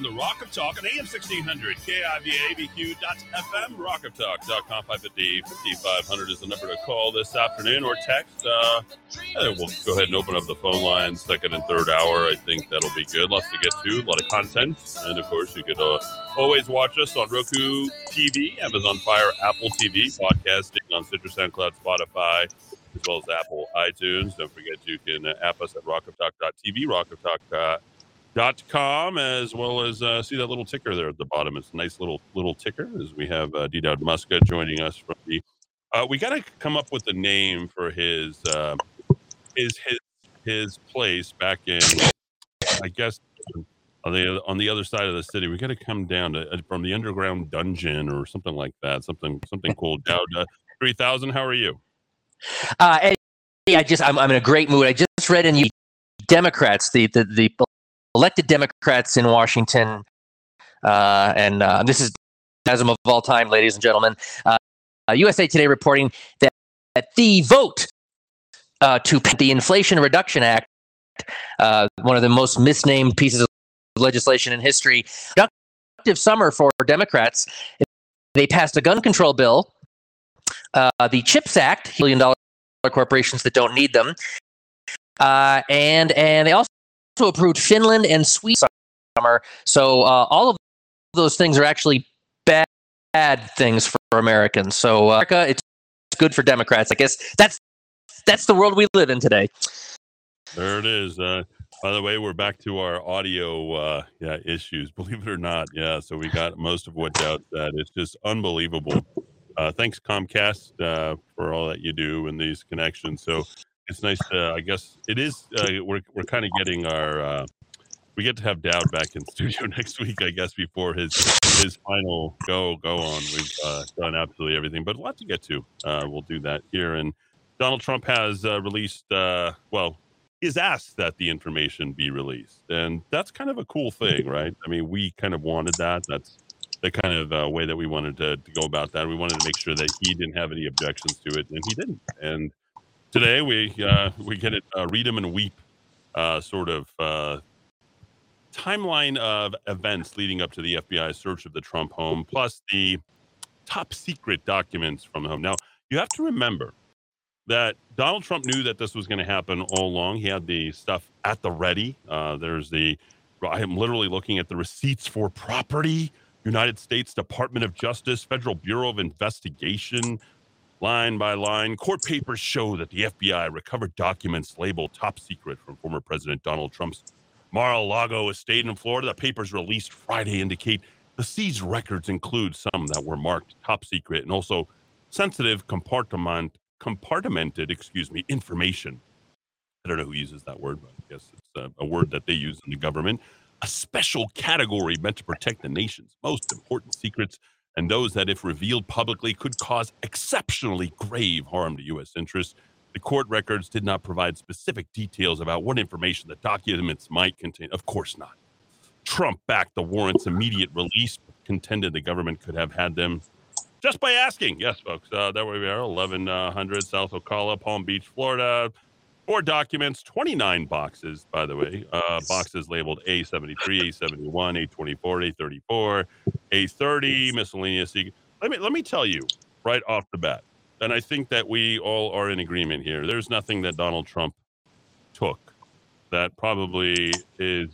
Aragon, the Rock of Talk on AM 1600, KIVA, ABQ.FM, rockoftalk.com, 550 5500 is the number to call this afternoon or text. Uh, we'll go ahead and open up the phone lines, second and third hour. I think that'll be good. Lots to get to, a lot of content. And of course, you could uh, always watch us on Roku TV, Amazon Fire, Apple TV, podcasting on Stitcher, SoundCloud, Spotify as well as Apple iTunes. Don't forget you can app us at rockoftalk.tv, rockoftalk.tv dot com as well as uh, see that little ticker there at the bottom. It's a nice little little ticker as we have uh, d dowd muska joining us from the uh, we got to come up with a name for his uh, his his his place back in i guess on the on the other side of the city. We got to come down to uh, from the underground dungeon or something like that something something cool. Dowd uh, 3000 how are you? Uh i just I'm, I'm in a great mood. I just read in you democrats the the, the elected Democrats in Washington, uh, and uh, this is as of all time, ladies and gentlemen. Uh, USA Today reporting that, that the vote uh, to the Inflation Reduction Act, uh, one of the most misnamed pieces of legislation in history, productive summer for Democrats. They passed a gun control bill, uh, the CHIPS Act, billion dollar corporations that don't need them, and and they also approved Finland and Sweden summer. So uh, all of those things are actually bad, bad things for Americans. So uh, America, it's good for Democrats. I guess that's that's the world we live in today. There it is. Uh, by the way, we're back to our audio uh, yeah issues. Believe it or not, yeah. So we got most of what Dowd That It's just unbelievable. Uh, thanks Comcast uh, for all that you do in these connections. So it's nice to, I guess it is, uh, we're, we're kind of getting our, uh, we get to have Dowd back in studio next week, I guess, before his his final go go on. We've uh, done absolutely everything, but a lot to get to. Uh, we'll do that here. And Donald Trump has uh, released, uh, well, he's asked that the information be released, and that's kind of a cool thing, right? I mean, we kind of wanted that. That's the kind of uh, way that we wanted to, to go about that. We wanted to make sure that he didn't have any objections to it, and he didn't. And today we uh, we get it uh, read them and weep uh, sort of uh, timeline of events leading up to the FBI search of the Trump home, plus the top secret documents from the home. Now you have to remember that Donald Trump knew that this was going to happen all along. He had the stuff at the ready. Uh, there's the I am literally looking at the receipts for property. United States Department of Justice, Federal Bureau of Investigation, Line by line, court papers show that the FBI recovered documents labeled top secret from former President Donald Trump's Mar a Lago estate in Florida. The papers released Friday indicate the seized records include some that were marked top secret and also sensitive compartment, compartmented, excuse me, information. I don't know who uses that word, but I guess it's a, a word that they use in the government. A special category meant to protect the nation's most important secrets and those that, if revealed publicly, could cause exceptionally grave harm to U.S. interests. The court records did not provide specific details about what information the documents might contain. Of course not. Trump backed the warrant's immediate release, contended the government could have had them just by asking. Yes, folks, uh, there we are, 1100 South Ocala, Palm Beach, Florida. Four documents, 29 boxes, by the way. Uh, boxes labeled A73, A71, A24, A34, A30, miscellaneous. Let me, let me tell you right off the bat, and I think that we all are in agreement here. There's nothing that Donald Trump took that probably is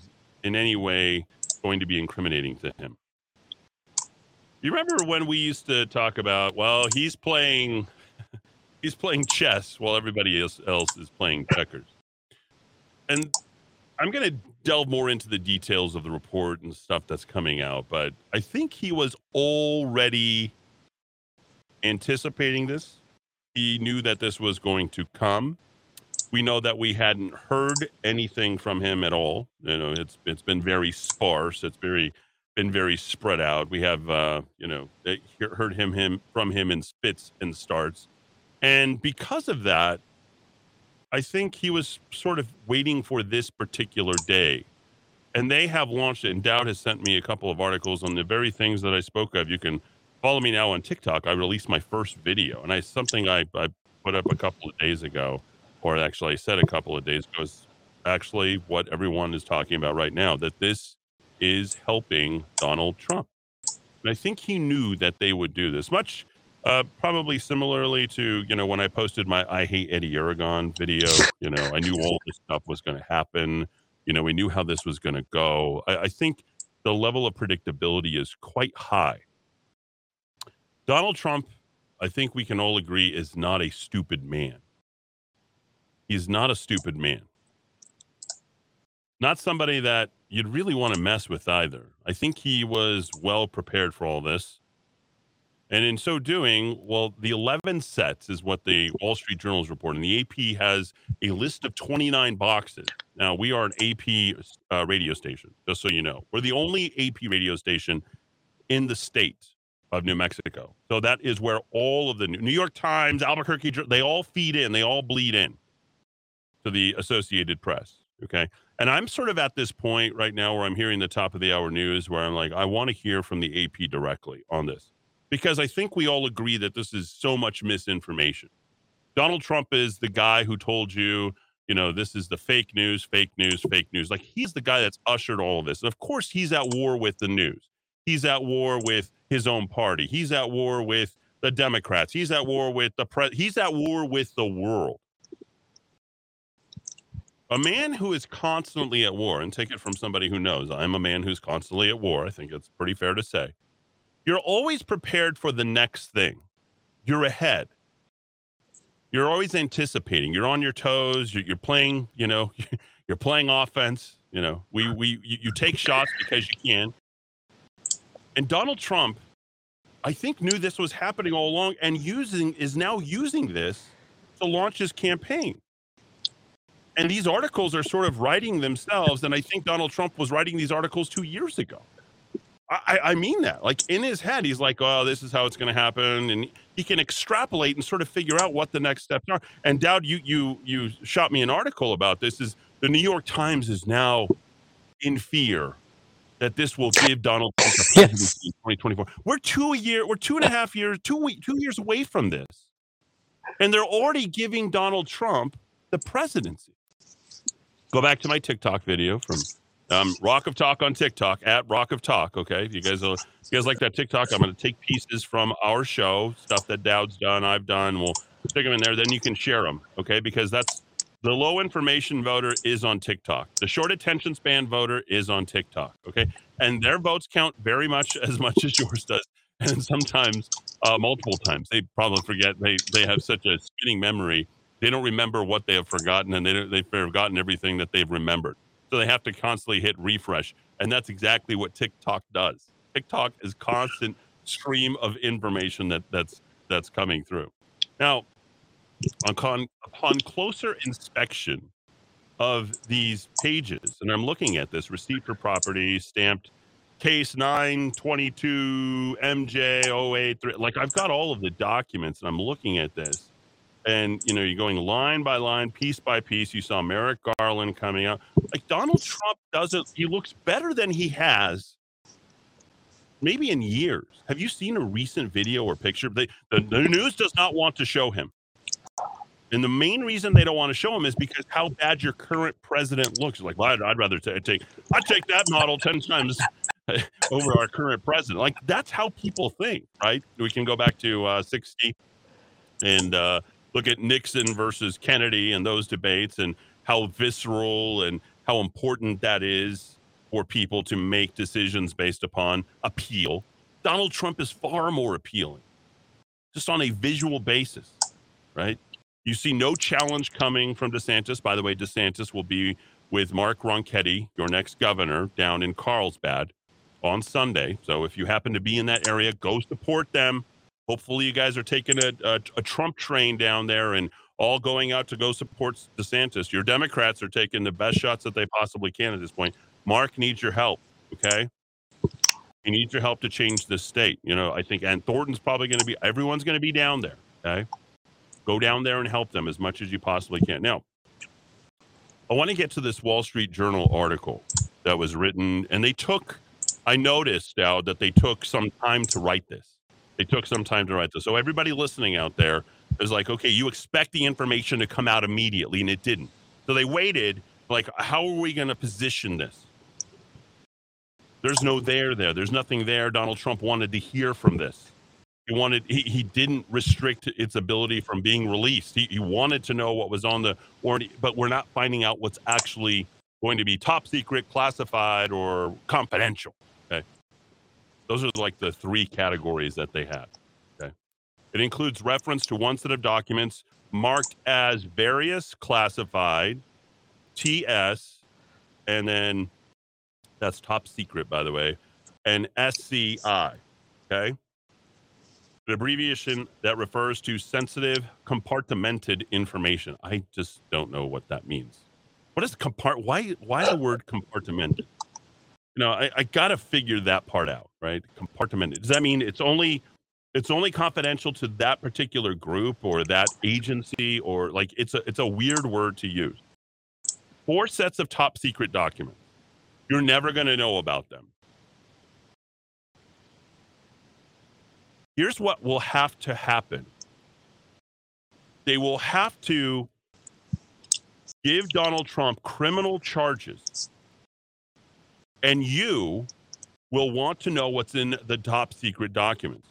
in any way going to be incriminating to him. You remember when we used to talk about, well, he's playing he's playing chess while everybody else, else is playing checkers. And I'm going to delve more into the details of the report and stuff that's coming out, but I think he was already anticipating this. He knew that this was going to come. We know that we hadn't heard anything from him at all. You know, it's it's been very sparse. It's very been very spread out. We have uh, you know heard him him from him in spits and starts. And because of that, I think he was sort of waiting for this particular day. And they have launched it. And Dowd has sent me a couple of articles on the very things that I spoke of. You can follow me now on TikTok. I released my first video, and I something I, I put up a couple of days ago, or actually I said a couple of days ago, is actually what everyone is talking about right now that this is helping Donald Trump. And I think he knew that they would do this. Much uh, probably similarly to you know when I posted my "I hate Eddie Aragon" video. You know, I knew all this stuff was going to happen. You know, we knew how this was going to go. I, I think the level of predictability is quite high. Donald Trump, I think we can all agree, is not a stupid man. He's not a stupid man. Not somebody that you'd really want to mess with either. I think he was well prepared for all this. And in so doing, well, the 11 sets is what the Wall Street Journal is reporting. The AP has a list of 29 boxes. Now, we are an AP uh, radio station, just so you know. We're the only AP radio station in the state of New Mexico. So that is where all of the New York Times, Albuquerque, they all feed in, they all bleed in to the Associated Press. Okay. And I'm sort of at this point right now where I'm hearing the top of the hour news where I'm like, I want to hear from the AP directly on this because I think we all agree that this is so much misinformation. Donald Trump is the guy who told you, you know, this is the fake news, fake news, fake news. Like he's the guy that's ushered all of this. And of course, he's at war with the news. He's at war with his own party. He's at war with the Democrats. He's at war with the pre- he's at war with the world. A man who is constantly at war, and take it from somebody who knows, I'm a man who's constantly at war. I think it's pretty fair to say you're always prepared for the next thing. You're ahead. You're always anticipating. You're on your toes. You're, you're playing. You know, you're playing offense. You know, we we you, you take shots because you can. And Donald Trump, I think, knew this was happening all along, and using is now using this to launch his campaign. And these articles are sort of writing themselves. And I think Donald Trump was writing these articles two years ago. I, I mean that. Like in his head, he's like, "Oh, this is how it's going to happen," and he can extrapolate and sort of figure out what the next steps are. And Dowd, you you you shot me an article about this. Is the New York Times is now in fear that this will give Donald Trump the presidency yes. in 2024. We're two a year, we're two and a half years, two week, two years away from this, and they're already giving Donald Trump the presidency. Go back to my TikTok video from um, Rock of Talk on TikTok at Rock of Talk. Okay, if you guys, uh, if you guys like that TikTok, I'm going to take pieces from our show, stuff that Dowd's done, I've done. We'll stick them in there. Then you can share them. Okay, because that's the low information voter is on TikTok. The short attention span voter is on TikTok. Okay, and their votes count very much as much as yours does, and sometimes uh, multiple times. They probably forget. They they have such a spinning memory. They don't remember what they have forgotten, and they they've forgotten everything that they've remembered. So they have to constantly hit refresh. And that's exactly what TikTok does. TikTok is constant stream of information that that's that's coming through. Now, upon, upon closer inspection of these pages, and I'm looking at this receipt for property stamped case 922 MJ083. Like I've got all of the documents and I'm looking at this and you know you're going line by line piece by piece you saw merrick garland coming out like donald trump doesn't he looks better than he has maybe in years have you seen a recent video or picture they, the, the news does not want to show him and the main reason they don't want to show him is because how bad your current president looks. Like, well, I'd, I'd rather t- take, I'd take that model 10 times over our current president. Like, that's how people think, right? We can go back to uh, 60 and uh, look at Nixon versus Kennedy and those debates and how visceral and how important that is for people to make decisions based upon appeal. Donald Trump is far more appealing, just on a visual basis, right? You see no challenge coming from DeSantis. By the way, DeSantis will be with Mark Ronchetti, your next governor, down in Carlsbad on Sunday. So if you happen to be in that area, go support them. Hopefully, you guys are taking a, a, a, Trump train down there and all going out to go support DeSantis. Your Democrats are taking the best shots that they possibly can at this point. Mark needs your help. Okay. He needs your help to change this state. You know, I think, and Thornton's probably going to be, everyone's going to be down there. Okay. Go down there and help them as much as you possibly can. Now, I want to get to this Wall Street Journal article that was written, and they took. I noticed now that they took some time to write this. They took some time to write this. So everybody listening out there is like, okay, you expect the information to come out immediately, and it didn't. So they waited. Like, how are we going to position this? There's no there there. There's nothing there. Donald Trump wanted to hear from this. He wanted he, he didn't restrict its ability from being released. He, he wanted to know what was on the warranty, but we're not finding out what's actually going to be top secret, classified, or confidential. Okay. Those are like the three categories that they have. Okay. It includes reference to one set of documents marked as various classified, TS, and then that's top secret, by the way, and SCI. Okay an abbreviation that refers to sensitive compartmented information. I just don't know what that means. What is compart? Why? Why the word compartmented? You know, I, I got to figure that part out, right? Compartmented. Does that mean it's only it's only confidential to that particular group or that agency or like it's a it's a weird word to use. Four sets of top secret documents. You're never going to know about them. here's what will have to happen they will have to give Donald Trump criminal charges, and you will want to know what's in the top secret documents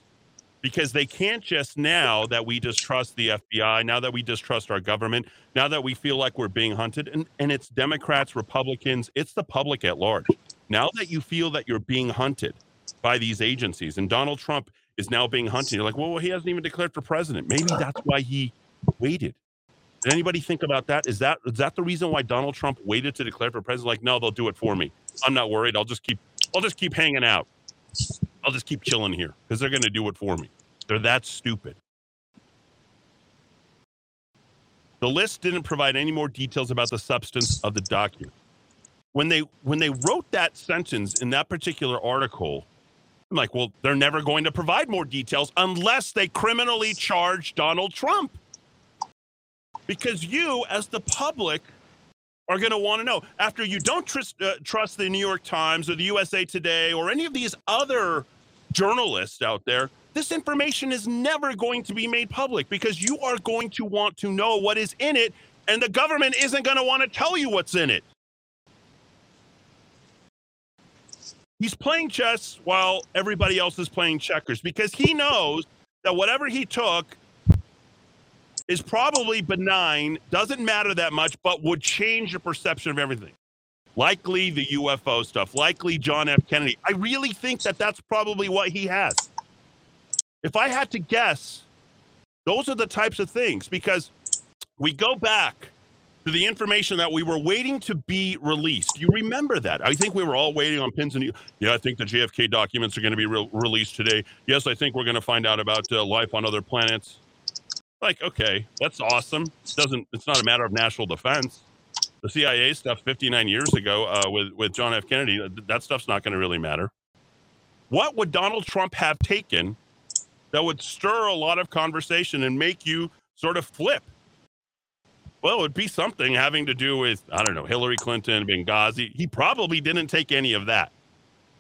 because they can't just now that we distrust the FBI, now that we distrust our government, now that we feel like we're being hunted, and, and it's Democrats, Republicans, it's the public at large. Now that you feel that you're being hunted by these agencies, and Donald Trump is now being hunted. You're like, well, well, he hasn't even declared for president. Maybe that's why he waited. Did anybody think about that? Is that is that the reason why Donald Trump waited to declare for president? Like, no, they'll do it for me. I'm not worried. I'll just keep I'll just keep hanging out. I'll just keep chilling here because they're going to do it for me. They're that stupid. The list didn't provide any more details about the substance of the document. When they when they wrote that sentence in that particular article, I'm like, well, they're never going to provide more details unless they criminally charge Donald Trump. Because you, as the public, are going to want to know. After you don't trust, uh, trust the New York Times or the USA Today or any of these other journalists out there, this information is never going to be made public because you are going to want to know what is in it, and the government isn't going to want to tell you what's in it. he's playing chess while everybody else is playing checkers because he knows that whatever he took is probably benign, doesn't matter that much, but would change the perception of everything. Likely the UFO stuff, likely John F. Kennedy. I really think that that's probably what he has. If I had to guess, those are the types of things because we go back to the information that we were waiting to be released. You remember that? I think we were all waiting on pins and. Yeah, I think the JFK documents are going to be re- released today. Yes, I think we're going to find out about uh, life on other planets. Like, okay, that's awesome. It doesn't it's not a matter of national defense. The CIA stuff 59 years ago uh, with with John F. Kennedy, uh, that stuff's not going to really matter. What would Donald Trump have taken that would stir a lot of conversation and make you sort of flip? Well, it would be something having to do with, I don't know, Hillary Clinton, Benghazi. He probably didn't take any of that.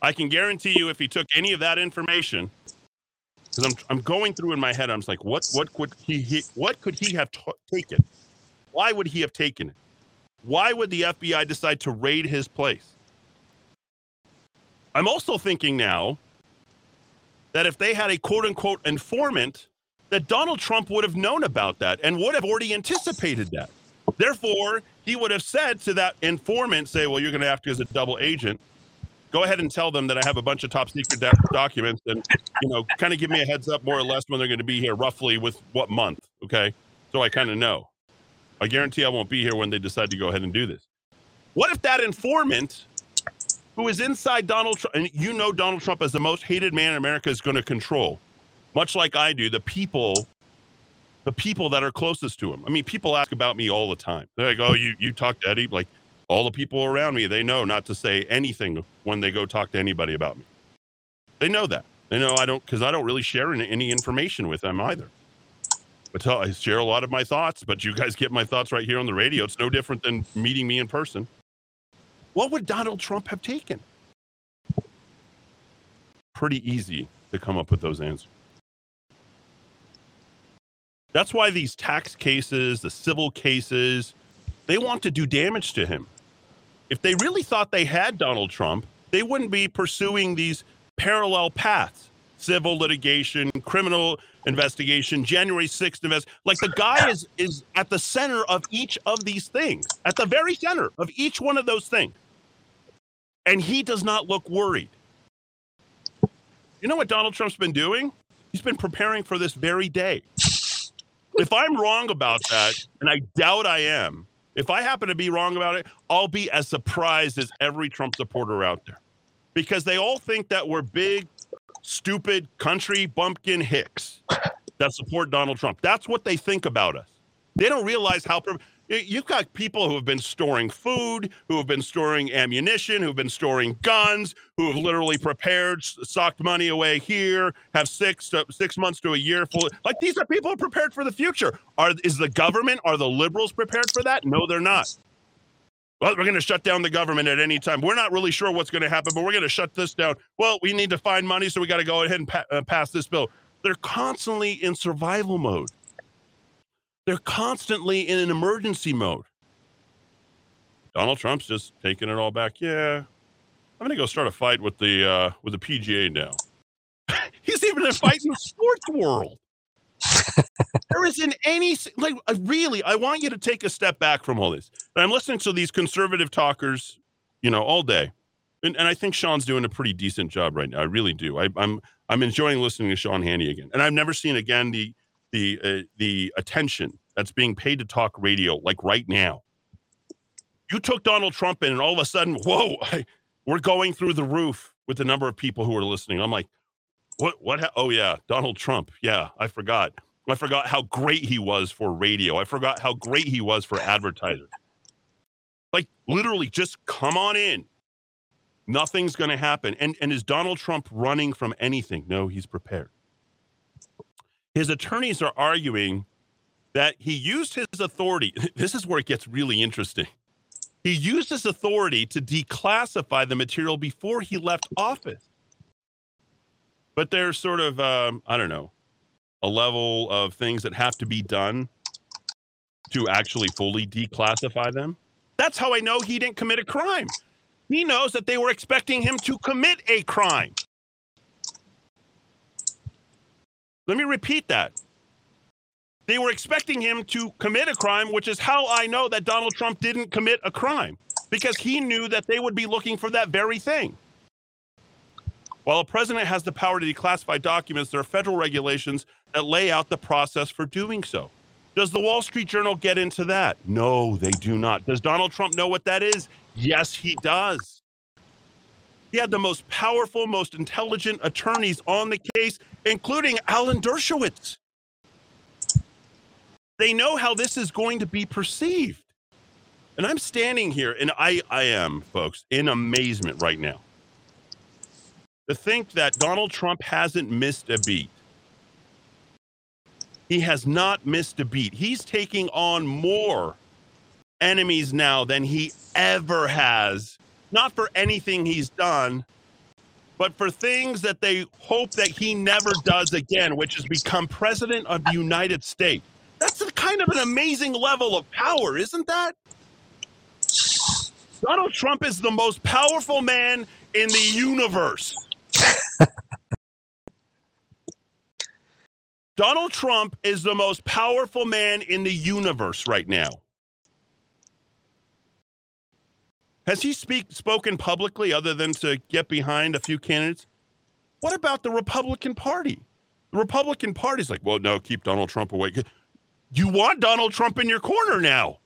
I can guarantee you if he took any of that information, because I'm, I'm going through in my head, I'm like, what, what could he, he what could he have t- taken? Why would he have taken it? Why would the FBI decide to raid his place? I'm also thinking now that if they had a quote unquote informant that Donald Trump would have known about that and would have already anticipated that. Therefore, he would have said to that informant, say, well, you're going to have to as a double agent. Go ahead and tell them that I have a bunch of top secret documents and, you know, kind of give me a heads up more or less when they're going to be here, roughly with what month. Okay. So I kind of know. I guarantee I won't be here when they decide to go ahead and do this. What if that informant who is inside Donald Trump, and you know Donald Trump as the most hated man in America is going to control, much like I do, the people, the people that are closest to him. I mean, people ask about me all the time. They're like, "Oh, you you talk to Eddie?" Like all the people around me, they know not to say anything when they go talk to anybody about me. They know that. They know I don't because I don't really share any information with them either. Tell I share a lot of my thoughts, but you guys get my thoughts right here on the radio. It's no different than meeting me in person. What would Donald Trump have taken? Pretty easy to come up with those answers. That's why these tax cases, the civil cases, they want to do damage to him. If they really thought they had Donald Trump, they wouldn't be pursuing these parallel paths civil litigation, criminal investigation, January 6th invest. Like the guy is is at the center of each of these things, at the very center of each one of those things. And he does not look worried. You know what Donald Trump's been doing? He's been preparing for this very day. If I'm wrong about that, and I doubt I am, if I happen to be wrong about it, I'll be as surprised as every Trump supporter out there because they all think that we're big, stupid country bumpkin hicks that support Donald Trump. That's what they think about us. They don't realize how. You've got people who have been storing food, who have been storing ammunition, who've been storing guns, who have literally prepared, socked money away here, have six to, six months to a year full. Like these are people prepared for the future. Are is the government? Are the liberals prepared for that? No, they're not. Well, we're going to shut down the government at any time. We're not really sure what's going to happen, but we're going to shut this down. Well, we need to find money, so we got to go ahead and pa- uh, pass this bill. They're constantly in survival mode. They're constantly in an emergency mode. Donald Trump's just taking it all back. Yeah, I'm gonna go start a fight with the uh, with the PGA now. He's even a fight in the sports world. there isn't any like uh, really. I want you to take a step back from all this. And I'm listening to these conservative talkers, you know, all day, and, and I think Sean's doing a pretty decent job right now. I really do. I, I'm I'm enjoying listening to Sean Hannity again, and I've never seen again the the uh, the attention that's being paid to talk radio like right now. You took Donald Trump in, and all of a sudden, whoa, I, we're going through the roof with the number of people who are listening. I'm like, what? What? Ha- oh yeah, Donald Trump. Yeah, I forgot. I forgot how great he was for radio. I forgot how great he was for advertisers. Like literally, just come on in. Nothing's going to happen. And and is Donald Trump running from anything? No, he's prepared his attorneys are arguing that he used his authority. This is where it gets really interesting. He used his authority to declassify the material before he left office. But there's sort of, um, I don't know, a level of things that have to be done to actually fully declassify them. That's how I know he didn't commit a crime. He knows that they were expecting him to commit a crime. Let me repeat that. They were expecting him to commit a crime, which is how I know that Donald Trump didn't commit a crime because he knew that they would be looking for that very thing. While a president has the power to declassify documents, there are federal regulations that lay out the process for doing so. Does the Wall Street Journal get into that? No, they do not. Does Donald Trump know what that is? Yes, he does. He had the most powerful, most intelligent attorneys on the case, including Alan Dershowitz. They know how this is going to be perceived. And I'm standing here, and I, I am, folks, in amazement right now. To think that Donald Trump hasn't missed a beat. He has not missed a beat. He's taking on more enemies now than he ever has not for anything he's done, but for things that they hope that he never does again, which is become president of the United States. That's a kind of an amazing level of power, isn't that? Donald Trump is the most powerful man in the universe. Donald Trump is the most powerful man in the universe right now. Has he speak spoken publicly other than to get behind a few candidates? What about the Republican Party? The Republican Party's like, well, no, keep Donald Trump away. You want Donald Trump in your corner now.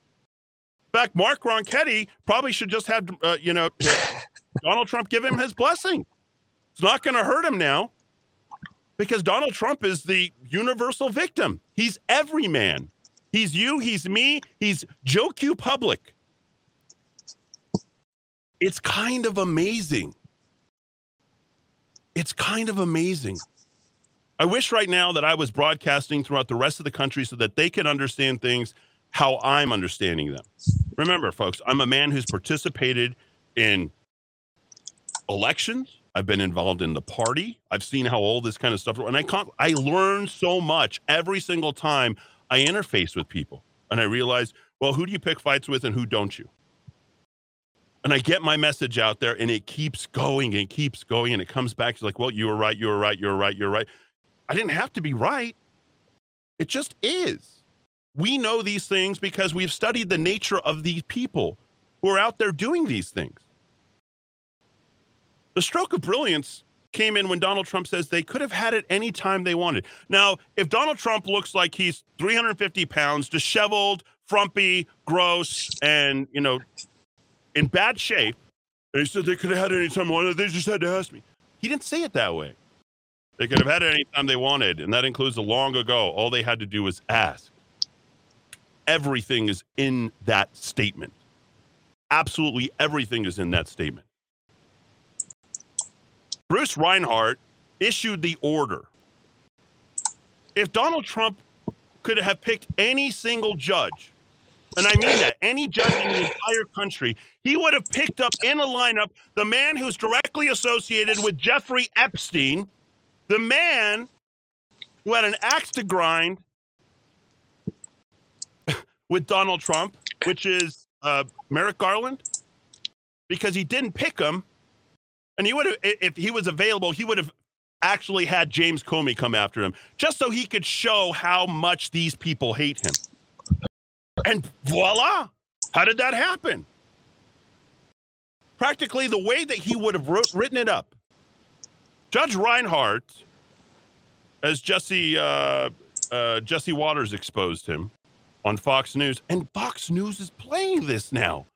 In fact, Mark Ronchetti probably should just have, uh, you know, Donald Trump give him his blessing. It's not going to hurt him now because Donald Trump is the universal victim. He's every man. He's you, he's me, he's Joe Q Public it's kind of amazing. It's kind of amazing. I wish right now that I was broadcasting throughout the rest of the country so that they can understand things how I'm understanding them. Remember, folks, I'm a man who's participated in elections. I've been involved in the party. I've seen how all this kind of stuff, and I can't, I learn so much every single time I interface with people, and I realize, well, who do you pick fights with, and who don't you? And I get my message out there, and it keeps going and keeps going, and it comes back to like, well, you were right, you were right, you were right, you're right. I didn't have to be right. It just is. We know these things because we've studied the nature of these people who are out there doing these things. The stroke of brilliance came in when Donald Trump says they could have had it any time they wanted. Now, if Donald Trump looks like he's 350 pounds, disheveled, frumpy, gross, and you know, in bad shape, and he said they could have had any time they wanted, they just had to ask me. He didn't say it that way. They could have had it anytime they wanted, and that includes a long ago. All they had to do was ask. Everything is in that statement. Absolutely everything is in that statement. Bruce Reinhart issued the order. If Donald Trump could have picked any single judge, and I mean that, any judge in the entire country, he would have picked up in a lineup the man who's directly associated with Jeffrey Epstein the man who had an axe to grind with Donald Trump, which is uh, Merrick Garland, because he didn't pick him, and he would have, if he was available, he would have actually had James Comey come after him, just so he could show how much these people hate him. And voila, how did that happen? Practically the way that he would have wrote, written it up Judge Reinhart, as Jesse uh, uh, Jesse Watters exposed him on Fox News, and Fox News is playing this now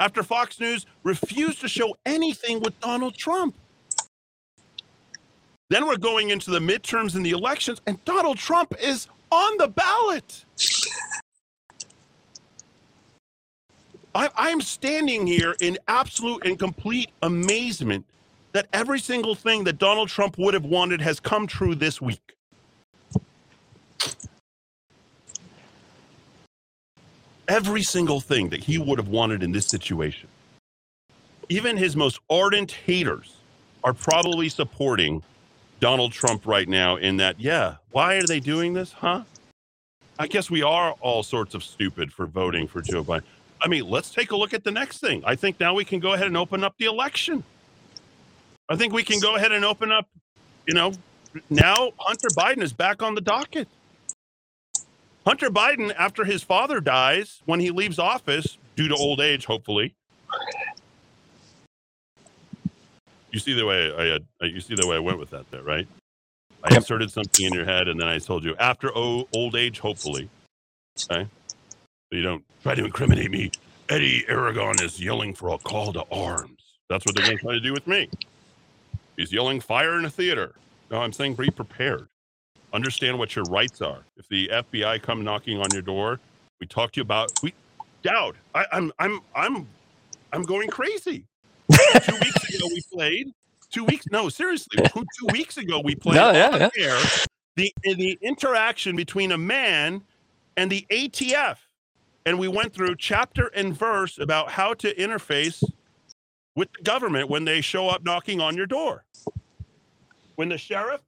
after Fox News refused to show anything with Donald Trump. Then we're going into the midterms and the elections, and Donald Trump is on the ballot. I, I'm standing here in absolute and complete amazement that every single thing that Donald Trump would have wanted has come true this week. Every single thing that he would have wanted in this situation. Even his most ardent haters are probably supporting Donald Trump right now in that, yeah, why are they doing this, huh? I guess we are all sorts of stupid for voting for Joe Biden. I mean, let's take a look at the next thing. I think now we can go ahead and open up the election. I think we can go ahead and open up, you know, now Hunter Biden is back on the docket. Hunter Biden, after his father dies, when he leaves office due to old age, hopefully. You see the way I had, you see the way I went with that there, right? I inserted something in your head, and then I told you after old age, hopefully. Okay, so you don't try to incriminate me. Eddie Aragon is yelling for a call to arms. That's what they're going to try to do with me. He's yelling fire in a theater. No, I'm saying be prepared. Understand what your rights are. If the FBI come knocking on your door, we talk to you about we Dowd. I, I'm I'm I'm I'm going crazy. two weeks ago we played. Two weeks no, seriously. Two, two weeks ago we played no, yeah, yeah. the the interaction between a man and the ATF. And we went through chapter and verse about how to interface with the government when they show up knocking on your door. When the sheriff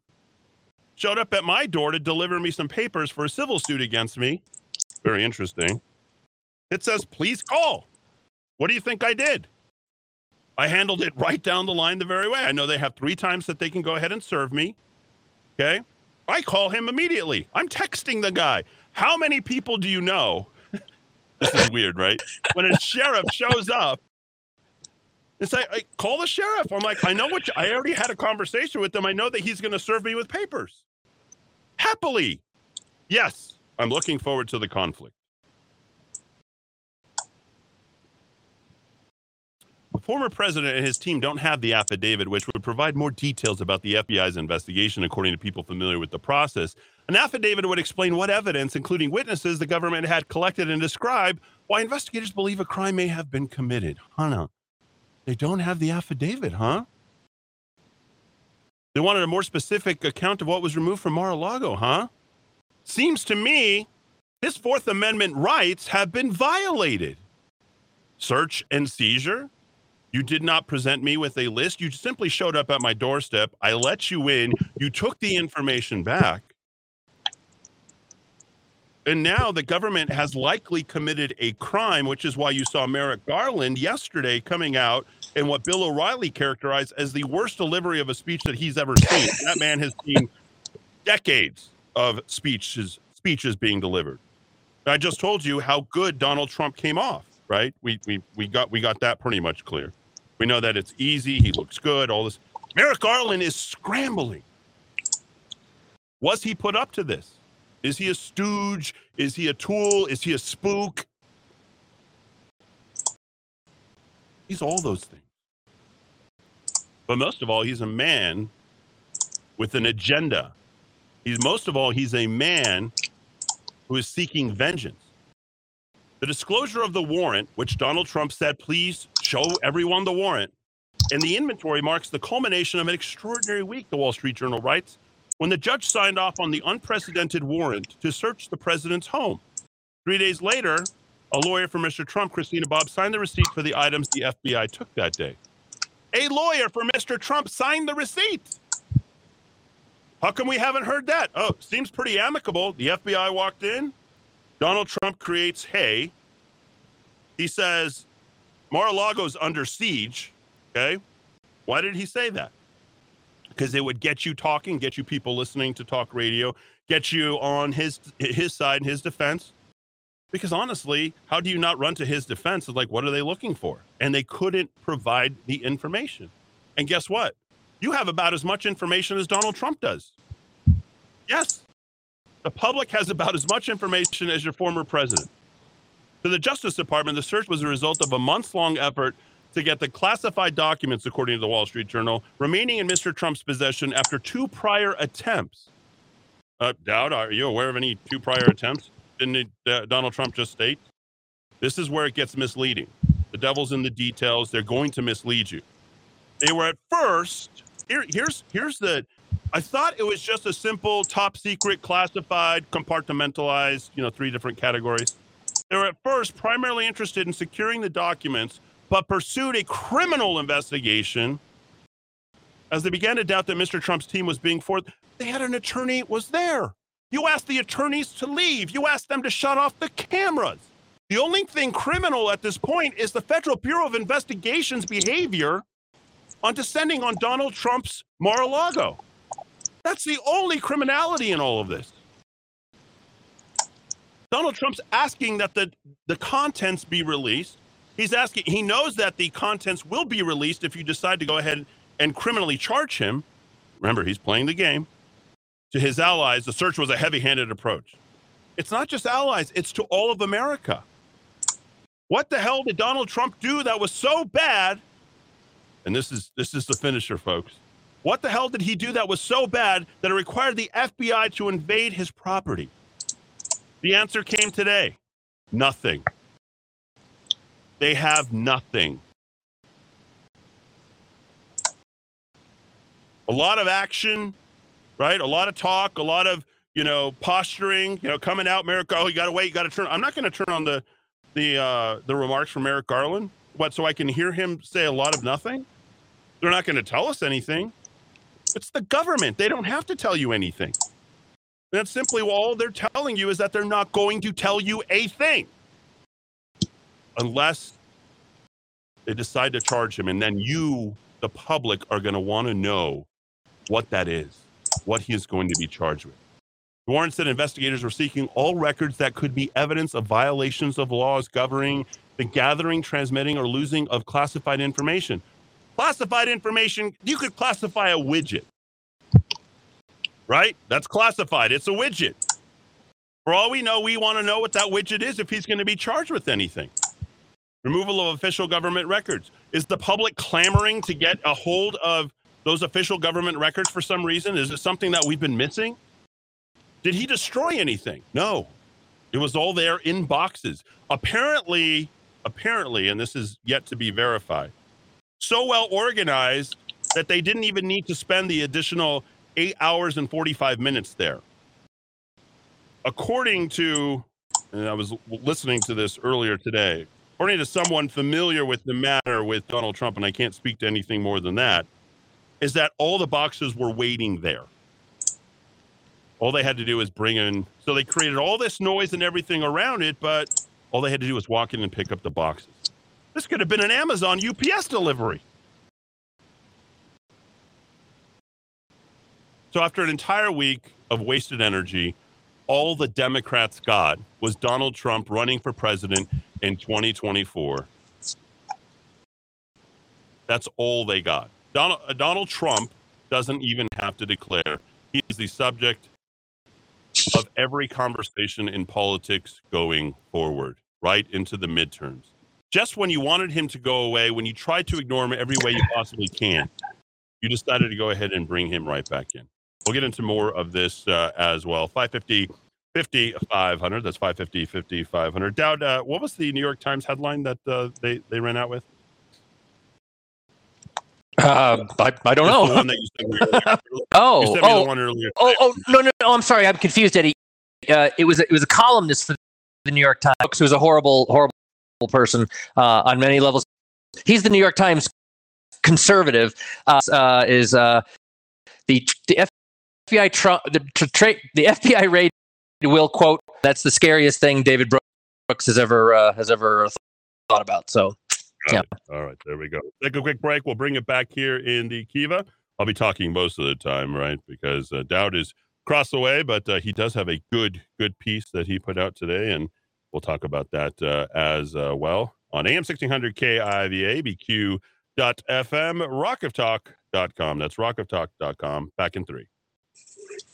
showed up at my door to deliver me some papers for a civil suit against me, very interesting. It says, please call. What do you think I did? I handled it right down the line the very way. I know they have three times that they can go ahead and serve me. Okay. I call him immediately. I'm texting the guy. How many people do you know? This is weird, right? When a sheriff shows up and say, hey, call the sheriff. I'm like, I know what you, I already had a conversation with him. I know that he's going to serve me with papers. Happily. Yes, I'm looking forward to the conflict. Former president and his team don't have the affidavit, which would provide more details about the FBI's investigation, according to people familiar with the process. An affidavit would explain what evidence, including witnesses, the government had collected and describe why investigators believe a crime may have been committed. Hannah, they don't have the affidavit, huh? They wanted a more specific account of what was removed from Mar-a-Lago, huh? Seems to me his Fourth Amendment rights have been violated. Search and seizure. You did not present me with a list. You simply showed up at my doorstep. I let you in. You took the information back. And now the government has likely committed a crime, which is why you saw Merrick Garland yesterday coming out in what Bill O'Reilly characterized as the worst delivery of a speech that he's ever seen. that man has seen decades of speeches speeches being delivered. I just told you how good Donald Trump came off, right? We we we got we got that pretty much clear. We know that it's easy, he looks good, all this. Merrick Garland is scrambling. Was he put up to this? Is he a stooge? Is he a tool? Is he a spook? He's all those things. But most of all, he's a man with an agenda. He's most of all, he's a man who is seeking vengeance. The disclosure of the warrant, which Donald Trump said, please show everyone the warrant, and the inventory marks the culmination of an extraordinary week, the Wall Street Journal writes when the judge signed off on the unprecedented warrant to search the president's home. Three days later, a lawyer for Mr. Trump, Christina Bobb, signed the receipt for the items the FBI took that day. A lawyer for Mr. Trump signed the receipt. How come we haven't heard that? Oh, seems pretty amicable. The FBI walked in. Donald Trump creates hay. He says Mar-a-Lago's under siege. Okay. Why did he say that? because it would get you talking, get you people listening to talk radio, get you on his his side and his defense. Because honestly, how do you not run to his defense? It's like, what are they looking for? And they couldn't provide the information. And guess what? You have about as much information as Donald Trump does. Yes, the public has about as much information as your former president. To the Justice Department, the search was a result of a months long effort to get the classified documents, according to the Wall Street Journal, remaining in Mr. Trump's possession after two prior attempts. Uh, Dowd, are you aware of any two prior attempts? Didn't uh, Donald Trump just state? This is where it gets misleading. The devil's in the details. They're going to mislead you. They were at first. Here, here's here's the. I thought it was just a simple top secret, classified, compartmentalized. You know, three different categories. They were at first primarily interested in securing the documents but pursued a criminal investigation as they began to doubt that Mr. Trump's team was being forced. They had an attorney was there. You asked the attorneys to leave. You asked them to shut off the cameras. The only thing criminal at this point is the Federal Bureau of Investigation's behavior on descending on Donald Trump's Mar-a-Lago. That's the only criminality in all of this. Donald Trump's asking that the, the contents be released. He's asking, he knows that the contents will be released if you decide to go ahead and criminally charge him. Remember, he's playing the game. To his allies, the search was a heavy handed approach. It's not just allies, it's to all of America. What the hell did Donald Trump do that was so bad? And this is this is the finisher, folks. What the hell did he do that was so bad that it required the FBI to invade his property? The answer came today. Nothing. They have nothing. A lot of action, right? A lot of talk, a lot of, you know, posturing, you know, coming out, Merrick, oh, you got to wait, you got to turn. I'm not going to turn on the, the, uh, the remarks from Merrick Garland. What, so I can hear him say a lot of nothing? They're not going to tell us anything. It's the government. They don't have to tell you anything. That's simply all they're telling you is that they're not going to tell you a thing unless they decide to charge him. And then you, the public, are going to want to know what that is, what he is going to be charged with. Warren said investigators were seeking all records that could be evidence of violations of laws governing the gathering, transmitting, or losing of classified information. Classified information, you could classify a widget, right? That's classified, it's a widget. For all we know, we want to know what that widget is if he's going to be charged with anything. Removal of official government records. Is the public clamoring to get a hold of those official government records for some reason? Is it something that we've been missing? Did he destroy anything? No. It was all there in boxes. Apparently, apparently, and this is yet to be verified, so well organized that they didn't even need to spend the additional eight hours and 45 minutes there. According to, and I was listening to this earlier today, according to someone familiar with the matter with Donald Trump, and I can't speak to anything more than that, is that all the boxes were waiting there. All they had to do was bring in, so they created all this noise and everything around it, but all they had to do was walk in and pick up the boxes. This could have been an Amazon UPS delivery. So after an entire week of wasted energy, all the Democrats got was Donald Trump running for president in 2024. That's all they got. Donald, uh, Donald Trump doesn't even have to declare. He is the subject of every conversation in politics going forward, right into the midterms. Just when you wanted him to go away, when you tried to ignore him every way you possibly can, you decided to go ahead and bring him right back in. We'll get into more of this uh, as well. 550 50 500. That's 550 50 500. Dowd, uh, what was the New York Times headline that uh, they, they ran out with? Uh, I, I don't know. oh, oh, oh, oh, no, no, no. I'm sorry. I'm confused, Eddie. Uh, it was a, it was a columnist for the New York Times who was a horrible, horrible person uh, on many levels. He's the New York Times conservative. Uh, uh is uh, the the FBI Trump the tra- the FBI raid will quote. That's the scariest thing David Brooks has ever uh, has ever thought about. So yeah. All right, there we go. Take a quick break. We'll bring it back here in the Kiva. I'll be talking most of the time, right? Because uh, Dowd is across the way, but uh, he does have a good, good piece that he put out today, and we'll talk about that uh, as uh, well on AM 1600 KIVA, BQ.FM, rockoftalk.com. That's rockoftalk.com. Back in three. I'm just on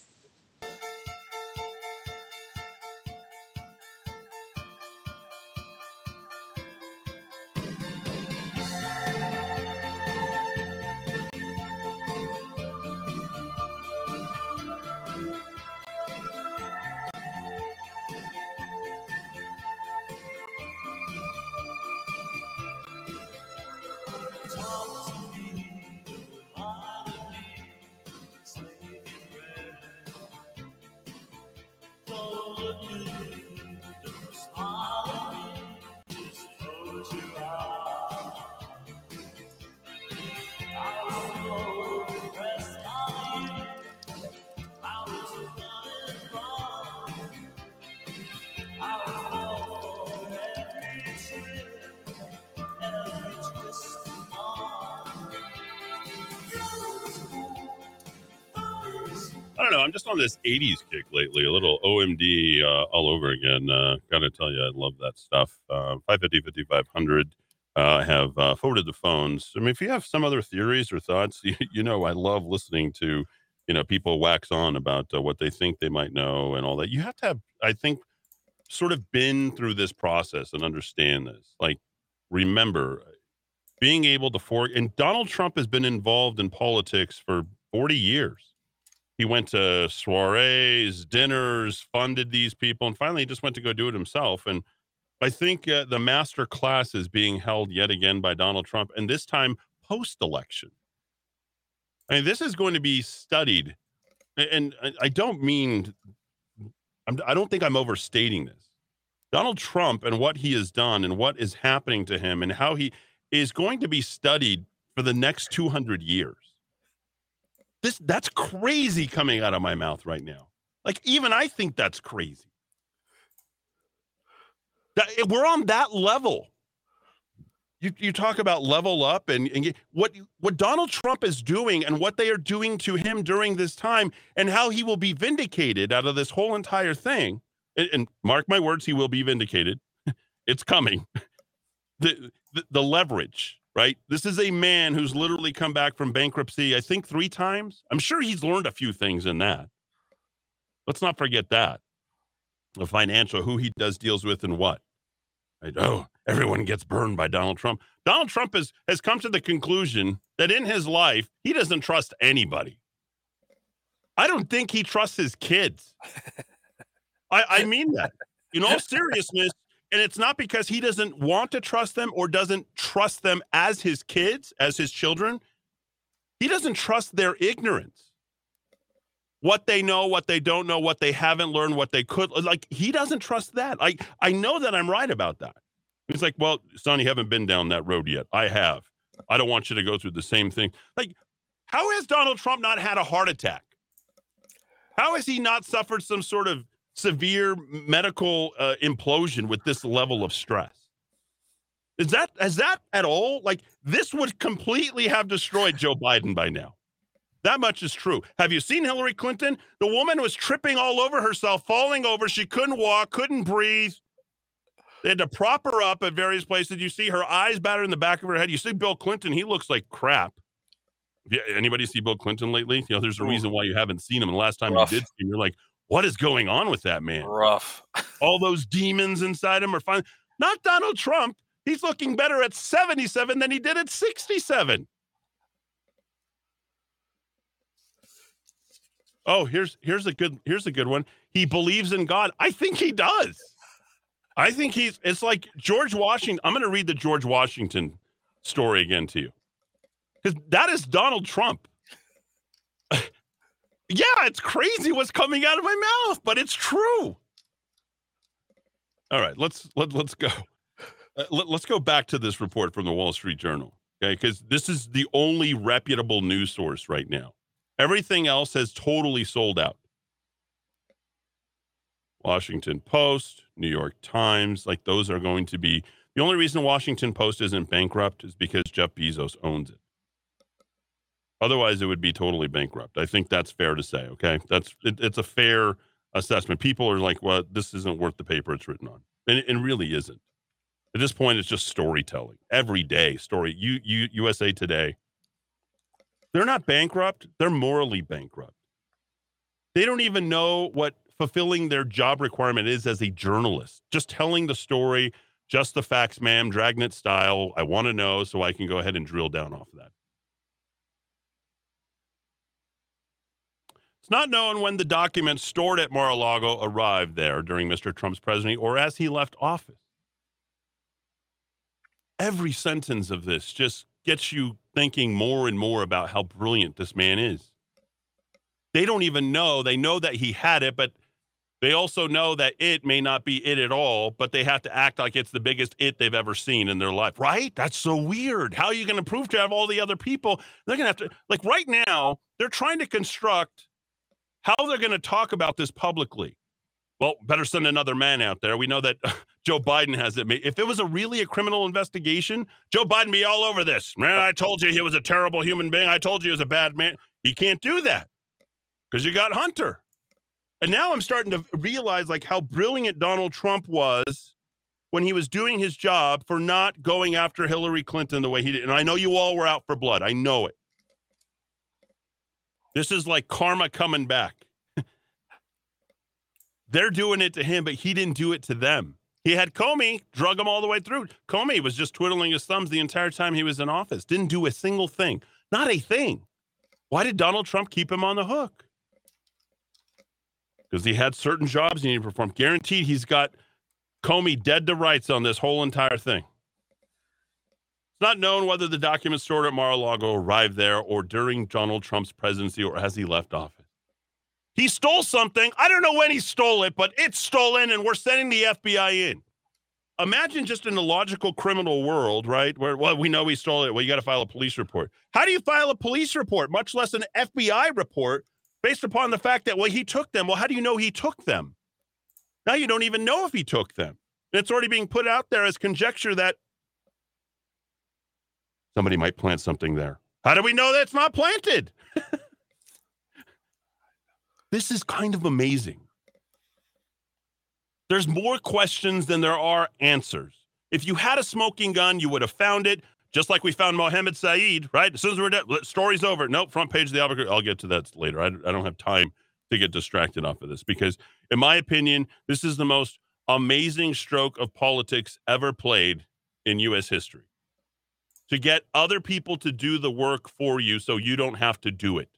this 80s kick lately, a little OMD uh, all over again. Uh, gotta tell you, I love that stuff. Uh, 550, 5500. Uh, have uh, forwarded the phones. I mean, if you have some other theories or thoughts, you, you know, I love listening to, you know, people wax on about uh, what they think they might know and all that. You have to have, I think, sort of been through this process and understand this. Like, remember, being able to fork, and Donald Trump has been involved in politics for 40 years he went to soirees, dinners, funded these people, and finally he just went to go do it himself. And I think uh, the master class is being held yet again by Donald Trump, and this time post election. I mean, this is going to be studied, and I don't mean, I don't think I'm overstating this. Donald Trump and what he has done and what is happening to him and how he is going to be studied for the next 200 years this that's crazy coming out of my mouth right now. Like even I think that's crazy. That, eh, we're on that level. You, you talk about level up and, and what what Donald Trump is doing and what they are doing to him during this time and how he will be vindicated out of this whole entire thing. And, and mark my words, he will be vindicated. it's coming. The, the the leverage right? This is a man who's literally come back from bankruptcy, I think three times. I'm sure he's learned a few things in that. Let's not forget that. The financial, who he does deals with and what. Right? Oh, everyone gets burned by Donald Trump. Donald Trump has, has come to the conclusion that in his life, he doesn't trust anybody. I don't think he trusts his kids. I, I mean that. In all seriousness, and it's not because he doesn't want to trust them or doesn't trust them as his kids, as his children. He doesn't trust their ignorance. What they know, what they don't know, what they haven't learned, what they could like he doesn't trust that. I I know that I'm right about that. He's like, "Well, son, you haven't been down that road yet. I have. I don't want you to go through the same thing." Like how has Donald Trump not had a heart attack? How has he not suffered some sort of severe medical uh, implosion with this level of stress? Is that has that at all? Like this would completely have destroyed Joe Biden by now. That much is true. Have you seen Hillary Clinton? The woman was tripping all over herself, falling over. She couldn't walk, couldn't breathe. They had to prop her up at various places. You see her eyes battered in the back of her head. You see Bill Clinton, he looks like crap. Yeah, anybody see Bill Clinton lately? You know, there's a reason why you haven't seen him. And the last time Rough. you did see him, you're like, what is going on with that man? Rough. All those demons inside him are fine. Not Donald Trump. He's looking better at 77 than he did at 67. Oh, here's here's a good here's a good one. He believes in God. I think he does. I think he's it's like George Washington. I'm going to read the George Washington story again to you. Cuz that is Donald Trump. Yeah, it's crazy what's coming out of my mouth, but it's true. All right, let's let, let's go. Uh, let, us go back to this report from the Wall Street Journal, okay? Because this is the only reputable news source right now. Everything else has totally sold out. Washington Post, New York Times, like those are going to be the only reason Washington Post isn't bankrupt is because Jeff Bezos owns it. Otherwise, it would be totally bankrupt. I think that's fair to say. Okay, that's it, it's a fair assessment. People are like, "Well, this isn't worth the paper it's written on," and it, really isn't. At this point, it's just storytelling. Every day, story. You, you, USA Today. They're not bankrupt. They're morally bankrupt. They don't even know what fulfilling their job requirement is as a journalist. Just telling the story, just the facts, ma'am, dragnet style. I want to know so I can go ahead and drill down off of that. It's not known when the documents stored at Mar-a-Lago arrived there during Mr. Trump's presidency or as he left office every sentence of this just gets you thinking more and more about how brilliant this man is. They don't even know. They know that he had it, but they also know that it may not be it at all, but they have to act like it's the biggest it they've ever seen in their life, right? That's so weird. How are you going to prove to have all the other people? They're going to have to, like, right now, they're trying to construct how they're going to talk about this publicly. Well, better send another man out there. We know that Joe Biden has it. If it was a really a criminal investigation, Joe Biden be all over this. Man, I told you he was a terrible human being. I told you he was a bad man. He can't do that because you got Hunter. And now I'm starting to realize like how brilliant Donald Trump was when he was doing his job for not going after Hillary Clinton the way he did. And I know you all were out for blood. I know it. This is like karma coming back. They're doing it to him, but he didn't do it to them. He had Comey drug him all the way through. Comey was just twiddling his thumbs the entire time he was in office. Didn't do a single thing. Not a thing. Why did Donald Trump keep him on the hook? Because he had certain jobs he needed to perform. Guaranteed he's got Comey dead to rights on this whole entire thing. It's not known whether the documents stored at Mar-a-Lago arrived there or during Donald Trump's presidency or as he left office. He stole something. I don't know when he stole it, but it's stolen and we're sending the FBI in. Imagine just in the logical criminal world, right? Where, well, we know he stole it. Well, you got to file a police report. How do you file a police report, much less an FBI report, based upon the fact that, well, he took them? Well, how do you know he took them? Now you don't even know if he took them. It's already being put out there as conjecture that somebody might plant something there. How do we know that's not planted? This is kind of amazing. There's more questions than there are answers. If you had a smoking gun, you would have found it, just like we found Muhammad Syed, right? As soon as we're done, story's over. Nope, front page of the Albuquerque. I'll get to that later. I, I don't have time to get distracted off of this because, in my opinion, this is the most amazing stroke of politics ever played in U.S. history. To get other people to do the work for you so you don't have to do it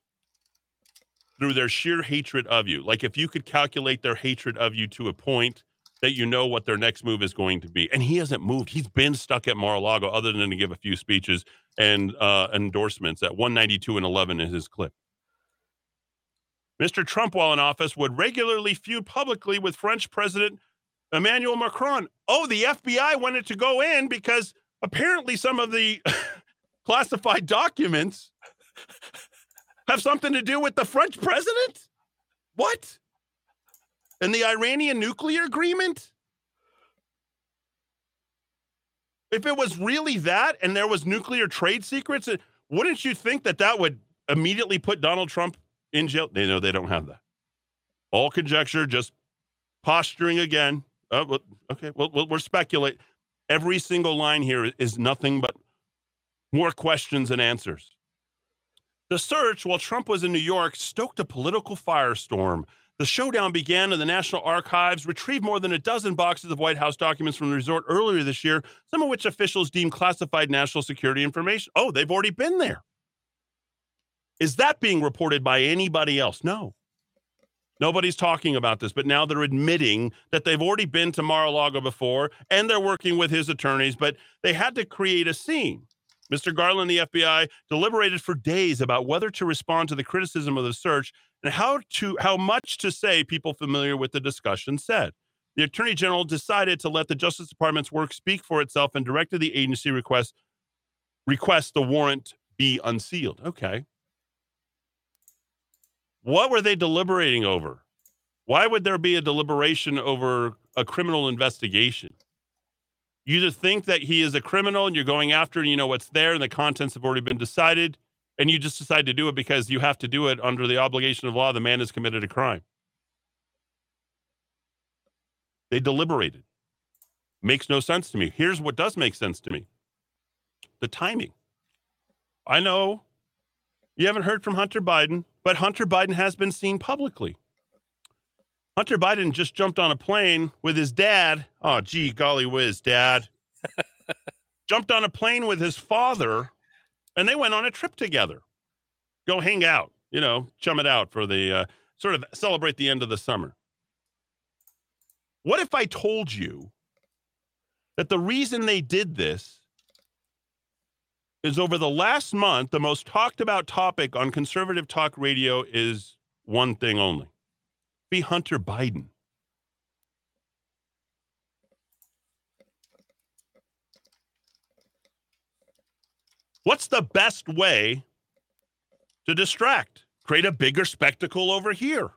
through their sheer hatred of you. Like if you could calculate their hatred of you to a point, that you know what their next move is going to be. And he hasn't moved. He's been stuck at Mar-a-Lago other than to give a few speeches and uh, endorsements at 192 and 11 in his clip. Mr. Trump, while in office, would regularly feud publicly with French President Emmanuel Macron. Oh, the FBI wanted to go in because apparently some of the classified documents have something to do with the French president? What? And the Iranian nuclear agreement? If it was really that and there was nuclear trade secrets, wouldn't you think that that would immediately put Donald Trump in jail. They know they don't have that. All conjecture, just posturing again. Oh, okay, well, we're speculate. Every single line here is nothing but more questions and answers. The search, while Trump was in New York, stoked a political firestorm. The showdown began in the National Archives, retrieved more than a dozen boxes of White House documents from the resort earlier this year, some of which officials deemed classified national security information. Oh, they've already been there. Is that being reported by anybody else? No. Nobody's talking about this, but now they're admitting that they've already been to Mar-a-Lago before and they're working with his attorneys, but they had to create a scene. Mr. Garland, the FBI, deliberated for days about whether to respond to the criticism of the search and how to how much to say people familiar with the discussion said. The Attorney General decided to let the Justice Department's work speak for itself and directed the agency request request the warrant be unsealed. Okay. What were they deliberating over? Why would there be a deliberation over a criminal investigation? You just think that he is a criminal and you're going after and you know what's there and the contents have already been decided and you just decide to do it because you have to do it under the obligation of law. The man has committed a crime. They deliberated. Makes no sense to me. Here's what does make sense to me the timing. I know you haven't heard from Hunter Biden, but Hunter Biden has been seen publicly. Hunter Biden just jumped on a plane with his dad. Oh, gee, golly whiz, dad. jumped on a plane with his father, and they went on a trip together. Go hang out, you know, chum it out for the uh, sort of celebrate the end of the summer. What if I told you that the reason they did this is over the last month, the most talked about topic on conservative talk radio is one thing only be Hunter Biden. What's the best way to distract? Create a bigger spectacle over here.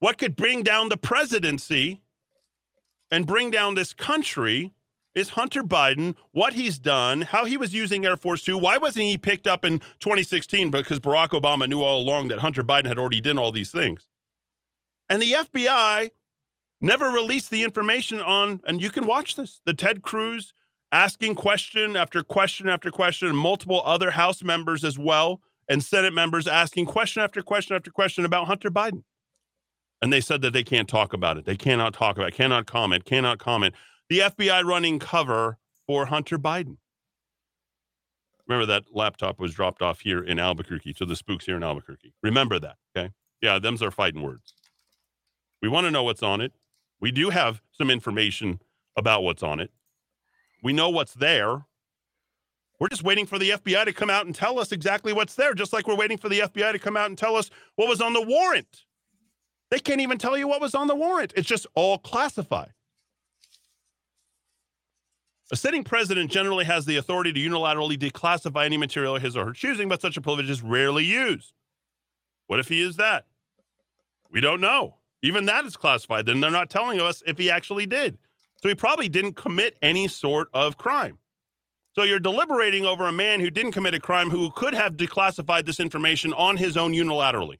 What could bring down the presidency and bring down this country is Hunter Biden, what he's done, how he was using Air Force Two. Why wasn't he picked up in 2016? Because Barack Obama knew all along that Hunter Biden had already done all these things. And the FBI never released the information on, and you can watch this, the Ted Cruz asking question after question after question, and multiple other House members as well, and Senate members asking question after question after question about Hunter Biden. And they said that they can't talk about it. They cannot talk about it, cannot comment, cannot comment the FBI running cover for Hunter Biden. Remember that laptop was dropped off here in Albuquerque to the spooks here in Albuquerque. Remember that, okay? Yeah, them's our fighting words. We want to know what's on it. We do have some information about what's on it. We know what's there. We're just waiting for the FBI to come out and tell us exactly what's there, just like we're waiting for the FBI to come out and tell us what was on the warrant. They can't even tell you what was on the warrant. It's just all classified. A sitting president generally has the authority to unilaterally declassify any material of his or her choosing, but such a privilege is rarely used. What if he is that? We don't know. Even that is classified. Then they're not telling us if he actually did. So he probably didn't commit any sort of crime. So you're deliberating over a man who didn't commit a crime who could have declassified this information on his own unilaterally.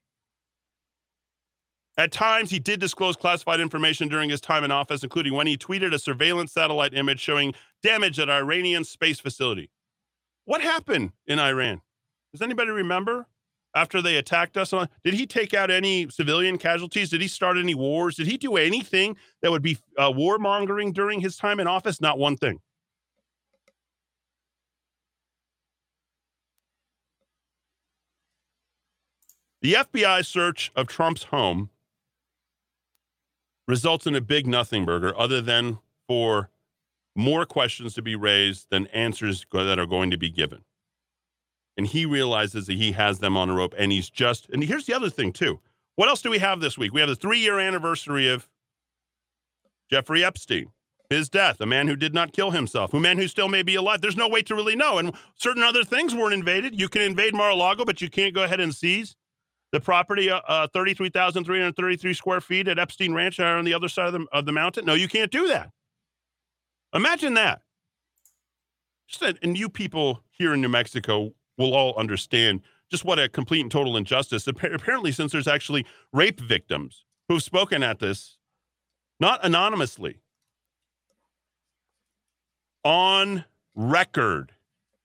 At times, he did disclose classified information during his time in office, including when he tweeted a surveillance satellite image showing damage at an Iranian space facility. What happened in Iran? Does anybody remember? After they attacked us, did he take out any civilian casualties? Did he start any wars? Did he do anything that would be uh, warmongering during his time in office? Not one thing. The FBI search of Trump's home results in a big nothing burger, other than for more questions to be raised than answers that are going to be given. And he realizes that he has them on a rope, and he's just. And here's the other thing too. What else do we have this week? We have the three-year anniversary of Jeffrey Epstein his death, a man who did not kill himself, a man who still may be alive. There's no way to really know. And certain other things weren't invaded. You can invade Mar-a-Lago, but you can't go ahead and seize the property, uh, uh, 33,333 square feet at Epstein Ranch are on the other side of the, of the mountain. No, you can't do that. Imagine that. Just that. And you people here in New Mexico will all understand just what a complete and total injustice. Apparently, since there's actually rape victims who've spoken at this, not anonymously, on record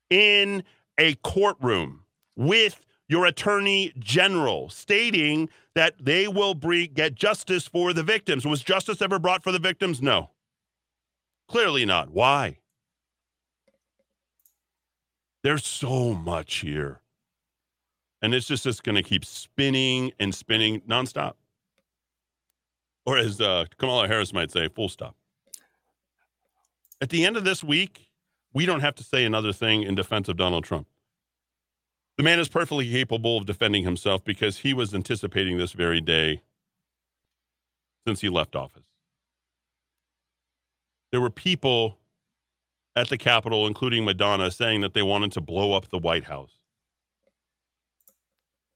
in a courtroom with your attorney general stating that they will get justice for the victims. Was justice ever brought for the victims? No. Clearly not. Why? There's so much here. And it's just, just going to keep spinning and spinning nonstop. Or as uh, Kamala Harris might say, full stop. At the end of this week, we don't have to say another thing in defense of Donald Trump. The man is perfectly capable of defending himself because he was anticipating this very day since he left office. There were people at the Capitol, including Madonna, saying that they wanted to blow up the White House.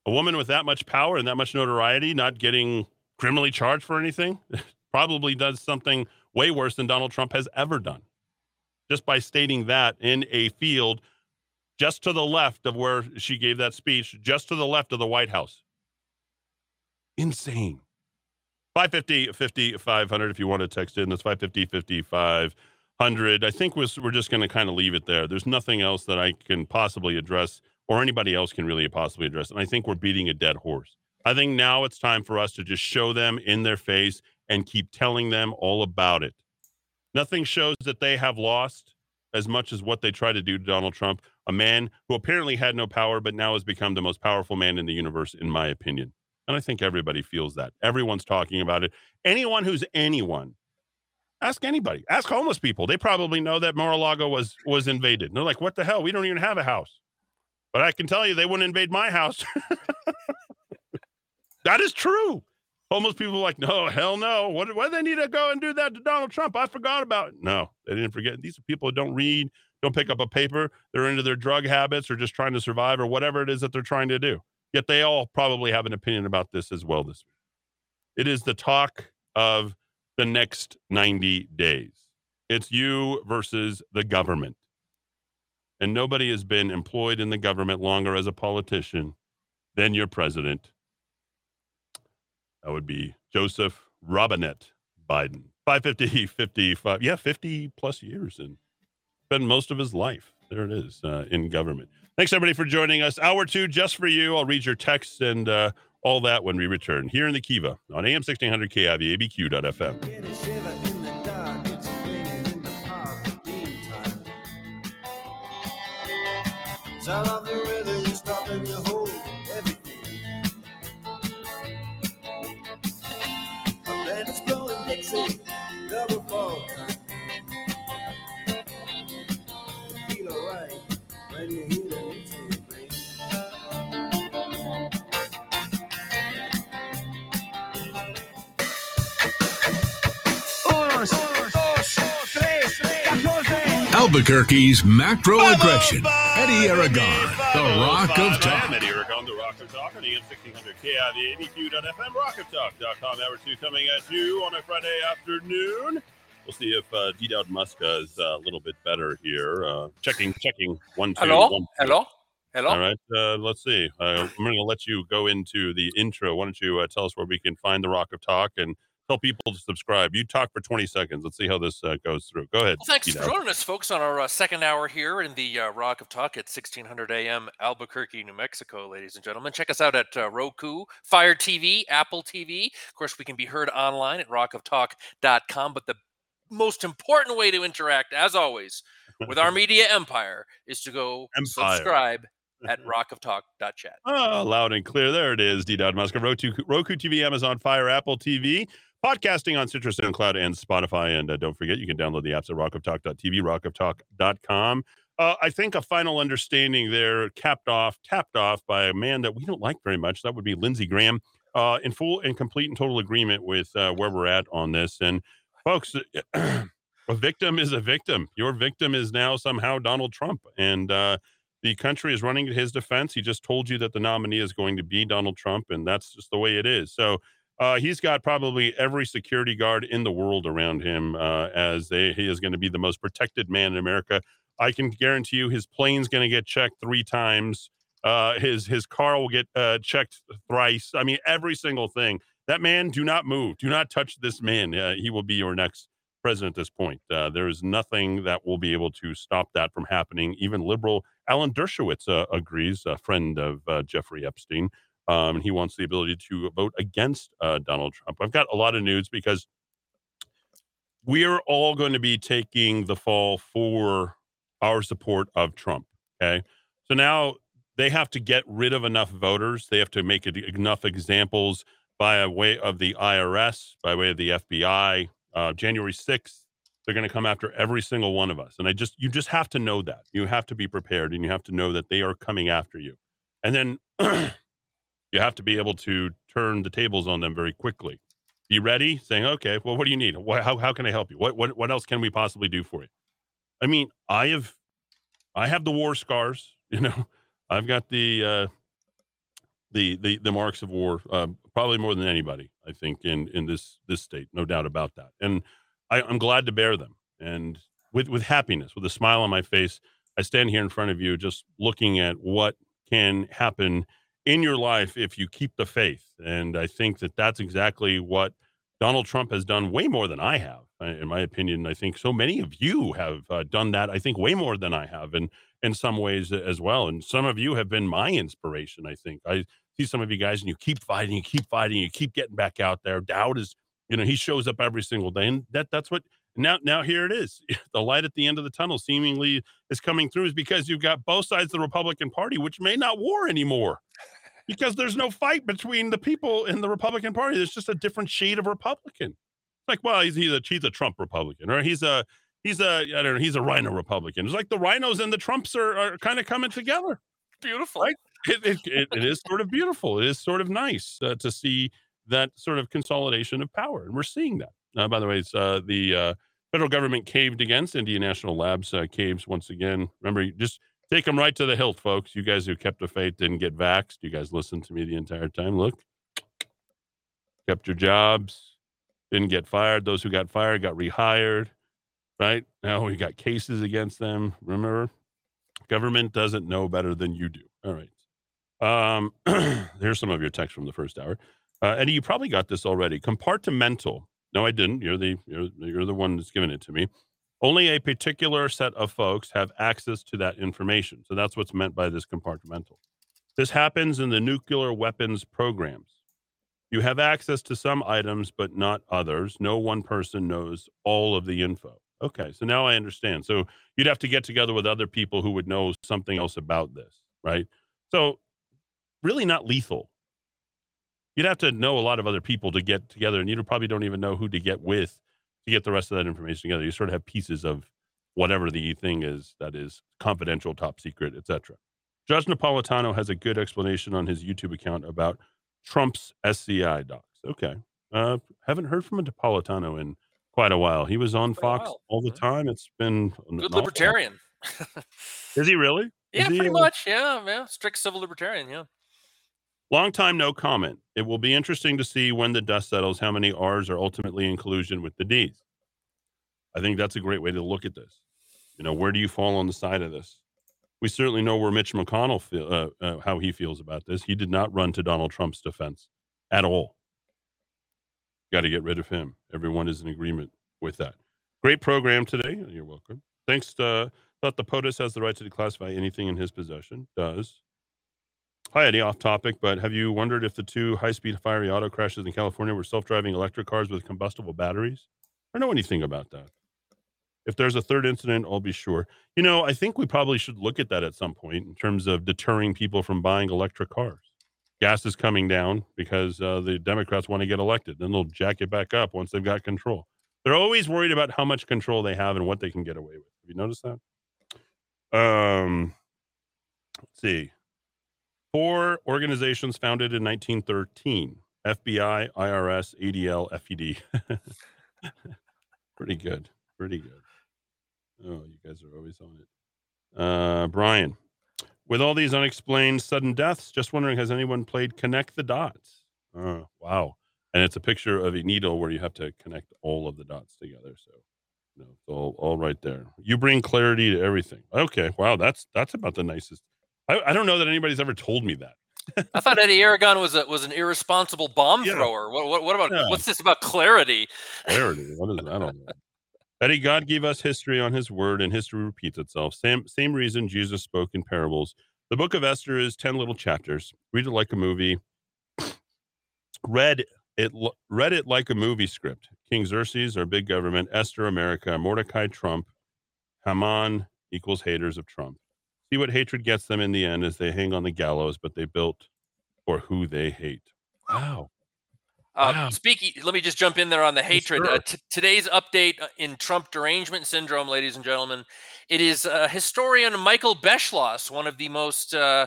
A woman with that much power and that much notoriety, not getting criminally charged for anything, probably does something way worse than Donald Trump has ever done just by stating that in a field just to the left of where she gave that speech, just to the left of the White House. Insane. 550 50 500 if you want to text in. That's 550 5500. I think we're, we're just going to kind of leave it there. There's nothing else that I can possibly address or anybody else can really possibly address. And I think we're beating a dead horse. I think now it's time for us to just show them in their face and keep telling them all about it. Nothing shows that they have lost as much as what they try to do to Donald Trump, a man who apparently had no power, but now has become the most powerful man in the universe, in my opinion. And I think everybody feels that. Everyone's talking about it. Anyone who's anyone, ask anybody, ask homeless people. They probably know that Mar-a-Lago was was invaded. And they're like, what the hell? We don't even have a house. But I can tell you, they wouldn't invade my house. that is true. Homeless people are like, no, hell no. What, why do they need to go and do that to Donald Trump? I forgot about it. No, they didn't forget. These are people who don't read, don't pick up a paper. They're into their drug habits or just trying to survive or whatever it is that they're trying to do. Yet they all probably have an opinion about this as well this week. It is the talk of the next 90 days. It's you versus the government. And nobody has been employed in the government longer as a politician than your president that would be Joseph Robinette Biden. 550, 55, yeah, 50 plus years and spent most of his life. There it is uh, in government. Thanks, everybody, for joining us. Hour two just for you. I'll read your texts and uh, all that when we return here in the Kiva on AM 1600 KIV, ABQ.FM. The rhythm, you stop Albuquerque's macro aggression. Eddie Aragon, the Rock of Talk. Eddie Aragon, the Rock of Talk, on the M1600 KIV, rockoftalk.com. Hour two coming at you on a Friday afternoon. We'll see if uh, D. Dowd Muska is uh, a little bit better here. Uh, checking, checking. One, two, Hello? one, two. Hello? Hello? All right. Uh, let's see. Uh, I'm going to let you go into the intro. Why don't you uh, tell us where we can find the Rock of Talk and tell people to subscribe. You talk for 20 seconds. Let's see how this uh, goes through. Go ahead. Well, thanks D. for joining us, folks, on our uh, second hour here in the uh, Rock of Talk at 1600 AM, Albuquerque, New Mexico, ladies and gentlemen. Check us out at uh, Roku, Fire TV, Apple TV. Of course, we can be heard online at rockoftalk.com. But the most important way to interact, as always, with our media empire is to go Empire. subscribe at rockoftalk.chat. Oh, loud and clear. There it is. D. Dowd Muska, Roku, Roku TV, Amazon Fire, Apple TV. Podcasting on Citrus and Cloud and Spotify. And uh, don't forget, you can download the apps at rockoftalk.tv, rockoftalk.com. Uh, I think a final understanding there, capped off, tapped off by a man that we don't like very much. That would be Lindsey Graham, uh, in full and complete and total agreement with uh, where we're at on this. And folks, a victim is a victim. Your victim is now somehow Donald Trump, and uh, the country is running his defense. He just told you that the nominee is going to be Donald Trump, and that's just the way it is. So. Uh, he's got probably every security guard in the world around him, uh, as they, he is going to be the most protected man in America. I can guarantee you his plane's going to get checked three times. Uh, his his car will get uh, checked thrice. I mean, every single thing. That man, do not move. Do not touch this man. Uh, he will be your next president at this point. Uh, there is nothing that will be able to stop that from happening. Even liberal Alan Dershowitz agrees, a friend of Jeffrey Epstein. Um, and he wants the ability to vote against Donald Trump. I've got a lot of news because we are all going to be taking the fall for our support of Trump. Okay. So now they have to get rid of enough voters. They have to make it enough examples by way of the IRS, by way of the FBI. Uh, January 6th, they're going to come after every single one of us. And I just, you just have to know that. You have to be prepared and you have to know that they are coming after you. And then you have to be able to turn the tables on them very quickly. Be ready, saying, okay, well, what do you need? How, how can I help you? What, what, what else can we possibly do for you? I mean, I have, I have the war scars. You know, I've got the uh, the the the marks of war, uh, probably more than anybody. I think in in this this state, no doubt about that. And I, I'm glad to bear them, and with with happiness, with a smile on my face, I stand here in front of you, just looking at what can happen in your life if you keep the faith. And I think that that's exactly what Donald Trump has done way more than I have, uh, in my opinion. I think so many of you have uh, done that. I think way more than I have, and in some ways as well. And some of you have been my inspiration. I think I see some of you guys, and you keep fighting, you keep fighting, you keep getting back out there. Doubt is, you know, he shows up every single day, and that that's what. Now, now here it is. The light at the end of the tunnel seemingly is coming through, is because you've got both sides of the Republican Party, which may not war anymore because there's no fight between the people in the Republican Party. There's just a different shade of Republican. It's like, well, he's, he's a he's a Trump Republican, or he's a he's a I don't know, he's a RINO Republican. It's like the RINOs and the Trumps are, are kind of coming together. Beautiful, right? It, it, it, it is sort of beautiful. It is sort of nice uh, to see that sort of consolidation of power, and we're seeing that. Uh, by the way, it's uh, the uh, federal government caved against Sandia National Labs uh, caves once again. Remember, just Take them right to the hilt, folks. You guys who kept the faith didn't get vaxxed. You guys listened to me the entire time. Look, kept your jobs, didn't get fired. Those who got fired got rehired. Right now, we got cases against them. Remember, government doesn't know better than you do. All right. Um, here's some of your text from the first hour. Uh, Eddie, you probably got this already. Compartmental. No, I didn't. You're the you're, you're the one that's giving it to me. Only a particular set of folks have access to that information. So that's what's meant by this compartmental. This happens in the nuclear weapons programs. You have access to some items, but not others. No one person knows all of the info. Okay, so now I understand. So you'd have to get together with other people who would know something else about this, right? So, really not lethal. You'd have to know a lot of other people to get together, and you probably don't even know who to get with to get the rest of that information together. You sort of have pieces of whatever the thing is that is confidential, top secret, etc. Judge Napolitano has a good explanation on his YouTube account about Trump's SCI docs. Okay. Uh, haven't heard from a Napolitano in quite a while. He was on Fox all the time. It's been good libertarian. is he really? Yeah, is pretty much. Yeah, yeah. Strict civil libertarian. Yeah. Long time no comment. It will be interesting to see when the dust settles how many R's are ultimately in collusion with the D's. I think that's a great way to look at this. You know, where do you fall on the side of this? We certainly know where Mitch McConnell feel, uh, uh, how he feels about this. He did not run to Donald Trump's defense at all. Got to get rid of him. Everyone is in agreement with that. Great program today. You're welcome. Thanks. To, uh, thought the POTUS has the right to declassify anything in his possession. Does. Hi, off topic, but have you wondered if the two high speed fiery auto crashes in California were self driving electric cars with combustible batteries? I don't know anything about that. If there's a third incident, I'll be sure. You know, I think we probably should look at that at some point in terms of deterring people from buying electric cars. gas is coming down because uh, the Democrats want to get elected. Then they'll jack it back up once they've got control. They're always worried about how much control they have and what they can get away with. Have you noticed that? Um, let's see. Four organizations founded in 1913 FBI, IRS, ADL, FED. Pretty good. Pretty good. Oh, you guys are always on it. Uh, Brian, with all these unexplained sudden deaths, just wondering, has anyone played Connect the Dots? Oh, wow. And it's a picture of a needle where you have to connect all of the dots together. So, you know, all, all right there. You bring clarity to everything. Okay. Wow. That's, that's about the nicest. I, I don't know that anybody's ever told me that. I thought Eddie Aragon was a, was an irresponsible bomb Yeah. thrower. What, what, what about Yeah. what's this about clarity? Clarity. What is I don't know. Eddie, God gave us history on his word, and history repeats itself. Same same reason Jesus spoke in parables. The book of Esther is 10 little chapters. Read it like a movie. Read it read it like a movie script. King Xerxes, our big government, Esther, America, Mordecai, Trump, Haman equals haters of Trump. See what hatred gets them in the end as they hang on the gallows, but they built for who they hate. Wow. Uh, Wow. Speaking, let me just jump in there on the hatred. sure. Uh, t- today's update uh, in Trump derangement syndrome, ladies and gentlemen, it is uh, historian Michael Beschloss, one of the most uh,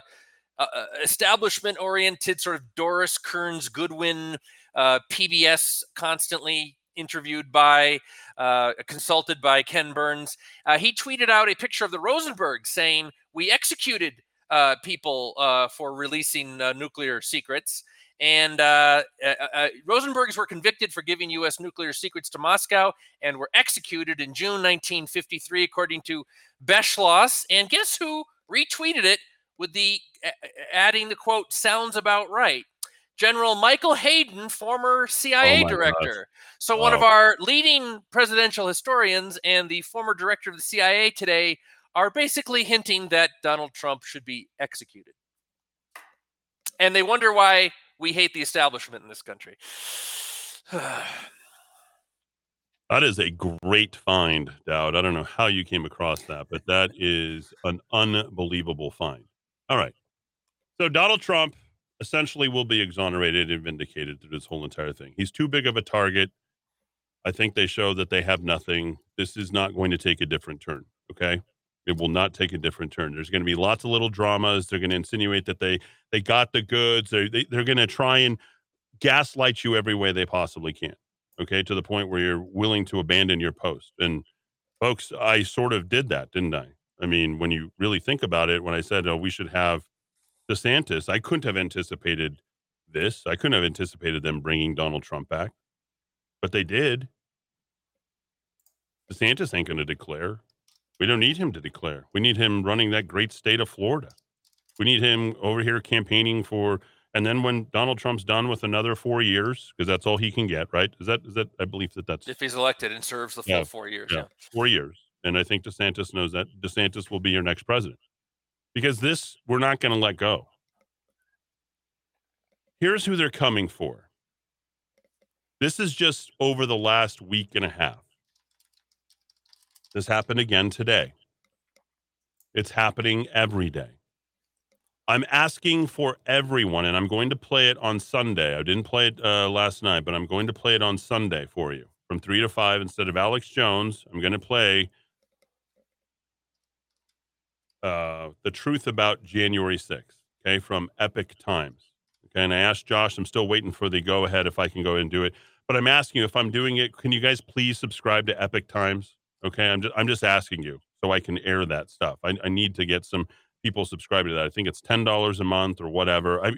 uh, establishment-oriented, sort of Doris Kearns Goodwin, uh, PBS constantly interviewed by, uh, consulted by Ken Burns. Uh, he tweeted out a picture of the Rosenberg saying, "We executed uh, people uh, for releasing uh, nuclear secrets." And uh, Rosenbergs were convicted for giving U.S. nuclear secrets to Moscow and were executed in June 1953, according to Beschloss. And guess who retweeted it with the adding the quote "sounds about right." General Michael Hayden, former CIA Oh gosh. director. So one of our leading presidential historians and the former director of the CIA today are basically hinting that Donald Trump should be executed. And they wonder why we hate the establishment in this country. That is a great find, Dowd. I don't know how you came across that, but that is an unbelievable find. All right. So Donald Trump essentially will be exonerated and vindicated through this whole entire thing. He's too big of a target. I think they show that they have nothing. This is not going to take a different turn. Okay. It will not take a different turn. There's going to be lots of little dramas. They're going to insinuate that they they got the goods. They, they they're going to try and gaslight you every way they possibly can okay, to the point where you're willing to abandon your post. And folks, I sort of did that, didn't I? I mean, when you really think about it, when I said, oh, we should have DeSantis, I couldn't have anticipated this. I couldn't have anticipated them bringing Donald Trump back, but they did. DeSantis ain't going to declare. We don't need him to declare. We need him running that great state of Florida. We need him over here campaigning for and then when Donald Trump's done with another four years, because that's all he can get, right? Is that is that I believe that that's if he's elected and serves the full Yeah, four years. yeah. Yeah. four years. And I think DeSantis knows that DeSantis will be your next president. Because this we're not going to let go. Here's who they're coming for. This is just over the last week and a half. This happened again today. It's happening every day. I'm asking for everyone, and I'm going to play it on Sunday. I didn't play it uh, last night, but I'm going to play it on Sunday for you from three to five instead of Alex Jones. I'm going to play uh, the truth about January 6th, okay, from Epoch Times. Okay, and I asked Josh, I'm still waiting for the go ahead if I can go ahead and do it. But I'm asking you if I'm doing it, can you guys please subscribe to Epoch Times? Okay, I'm just I'm just asking you so I can air that stuff. I, I need to get some people subscribe to that. I think it's ten dollars a month or whatever. I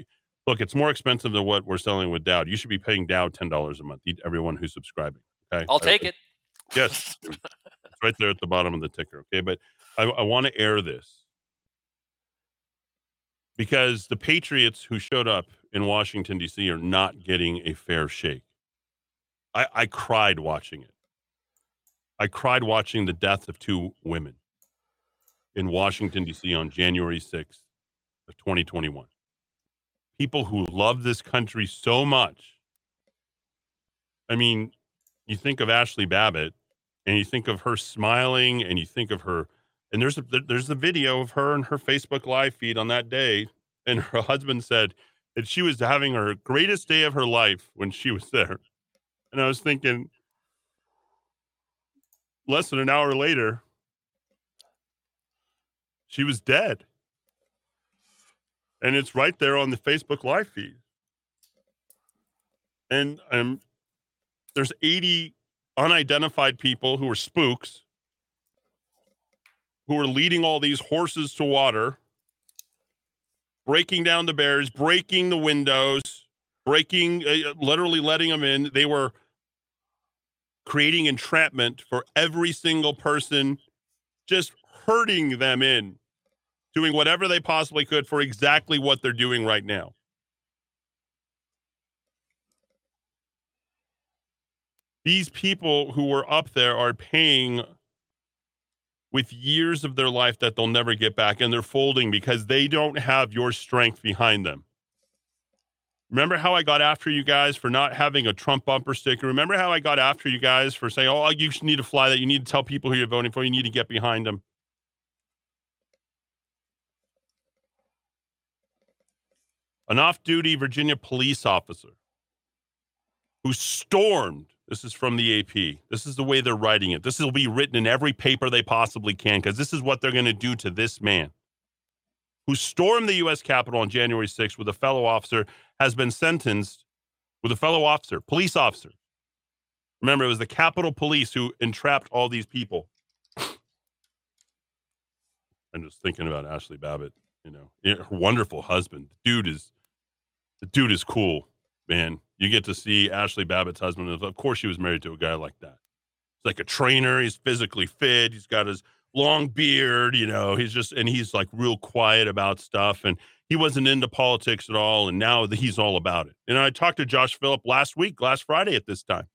look, it's more expensive than what we're selling with Dowd. You should be paying Dowd ten dollars a month. Everyone who's subscribing. Okay, I'll I- take it. Yes, it's right there at the bottom of the ticker. Okay, but I, I want to air this because the Patriots who showed up in Washington D.C. are not getting a fair shake. I, I cried watching it. I cried watching the death of two women in Washington D.C. on January sixth of 2021. People who love this country so much. I mean, you think of Ashley Babbitt and you think of her smiling and you think of her and there's a there's the video of her and her Facebook live feed on that day and her husband said that she was having her greatest day of her life when she was there. And I was thinking, less than an hour later, she was dead. And it's right there on the Facebook live feed. And um, there's 80 unidentified people who are spooks who are leading all these horses to water, breaking down the barriers, breaking the windows, breaking, uh, literally letting them in. They were creating entrapment for every single person, just hurting them in, doing whatever they possibly could for exactly what they're doing right now. These people who were up there are paying with years of their life that they'll never get back, and they're folding because they don't have your strength behind them. Remember how I got after you guys for not having a Trump bumper sticker? Remember how I got after you guys for saying, oh, you need to fly that. You need to tell people who you're voting for. You need to get behind them. An off duty Virginia police officer who stormed this is from the AP. This is the way they're writing it. This will be written in every paper they possibly can because this is what they're going to do to this man who stormed the U.S. Capitol on January 6th with a fellow officer has been sentenced with a fellow officer, police officer. Remember, it was the Capitol Police who entrapped all these people. I'm just thinking about Ashli Babbitt. You know, her wonderful husband. Dude is, the dude is cool, man. You get to see Ashli Babbitt's husband. Of course, she was married to a guy like that. He's like a trainer. He's physically fit. He's got his long beard. You know, he's just and he's like real quiet about stuff. And he wasn't into politics at all, and now he's all about it. And I talked to Josh Philipp last week, last Friday at this time.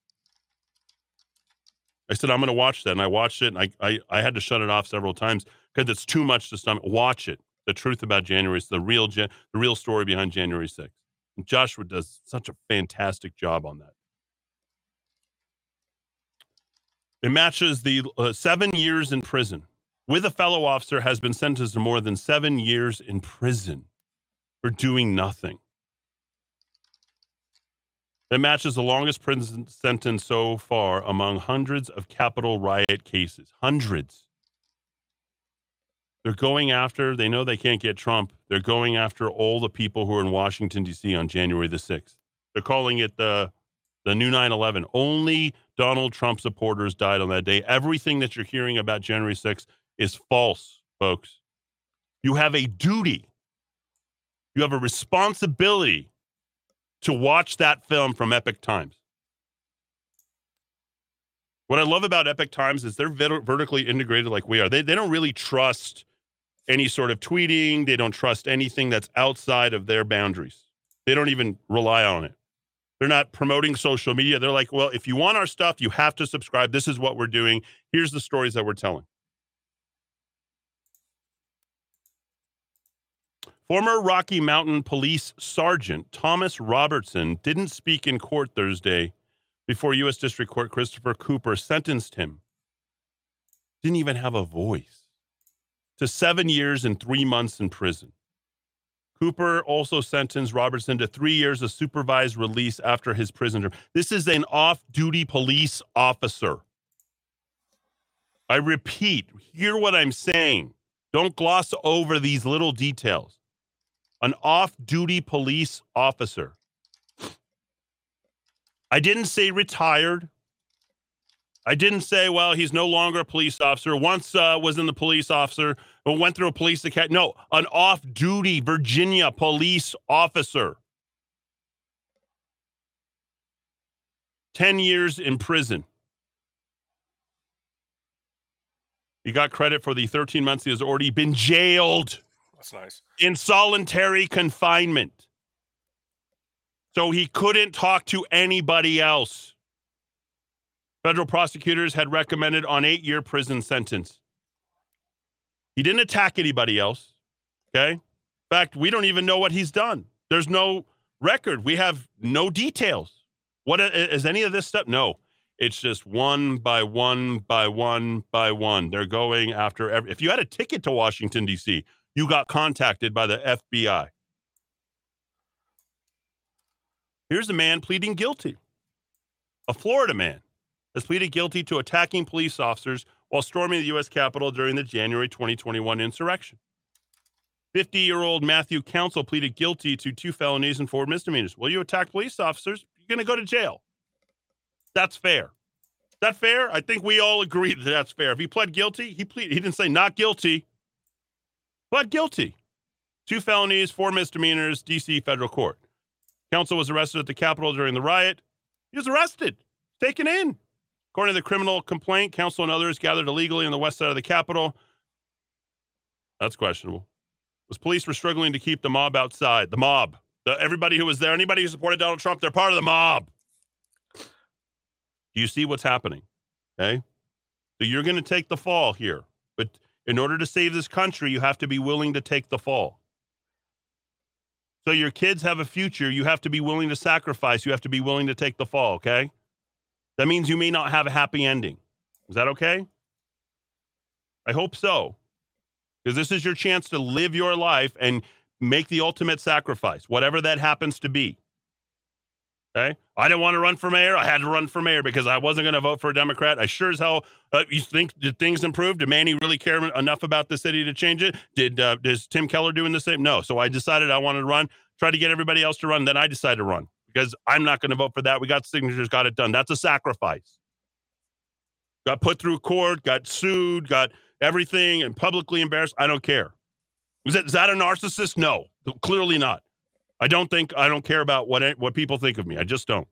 I said I'm going to watch that, and I watched it, and I, I I had to shut it off several times because it's too much to stomach. Watch it. The truth about January, the real the real story behind January 6th. And Joshua does such a fantastic job on that. It matches the uh, seven years in prison with a fellow officer has been sentenced to more than seven years in prison for doing nothing. It matches the longest prison sentence so far among hundreds of Capitol riot cases. Hundreds. They're going after, they know they can't get Trump. They're going after all the people who are in Washington, D.C. on January the 6th. They're calling it the, the new 9 11. Only Donald Trump supporters died on that day. Everything that you're hearing about January 6th is false, folks. You have a duty you have a responsibility to watch that film from Epoch Times. What I love about Epoch Times is they're vertically integrated like we are. They, they don't really trust any sort of tweeting, they don't trust anything that's outside of their boundaries. They don't even rely on it. They're not promoting social media. They're like, well, if you want our stuff, you have to subscribe. This is what we're doing. Here's the stories that we're telling. Former Rocky Mountain Police Sergeant Thomas Robertson didn't speak in court Thursday before U.S. District Court Christopher Cooper sentenced him. Didn't even have a voice to seven years and three months in prison. Cooper also sentenced Robertson to three years of supervised release after his prison term. This is an off duty police officer. I repeat, hear what I'm saying. Don't gloss over these little details an off duty police officer. I didn't say retired. I didn't say, well, he's no longer a police officer. Once uh, was in the police officer, but went through a police academy. No, an off duty Virginia police officer. 10 years in prison. He got credit for the 13 months he has already been jailed. That's nice. In solitary confinement. So he couldn't talk to anybody else. Federal prosecutors had recommended on eight year prison sentence. He didn't attack anybody else. Okay. In fact, we don't even know what he's done. There's no record. We have no details. What is any of this stuff? No. It's just one by one by one by one. They're going after every. If you had a ticket to Washington, D.C., you got contacted by the FBI. Here's a man pleading guilty. A Florida man has pleaded guilty to attacking police officers while storming the U.S. Capitol during the January 2021 insurrection. 50 year old Matthew Council pleaded guilty to two felonies and four misdemeanors. Well, you attack police officers, you're going to go to jail. That's fair. Is that fair? I think we all agree that that's fair. If he pled guilty, he plead, he didn't say not guilty, pled guilty. Two felonies, four misdemeanors, D.C. federal court. Council was arrested at the Capitol during the riot. He was arrested, taken in. According to the criminal complaint, council and others gathered illegally on the west side of the Capitol. That's questionable. Was police were struggling to keep the mob outside. The mob. The, everybody who was there, anybody who supported Donald Trump, they're part of the mob. Do you see what's happening? Okay. So you're going to take the fall here. But in order to save this country, you have to be willing to take the fall. So your kids have a future. You have to be willing to sacrifice. You have to be willing to take the fall. Okay. That means you may not have a happy ending. Is that okay? I hope so. Because this is your chance to live your life and make the ultimate sacrifice, whatever that happens to be. Okay. I didn't want to run for mayor. I had to run for mayor because I wasn't going to vote for a Democrat. I sure as hell. Uh, you think did things improve? Did Manny really care enough about the city to change it? Did uh, is Tim Keller doing the same? No. So I decided I wanted to run. Try to get everybody else to run. Then I decided to run because I'm not going to vote for that. We got signatures, got it done. That's a sacrifice. Got put through court, got sued, got everything, and publicly embarrassed. I don't care. Is that, is that a narcissist? No, clearly not. I don't think I don't care about what what people think of me. I just don't.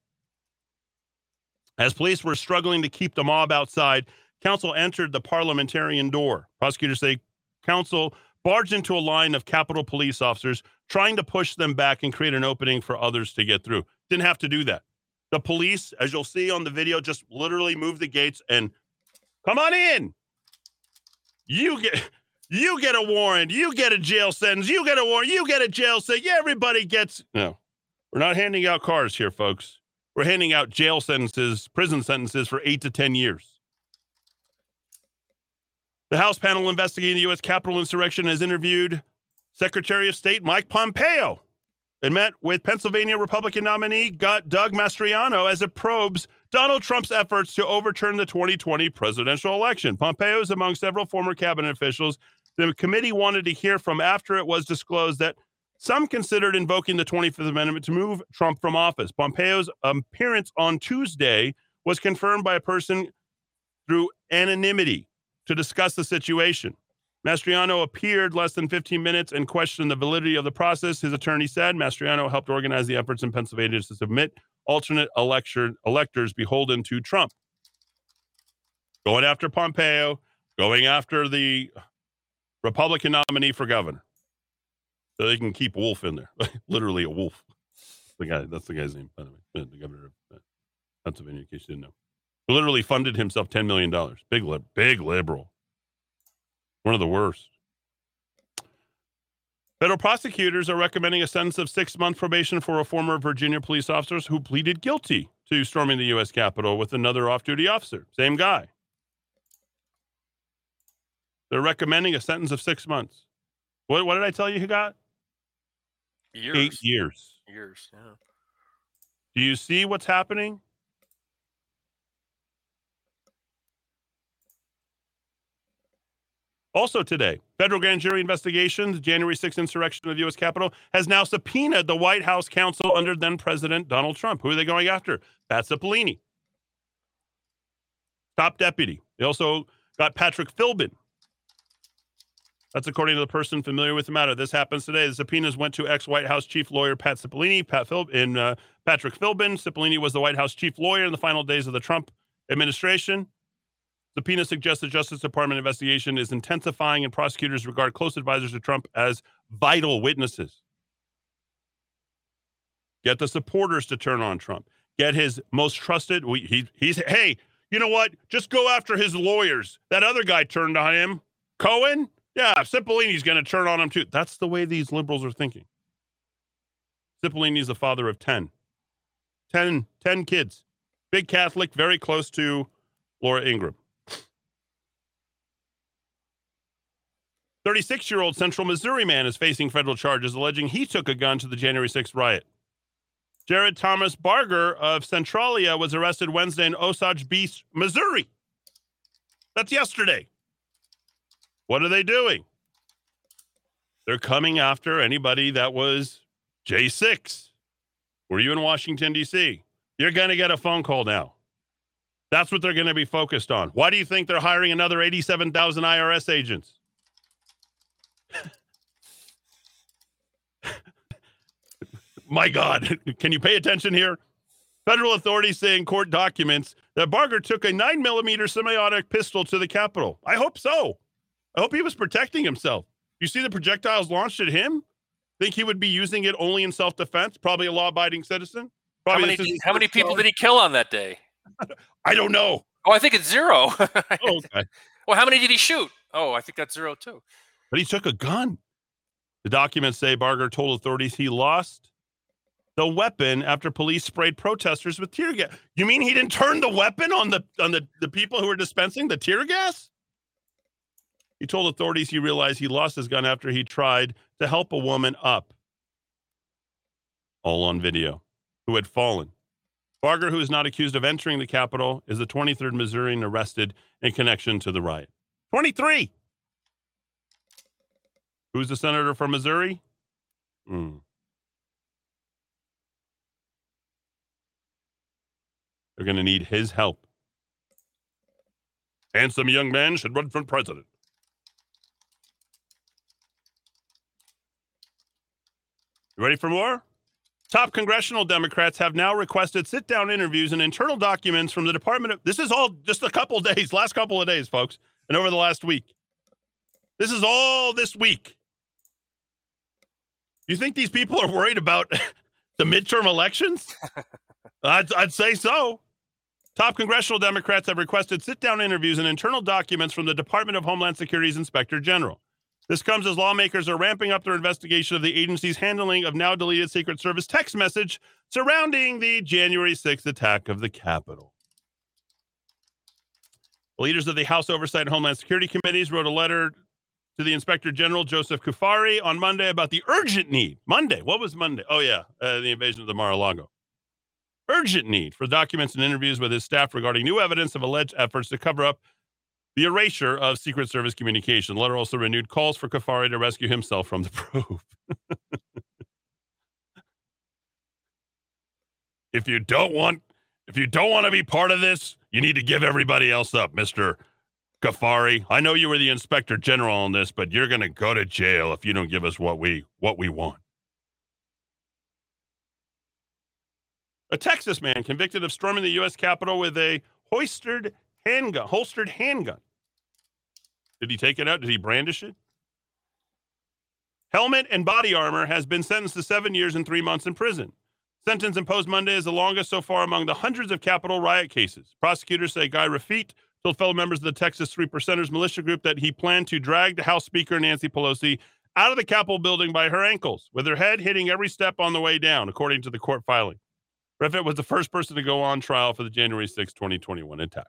As police were struggling to keep the mob outside, council entered the parliamentarian door. Prosecutors say council barged into a line of Capitol police officers, trying to push them back and create an opening for others to get through. Didn't have to do that. The police, as you'll see on the video, just literally moved the gates and come on in. You get you get a warrant, you get a jail sentence, you get a warrant, you get a jail sentence. Yeah, everybody gets no. We're not handing out cars here, folks. We're handing out jail sentences, prison sentences for eight to ten years. The House panel investigating the U.S. Capitol insurrection has interviewed Secretary of State Mike Pompeo and met with Pennsylvania Republican nominee Doug Mastriano as it probes Donald Trump's efforts to overturn the 2020 presidential election. Pompeo is among several former cabinet officials the committee wanted to hear from after it was disclosed that some considered invoking the 25th Amendment to move Trump from office. Pompeo's appearance on Tuesday was confirmed by a person through anonymity to discuss the situation. Mastriano appeared less than 15 minutes and questioned the validity of the process. His attorney said Mastriano helped organize the efforts in Pennsylvania to submit alternate elector, electors beholden to Trump. Going after Pompeo, going after the Republican nominee for governor. So they can keep Wolf in there. Literally a wolf. The guy, that's the guy's name, by the way, the governor of uh, Pennsylvania, in case you didn't know literally funded himself $10 million. Big, big liberal. One of the worst. Federal prosecutors are recommending a sentence of six month probation for a former Virginia police officer who pleaded guilty to storming the U.S. Capitol with another off duty officer. Same guy. They're recommending a sentence of six months. What, what did I tell you he got? Years. Eight years. Years. Yeah. Do you see what's happening? Also today, federal grand jury investigation, the January 6th insurrection of the U.S. Capitol, has now subpoenaed the White House counsel under then President Donald Trump. Who are they going after? Pat Cipollone, top deputy. They also got Patrick Philbin. That's according to the person familiar with the matter. This happens today. The subpoenas went to ex-White House chief lawyer Pat Cipollone. Pat Phil- in uh, Patrick Philbin. Cipollone was the White House chief lawyer in the final days of the Trump administration. Subpoena suggests the Justice Department investigation is intensifying, and prosecutors regard close advisors to Trump as vital witnesses. Get the supporters to turn on Trump. Get his most trusted. He, he's hey, you know what? Just go after his lawyers. That other guy turned on him. Cohen, yeah, Cipollone's going to turn on him too. That's the way these liberals are thinking. Cipollone's the father of 10. 10, 10 kids. Big Catholic, very close to Laura Ingraham. 36 year old Central Missouri man is facing federal charges alleging he took a gun to the January 6th riot. Jared Thomas Barger of Centralia was arrested Wednesday in Osage Beach, Missouri. That's yesterday. What are they doing? They're coming after anybody that was J6. Were you in Washington, D.C.? You're going to get a phone call now. That's what they're going to be focused on. Why do you think they're hiring another 87,000 IRS agents? My God, can you pay attention here? Federal authorities say in court documents that Barger took a nine millimeter semi-automatic pistol to the Capitol. I hope so. I hope he was protecting himself. You see the projectiles launched at him? Think he would be using it only in self-defense? Probably a law-abiding citizen. Probably how many, how many people did he kill on that day? I don't know. Oh, I think it's zero. oh, okay. Well, how many did he shoot? Oh, I think that's zero too. But he took a gun. The documents say Barger told authorities he lost the weapon after police sprayed protesters with tear gas. You mean he didn't turn the weapon on the on the, the people who were dispensing the tear gas? He told authorities he realized he lost his gun after he tried to help a woman up. All on video, who had fallen. Barger, who is not accused of entering the Capitol, is the 23rd Missourian arrested in connection to the riot. 23! Who's the senator from Missouri? Hmm. They're going to need his help. Handsome young man should run for president. You ready for more? Top congressional Democrats have now requested sit down interviews and internal documents from the Department of. This is all just a couple days, last couple of days, folks, and over the last week. This is all this week. You think these people are worried about the midterm elections? I'd, I'd say so. Top congressional Democrats have requested sit down interviews and internal documents from the Department of Homeland Security's Inspector General. This comes as lawmakers are ramping up their investigation of the agency's handling of now deleted Secret Service text message surrounding the January 6th attack of the Capitol. Leaders of the House Oversight and Homeland Security Committees wrote a letter to the Inspector General Joseph Cuffari on Monday about the urgent need. Monday, what was Monday? Oh, yeah, uh, the invasion of the Mar a Lago urgent need for documents and interviews with his staff regarding new evidence of alleged efforts to cover up the erasure of Secret Service communication. The letter also renewed calls for Cuffari to rescue himself from the probe. if you don't want if you don't want to be part of this, you need to give everybody else up, Mr. Cuffari. I know you were the inspector general on this, but you're going to go to jail if you don't give us what we what we want. A Texas man convicted of storming the U.S. Capitol with a holstered handgun. Holstered handgun. Did he take it out? Did he brandish it? Helmet and body armor has been sentenced to seven years and three months in prison. Sentence imposed Monday is the longest so far among the hundreds of Capitol riot cases. Prosecutors say Guy Reffitt told fellow members of the Texas Three Percenters militia group that he planned to drag the House Speaker Nancy Pelosi out of the Capitol building by her ankles, with her head hitting every step on the way down, according to the court filing. Reffitt was the first person to go on trial for the January 6, 2021 attack.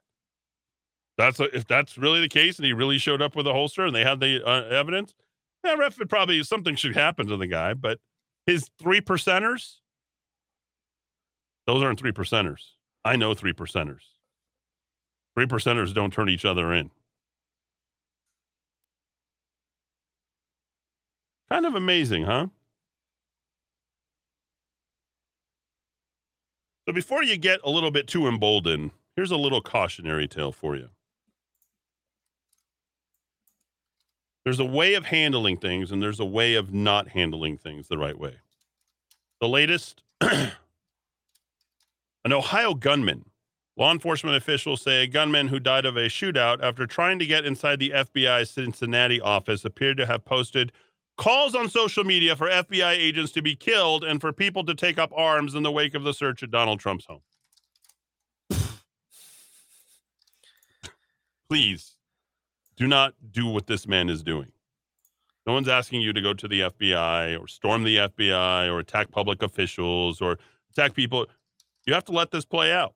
That's a, if that's really the case, and he really showed up with a holster, and they had the uh, evidence. Yeah, Reffitt probably something should happen to the guy, but his three percenters, those aren't three percenters. I know three percenters. Three percenters don't turn each other in. Kind of amazing, huh? So before you get a little bit too emboldened, here's a little cautionary tale for you. There's a way of handling things, and there's a way of not handling things the right way. The latest an Ohio gunman. Law enforcement officials say a gunman who died of a shootout after trying to get inside the FBI Cincinnati office appeared to have posted calls on social media for FBI agents to be killed and for people to take up arms in the wake of the search at Donald Trump's home. Please do not do what this man is doing. No one's asking you to go to the FBI or storm the FBI or attack public officials or attack people. You have to let this play out.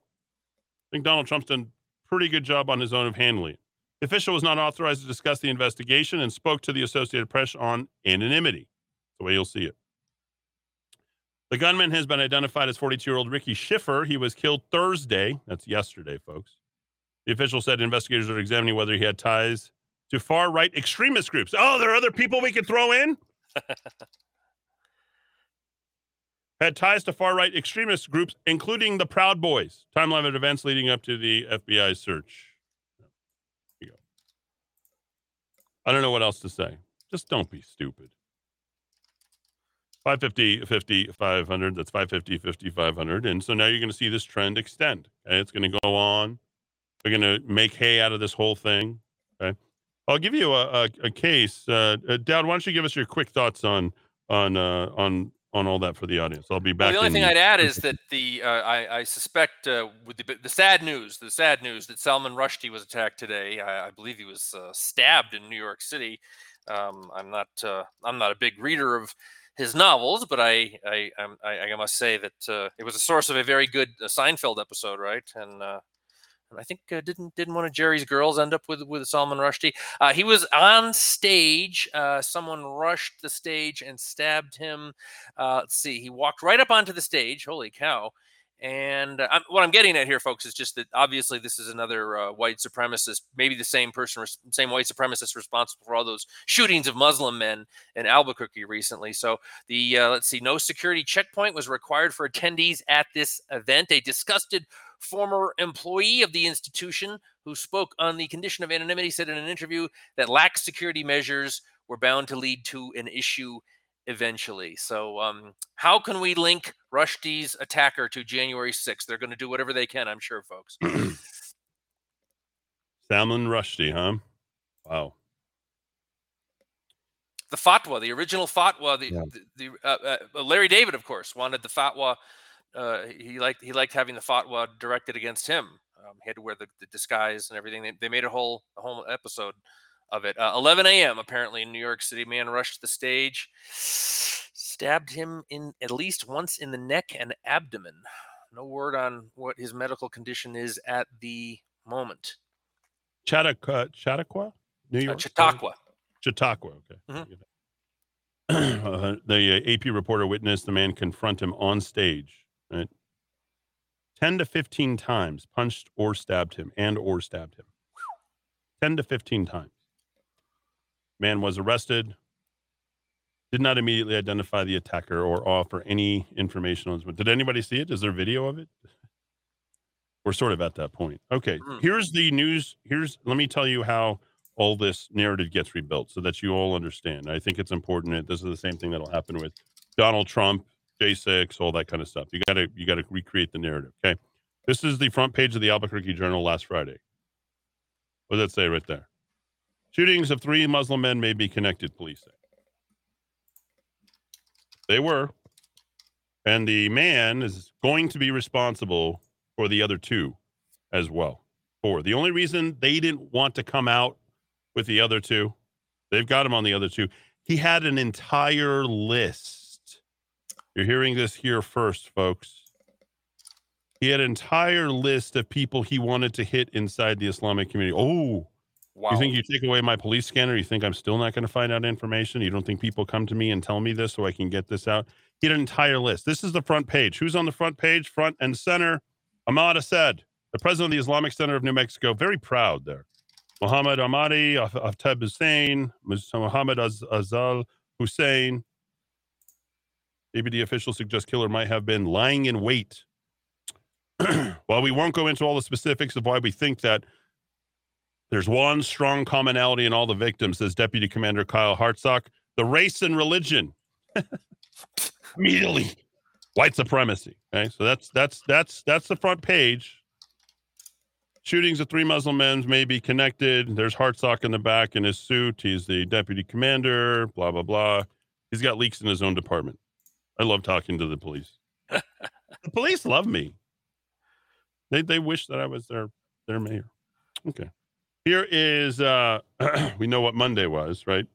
I think Donald Trump's done a pretty good job on his own of handling it. The official was not authorized to discuss the investigation and spoke to the Associated Press on anonymity. The way you'll see it. The gunman has been identified as 42 year old Ricky Shiffer. He was killed Thursday. That's yesterday, folks. The official said investigators are examining whether he had ties to far right extremist groups. Oh, there are other people we could throw in? had ties to far right extremist groups, including the Proud Boys. Timeline of events leading up to the FBI search. Here you go. I don't know what else to say. Just don't be stupid. 550, 50, 500. That's 550, 50, 500. And so now you're going to see this trend extend. Okay? It's going to go on. We're going to make hay out of this whole thing. Okay. I'll give you a, a, a case. Uh, uh, why don't you give us your quick thoughts on on uh, on on all that for the audience? I'll be back. Well, the only in- thing I'd add is that the uh, I, I suspect uh, with the, the sad news, the sad news that Salman Rushdie was attacked today. I, I believe he was uh, stabbed in New York City. Um, I'm not uh, I'm not a big reader of his novels, but I I I'm- I, I must say that uh, it was a source of a very good uh, Seinfeld episode, right? And uh, and I think uh, didn't didn't one of Jerry's girls end up with with Salman Rushdie? Uh, he was on stage. Uh, someone rushed the stage and stabbed him. Uh, let's see. He walked right up onto the stage. Holy cow! And uh, I'm, what I'm getting at here, folks, is just that obviously this is another uh, white supremacist, maybe the same person, same white supremacist responsible for all those shootings of Muslim men in Albuquerque recently. So the let's see, no security checkpoint was required for attendees at this event. A disgusted former employee of the institution who spoke on the condition of anonymity said in an interview that lax security measures were bound to lead to an issue eventually. So, um, how can we link Rushdie's attacker to January 6th? They're going to do whatever they can, I'm sure, folks. Salman Rushdie, huh? Wow. the fatwa, the original fatwa, the, Yeah. the, the uh, uh, Larry David, of course, wanted the fatwa. Uh, he liked he liked having the fatwa directed against him. Um, he had to wear the, the disguise and everything. They, they made a whole a whole episode of it. Uh, 11 a.m. apparently in New York City, man rushed the stage, stabbed him in at least once in the neck and abdomen. No word on what his medical condition is at the moment. Chautauqua, Chautauqua, New Uh, York. Chautauqua. Chautauqua. Okay. Mhm. uh, the uh, AP reporter witnessed the man confront him on stage. Right, ten to fifteen times, punched or stabbed him, and or stabbed him. Ten to fifteen times. Man was arrested. Did not immediately identify the attacker or offer any information on his. Did anybody see it? Is there video of it? We're sort of at that point. Okay, Mm. here's the news. Here's let me tell you how all this narrative gets rebuilt so that you all understand. I think it's important. that This is the same thing that'll happen with Donald Trump, J6, all that kind of stuff. You got to you got to recreate the narrative. Okay, this is the front page of the Albuquerque Journal last Friday. What does that say right there? Shootings of three Muslim men may be connected. Police say they were, and the man is going to be responsible for the other two as well. Four. The only reason they didn't want to come out with the other two. They've got him on the other two. He had an entire list. You're hearing this here first, folks. He had an entire list of people he wanted to hit inside the Islamic community. Oh, Wow. you think you take away my police scanner? You think I'm still not going to find out information? You don't think people come to me and tell me this so I can get this out? He had an entire list. This is the front page. Who's on the front page? Front and center. Ahmad Assed, the president of the Islamic Center of New Mexico. Very proud there. Muhammad Ahmadi, Aftab Hussein, Muhammad Az- Azal Hussein. APD officials suggest killer might have been lying in wait. While we won't go into all the specifics of why we think that, there's one strong commonality in all the victims, says Deputy Commander Kyle Hartsock the race and religion. Immediately, white supremacy. Okay, so that's that's that's that's the front page. Shootings of three Muslim men may be connected. There's Hartsock in the back in his suit. He's the deputy commander. Blah blah blah. He's got leaks in his own department. I love talking to the police. the police love me. They they wish that I was their their mayor. Okay. Here is uh we know what Monday was, right?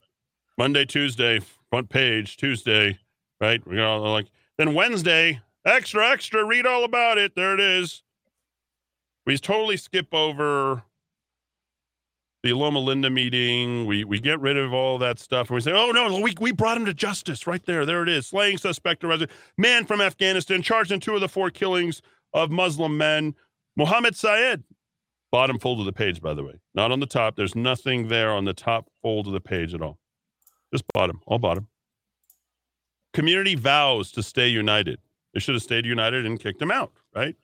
Monday, Tuesday, front page, Tuesday, right? We got all like then Wednesday, extra, extra, read all about it. There it is. We totally skip over the Loma Linda meeting. We we get rid of all that stuff, and we say, "Oh no, we we brought him to justice right there. There it is. Slaying suspect arrested. Man from Afghanistan charged in two of the four killings of Muslim men. Muhammad Syed." Bottom fold of the page, by the way, not on the top. There's nothing there on the top fold of the page at all. Just bottom, all bottom. Community vows to stay united. They should have stayed united and kicked him out, right?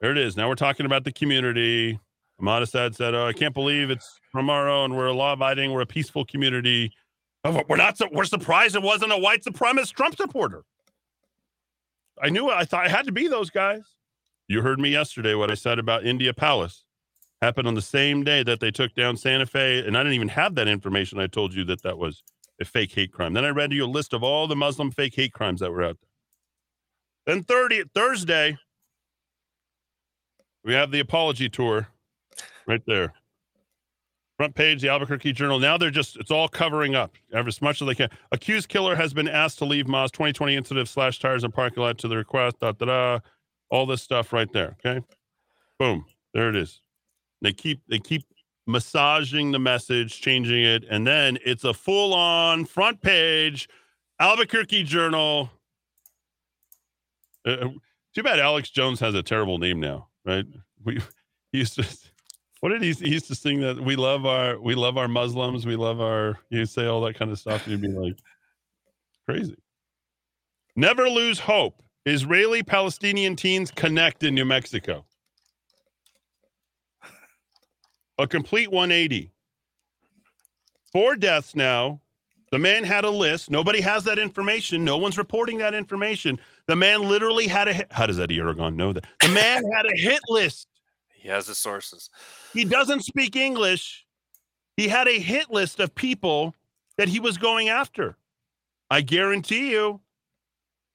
There it is. Now we're talking about the community. Ahmadinejad said, "Oh, I can't believe it's from our own. We're a law-abiding. We're a peaceful community. Oh, we're not. We're surprised it wasn't a white supremacist Trump supporter. I knew. I thought it had to be those guys. You heard me yesterday. What I said about India Palace happened on the same day that they took down Santa Fe, and I didn't even have that information. I told you that that was a fake hate crime. Then I read you a list of all the Muslim fake hate crimes that were out there. Then 30 Thursday, we have the apology tour right there. Front page, the Albuquerque Journal. Now they're just, it's all covering up as much as they can. Accused killer has been asked to leave Moss 2020 incident slash tires in parking lot to the request, da da da. All this stuff right there. Okay. Boom. There it is. They keep, they keep massaging the message, changing it, and then it's a full on front page Albuquerque Journal. Uh, uh, too bad Alex Jones has a terrible name now, right? We he used to what did he, he used to sing that we love our we love our Muslims, we love our you say all that kind of stuff, you'd be like crazy. Never lose hope. Israeli Palestinian teens connect in New Mexico. A complete 180. Four deaths now. The man had a list. Nobody has that information. No one's reporting that information. The man literally had a hit. How does Eddie Aragon know that? The man had a hit list. He has his sources. He doesn't speak English. He had a hit list of people that he was going after. I guarantee you,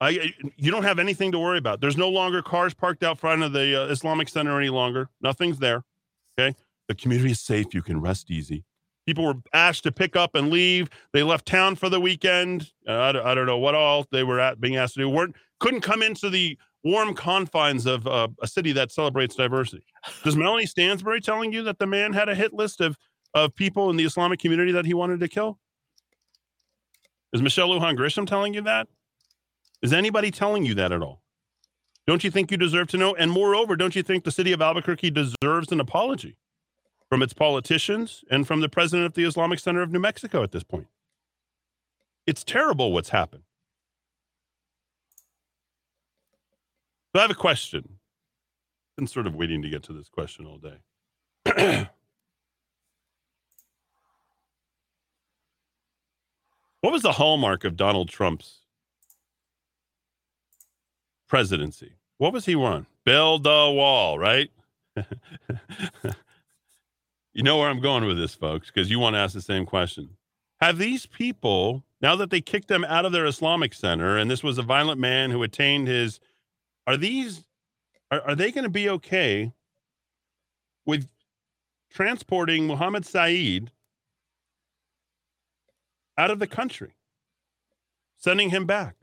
I you don't have anything to worry about. There's no longer cars parked out front of the uh, Islamic Center any longer. Nothing's there. Okay. The community is safe. You can rest easy. People were asked to pick up and leave. They left town for the weekend. Uh, I, I, don't know what all they were at, being asked to do. weren't couldn't come into the warm confines of uh, a city that celebrates diversity. Does Melanie Stansbury telling you that the man had a hit list of of people in the Islamic community that he wanted to kill? Is Michelle Lujan Grisham telling you that? Is anybody telling you that at all? Don't you think you deserve to know? And moreover, don't you think the city of Albuquerque deserves an apology? from its politicians and from the president of the Islamic Center of New Mexico at this point. It's terrible what's happened. So I have a question. Been sort of waiting to get to this question all day. what was the hallmark of Donald Trump's presidency? What was he on? Build the wall, right? You know where I'm going with this, folks, because you want to ask the same question. Have these people, now that they kicked them out of their Islamic center, and this was a violent man who attained his, are these, are, are they going to be okay with transporting Muhammad Saeed out of the country, sending him back?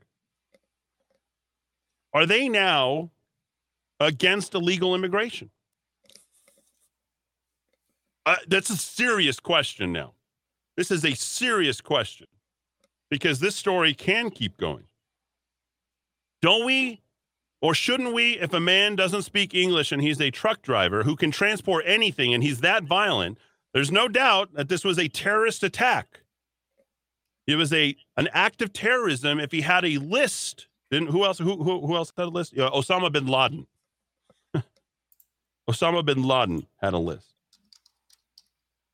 Are they now against illegal immigration? Uh, that's a serious question now. This is a serious question because this story can keep going. Don't we, or shouldn't we, if a man doesn't speak English and he's a truck driver who can transport anything and he's that violent, there's no doubt that this was a terrorist attack. It was a an act of terrorism if he had a list. Then who else? Who who, who else had a list? Uh, Osama bin Laden. Osama bin Laden had a list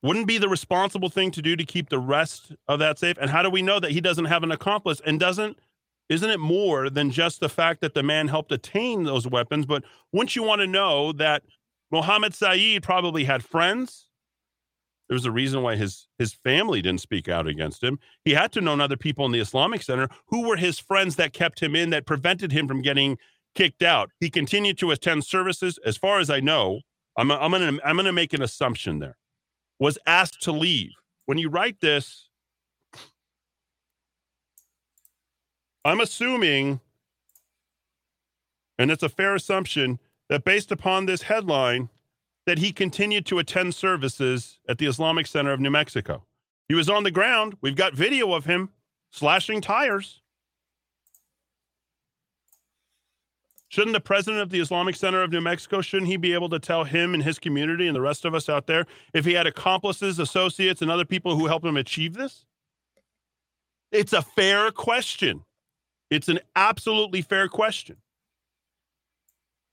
wouldn't be the responsible thing to do to keep the rest of that safe and how do we know that he doesn't have an accomplice and doesn't isn't it more than just the fact that the man helped attain those weapons? But wouldn't you want to know that mohammed saeed probably had friends? There was a reason why his his family didn't speak out against him. He had to know other people in the islamic center who were his friends that kept him in that prevented him from getting kicked out. He continued to attend services. As far as i know i'm, I'm gonna i'm gonna make an assumption there. Was asked to leave. When you write this, I'm assuming, and it's a fair assumption, that based upon this headline, that he continued to attend services at the Islamic Center of New Mexico. He was on the ground. We've got video of him slashing tires. Shouldn't the president of the Islamic Center of New Mexico, shouldn't he be able to tell him and his community and the rest of us out there if he had accomplices, associates, and other people who helped him achieve this? It's a fair question. It's an absolutely fair question.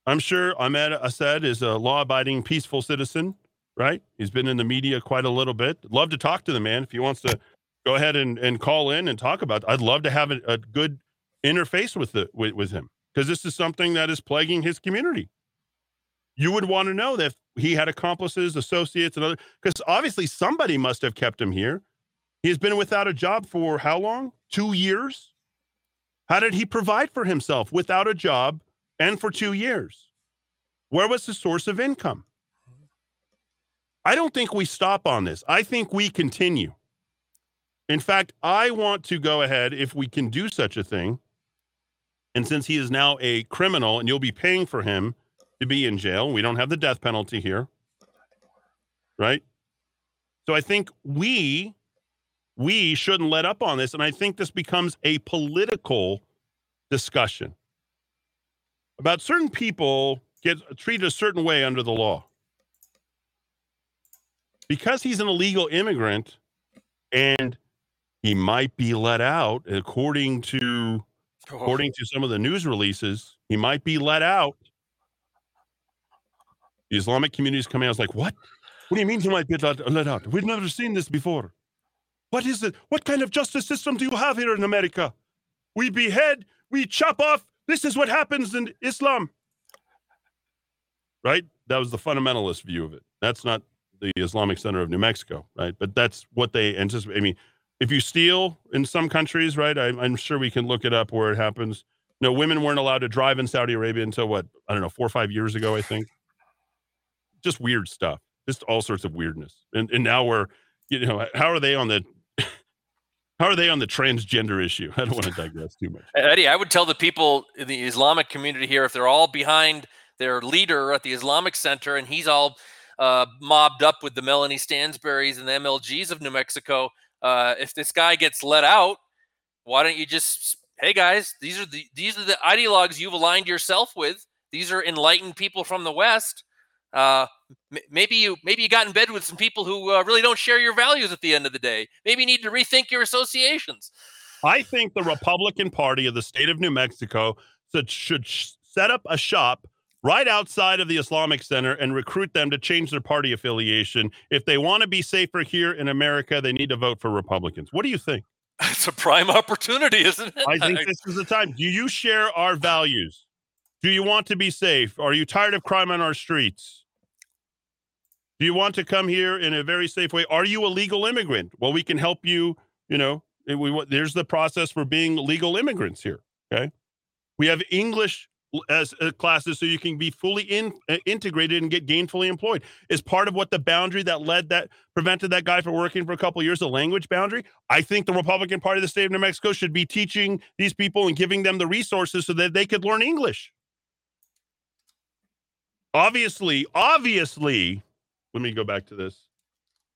I'm sure Ahmed Assed is a law abiding, peaceful citizen, right? He's been in the media quite a little bit. Love to talk to the man if he wants to go ahead and, and call in and talk about it. I'd love to have a, a good interface with, the, with, with him because this is something that is plaguing his community. You would want to know that he had accomplices, associates, and other, because obviously somebody must have kept him here. He has been without a job for how long? Two years? How did he provide for himself without a job and for two years? Where was the source of income? I don't think we stop on this. I think we continue. In fact, I want to go ahead, if we can do such a thing, and since he is now a criminal and you'll be paying for him to be in jail, we don't have the death penalty here. Right? So I think we we shouldn't let up on this and I think this becomes a political discussion about certain people get treated a certain way under the law. Because he's an illegal immigrant and he might be let out according to oh. according to some of the news releases, he might be let out. The Islamic community is coming out. I was like, what? What do you mean he might be let out? We've never seen this before. What is it? What kind of justice system do you have here in America? We behead, we chop off. This is what happens in Islam. Right? That was the fundamentalist view of it. That's not the Islamic Center of New Mexico, right? But that's what they anticipate. I mean, if you steal in some countries, right? I, am sure we can look it up where it happens. No, women weren't allowed to drive in Saudi Arabia until what? I don't know, four or five years ago, I think. Just weird stuff. Just all sorts of weirdness. And and now we're, you know, how are they on the how are they on the transgender issue? I don't want to digress too much. Eddie, I would tell the people in the Islamic community here if they're all behind their leader at the Islamic Center and he's all uh, mobbed up with the Melanie Stansburys and the MLGs of New Mexico, uh, if this guy gets let out, why don't you just hey guys, these are the these are the ideologues you've aligned yourself with. These are enlightened people from the West. Uh, m- maybe you maybe you got in bed with some people who uh, really don't share your values at the end of the day. Maybe you need to rethink your associations. I think the Republican Party of the state of New Mexico should, should set up a shop right outside of the Islamic Center and recruit them to change their party affiliation. If they want to be safer here in America, they need to vote for Republicans. What do you think? It's a prime opportunity, isn't it? I think this is the time. Do you share our values? Do you want to be safe? Are you tired of crime on our streets? Do you want to come here in a very safe way? Are you a legal immigrant? Well, we can help you. You know, we, there's the process for being legal immigrants here. Okay. We have English as uh, classes so you can be fully in, uh, integrated and get gainfully employed is part of what the boundary that led that prevented that guy from working for a couple years the language boundary i think the republican party of the state of new mexico should be teaching these people and giving them the resources so that they could learn english obviously obviously let me go back to this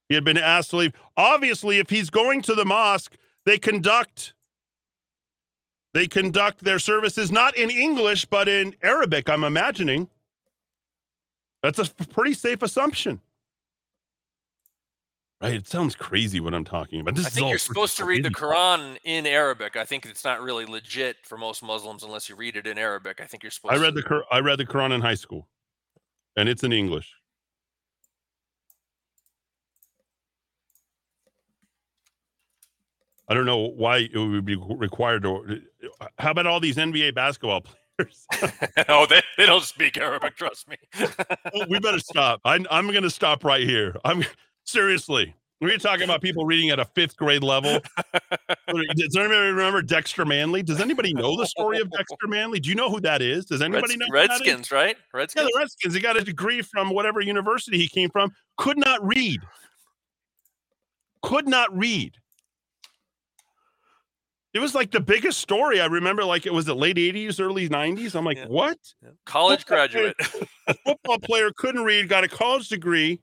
he had been asked to leave obviously if he's going to the mosque they conduct they conduct their services not in English, but in Arabic, I'm imagining. That's a pretty safe assumption. Right? It sounds crazy what I'm talking about. This I think you're supposed to read the Quran in Arabic. I think it's not really legit for most Muslims unless you read it in Arabic. I think you're supposed I read to. the I read the Quran in high school. And it's in English. I don't know why it would be required to. Uh, how about all these NBA basketball players? oh, they, they don't speak Arabic. Trust me. we better stop. I, I'm going to stop right here. I'm seriously. We're talking about people reading at a fifth grade level. Does anybody remember Dexter Manley? Does anybody know the story of Dexter Manley? Do you know who that is? Does anybody Reds, know? Redskins, right? Redskins. Yeah, the Redskins. He got a degree from whatever university he came from. Could not read. Could not read it was like the biggest story. I remember like it was the late 80s, early 90s. I'm like, Yeah. what? College Football graduate. A football player couldn't read, got a college degree.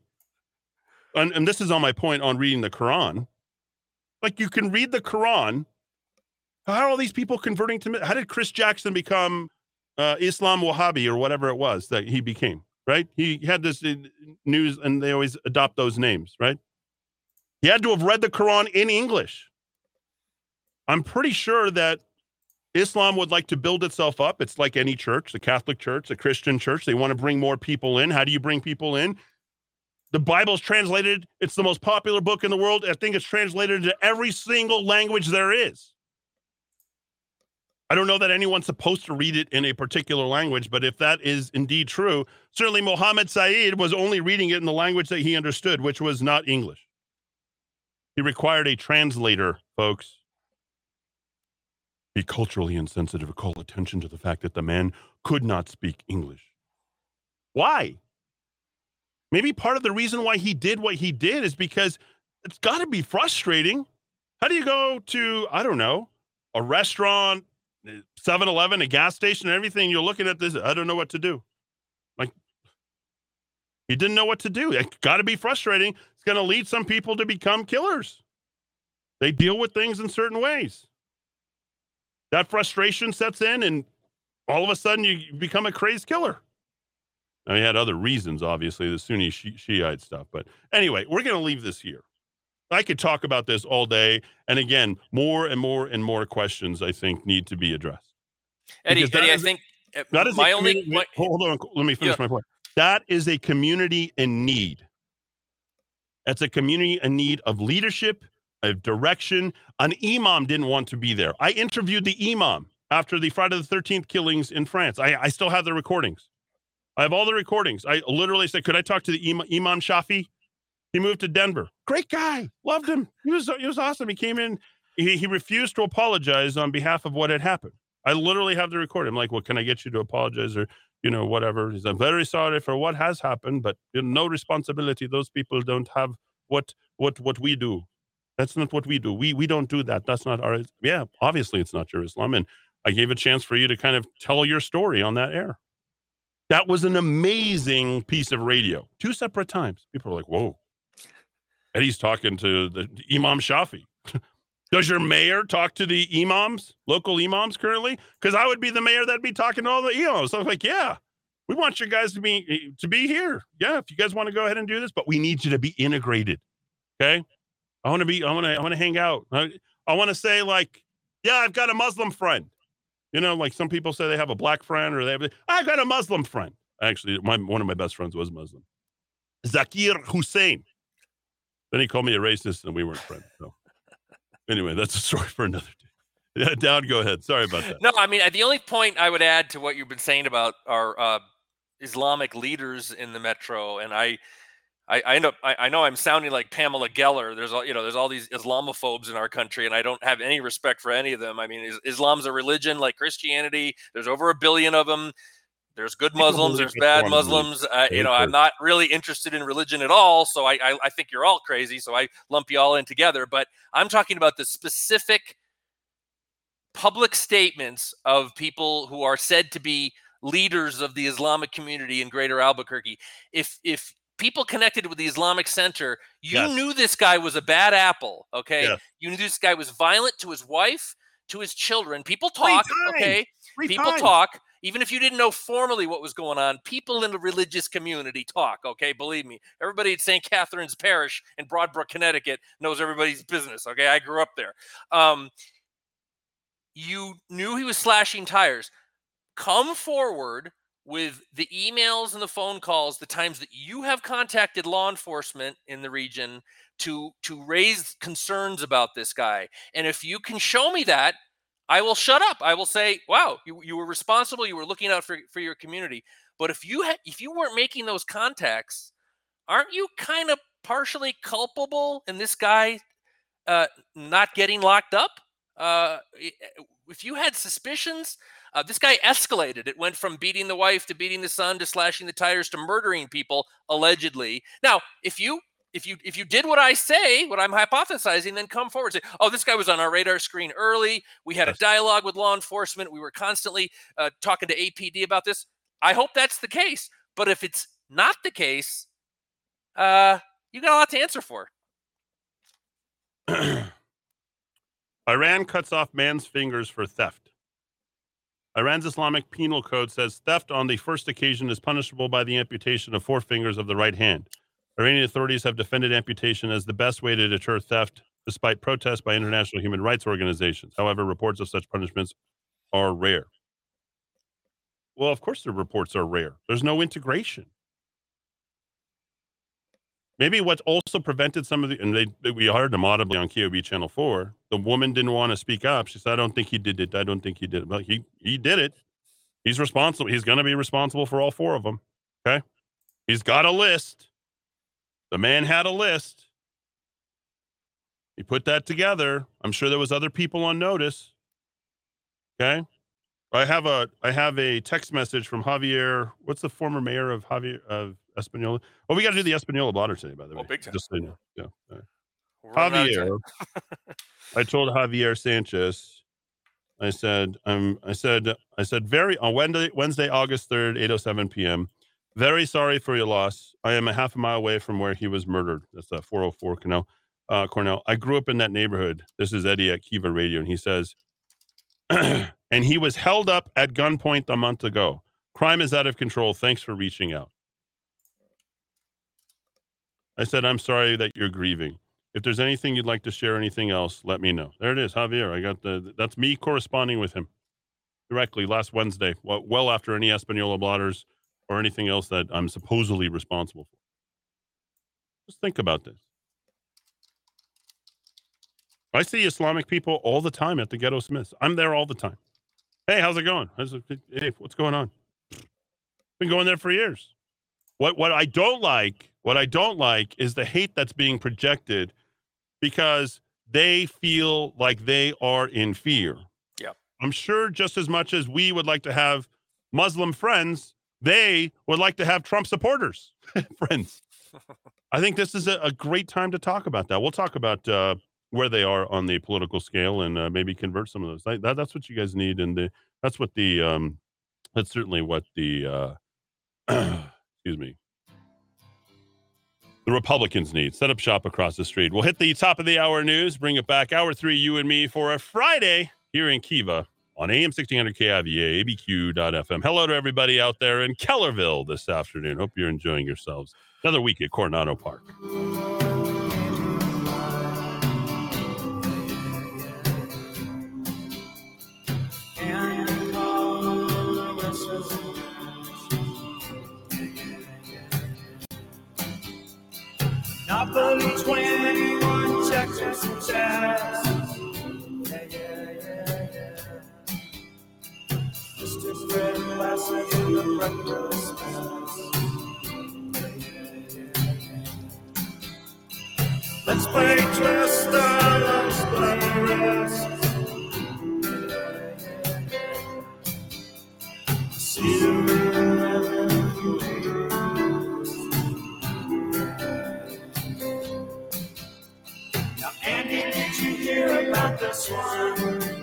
And, and this is on my point on reading the Quran. Like you can read the Quran. How are all these people converting to? How did Chris Jackson become uh, Islam Wahhabi or whatever it was that he became? Right? He had this uh, news, and they always adopt those names, right? He had to have read the Quran in English. I'm pretty sure that Islam would like to build itself up. It's like any church, the Catholic Church, the Christian Church. They want to bring more people in. How do you bring people in? The Bible's translated. It's the most popular book in the world. I think it's translated into every single language there is. I don't know that anyone's supposed to read it in a particular language, but if that is indeed true, certainly Mohammed Said was only reading it in the language that he understood, which was not English. He required a translator, folks. Be culturally insensitive or call attention to the fact that the man could not speak English. Why? Maybe part of the reason why he did what he did is because it's got to be frustrating. How do you go to, I don't know, a restaurant, 7 Eleven, a gas station, everything? You're looking at this, I don't know what to do. Like, he didn't know what to do. It's got to be frustrating. It's going to lead some people to become killers. They deal with things in certain ways. That frustration sets in, and all of a sudden you become a crazed killer. Now, he had other reasons, obviously, the Sunni Shiite stuff. But anyway, we're going to leave this here. I could talk about this all day. And again, more and more and more questions, I think, need to be addressed. Eddie, Eddie I think uh, That is my only point- hold on. Let me finish Yeah. my point. That is a community in need. That's a community in need of leadership, of direction. An imam didn't want to be there. I interviewed the imam after the Friday the 13th killings in France. I, I still have the recordings. I have all the recordings. I literally said, Could I talk to the imam, imam Shafi? He moved to Denver. Great guy. Loved him. He was, he was awesome. He came in. He, he refused to apologize on behalf of what had happened. I literally have the recording. I'm like, well, can I get you to apologize or, you know, whatever? He's, I'm very sorry for what has happened, but no responsibility. Those people don't have what what what we do. That's not what we do. We we don't do that. That's not our. Yeah, obviously it's not your Islam. And I gave a chance for you to kind of tell your story on that air. That was an amazing piece of radio. Two separate times. People were like, whoa. Eddie's talking to the Imam Shafi. Does your mayor talk to the imams, local imams currently? Because I would be the mayor that'd be talking to all the imams. So I was like, yeah, we want you guys to be eh, to be here. Yeah, if you guys want to go ahead and do this, but we need you to be integrated. Okay. I want to be, I want to, I want to hang out. I, I want to say, like, yeah, I've got a Muslim friend. You know, like some people say they have a black friend or they have, I've got a Muslim friend. Actually, my, one of my best friends was Muslim. Zakir Hussein. Then he called me a racist and we weren't friends. So anyway, that's a story for another day. Yeah, Dowd, go ahead. Sorry about that. No, I mean the only point I would add to what you've been saying about our uh, Islamic leaders in the metro, and I, I, I end up, I, I know I'm sounding like Pamela Geller. There's all, you know, there's all these Islamophobes in our country, and I don't have any respect for any of them. I mean, is, Islam's a religion like Christianity. There's over a billion of them. There's good Muslims. There's bad one of them. Muslims. Uh, you know, I'm not really interested in religion at all. So I, I, I think you're all crazy. So I lump you all in together. But I'm talking about the specific public statements of people who are said to be leaders of the Islamic community in Greater Albuquerque. If if people connected with the Islamic Center, you Yes. knew this guy was a bad apple. Okay, Yes. you knew this guy was violent to his wife, to his children. People talk. Okay, people talk even if you didn't know formally what was going on people in the religious community talk okay believe me everybody at st catherine's parish in broadbrook connecticut knows everybody's business okay i grew up there um, you knew he was slashing tires come forward with the emails and the phone calls the times that you have contacted law enforcement in the region to to raise concerns about this guy and if you can show me that I will shut up. I will say, "Wow, you, you were responsible. You were looking out for, for your community." But if you had, if you weren't making those contacts, aren't you kind of partially culpable in this guy uh, not getting locked up? Uh, if you had suspicions, uh, this guy escalated. It went from beating the wife to beating the son to slashing the tires to murdering people allegedly. Now, if you if you if you did what I say, what I'm hypothesizing, then come forward. Say, oh, this guy was on our radar screen early. We had a dialogue with law enforcement. We were constantly uh, talking to APD about this. I hope that's the case. But if it's not the case, uh, you got a lot to answer for. Iran cuts off man's fingers for theft. Iran's Islamic Penal Code says theft on the first occasion is punishable by the amputation of four fingers of the right hand. Iranian authorities have defended amputation as the best way to deter theft, despite protests by international human rights organizations. However, reports of such punishments are rare. Well, of course, the reports are rare. There's no integration. Maybe what also prevented some of the, and they- we heard them audibly on KOB Channel 4. The woman didn't want to speak up. She said, I don't think he did it. I don't think he did it. But he, he did it. He's responsible. He's going to be responsible for all four of them. Okay. He's got a list. The man had a list. He put that together. I'm sure there was other people on notice. Okay. I have a I have a text message from Javier. What's the former mayor of Javier of Espanola? Oh, we got to do the Espanola blotter today, by the way. Oh, big time. Just so you know. Yeah. right. We're running out of time. Javier. I told Javier Sanchez. I said, um, I said, I said, very on Wednesday, Wednesday, August third, eight oh seven p.m. Very sorry for your loss. I am a half a mile away from where he was murdered. That's uh, 404 Cornell. Uh, Cornell. I grew up in that neighborhood. This is Eddie at Kiva Radio, and he says, and he was held up at gunpoint a month ago. Crime is out of control. Thanks for reaching out. I said, I'm sorry that you're grieving. If there's anything you'd like to share, anything else, let me know. There it is, Javier. I got the. That's me corresponding with him directly last Wednesday, well, after any Espanola blotters or anything else that I'm supposedly responsible for. Just think about this. I see Islamic people all the time at the Ghetto Smiths. I'm there all the time. Hey, how's it going? How's it- Hey, what's going on? Been going there for years. What what I don't like, what I don't like is the hate that's being projected because they feel like they are in fear. Yeah. I'm sure just as much as we would like to have Muslim friends, they would like to have Trump supporters friends. I think this is a, a great time to talk about that. We'll talk about uh, where they are on the political scale and uh, maybe convert some of those. That, that- that's what you guys need, and the, that's what the um, that's certainly what the uh, excuse me the Republicans need. Set up shop across the street. We'll hit the top of the hour news, bring it back hour three, you and me for a Friday here in Kiva on AM 1600 KIVA, ABQ.FM. Hello to everybody out there in Kellerville this afternoon. Hope you're enjoying yourselves. Another week at Coronado Park. Napoli 21, Texas and Jazz. Yeah, yeah, yeah, yeah. Mr. Fred Classic in the breakfast. Yeah, yeah, yeah, yeah. Let's play Twister, let's play rest. See the this one?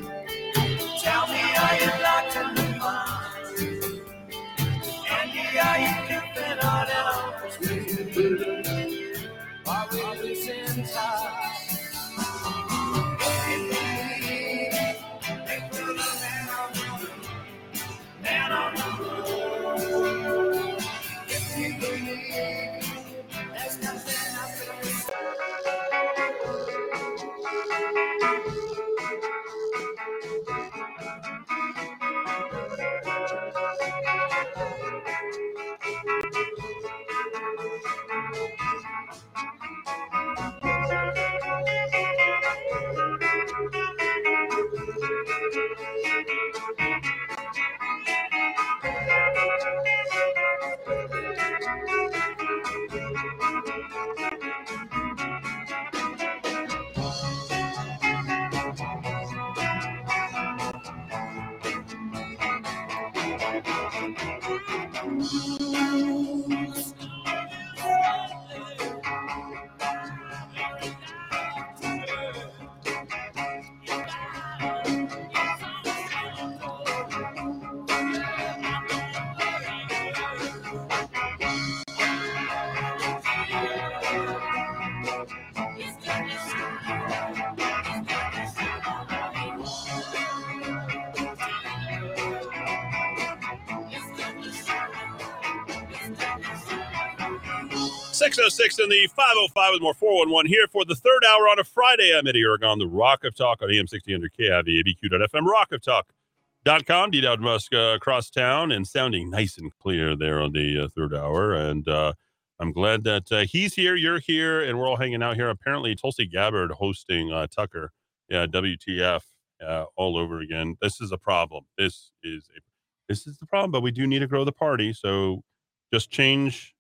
606 and the 505 with more 411 here for the third hour on a Friday. I'm Eddie Aragon, the Rock of Talk on AM 1600 KIV, ABQ.FM, rockoftalk.com. D. Dowd Muska uh, across town and sounding nice and clear there on the uh, third hour. And uh, I'm glad that uh, he's here, you're here, and we're all hanging out here. Apparently, Tulsi Gabbard hosting uh, Tucker, yeah, WTF, uh, all over again. This is a problem. This is a, this is the problem, but we do need to grow the party. So just change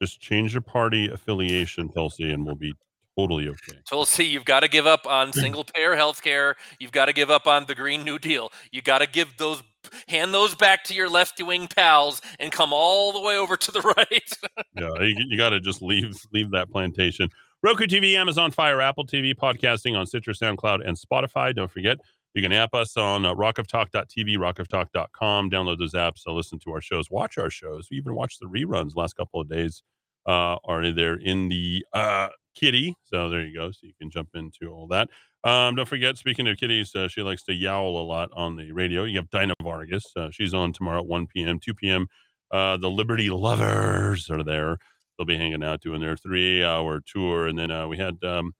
just change your party affiliation, Tulsi, and we'll be totally okay. Tulsi, you've got to give up on single payer health care. You've got to give up on the Green New Deal. You got to give those, hand those back to your left wing pals and come all the way over to the right. Yeah, you, you got to just leave leave that plantation. Roku TV, Amazon Fire, Apple TV, podcasting on Stitcher, SoundCloud, and Spotify. Don't forget, you can app us on uh, rockoftalk.tv, rockoftalk.com. Download those apps, uh, listen to our shows, watch our shows. We even watched the reruns last couple of days. Uh, are there in the uh, kitty? So there you go. So you can jump into all that. Um, don't forget, speaking of kitties, uh, she likes to yowl a lot on the radio. You have Dinah Vargas. Uh, she's on tomorrow at 1 p.m., 2 p.m. Uh, the Liberty Lovers are there. They'll be hanging out doing their three hour tour. And then uh, we had um,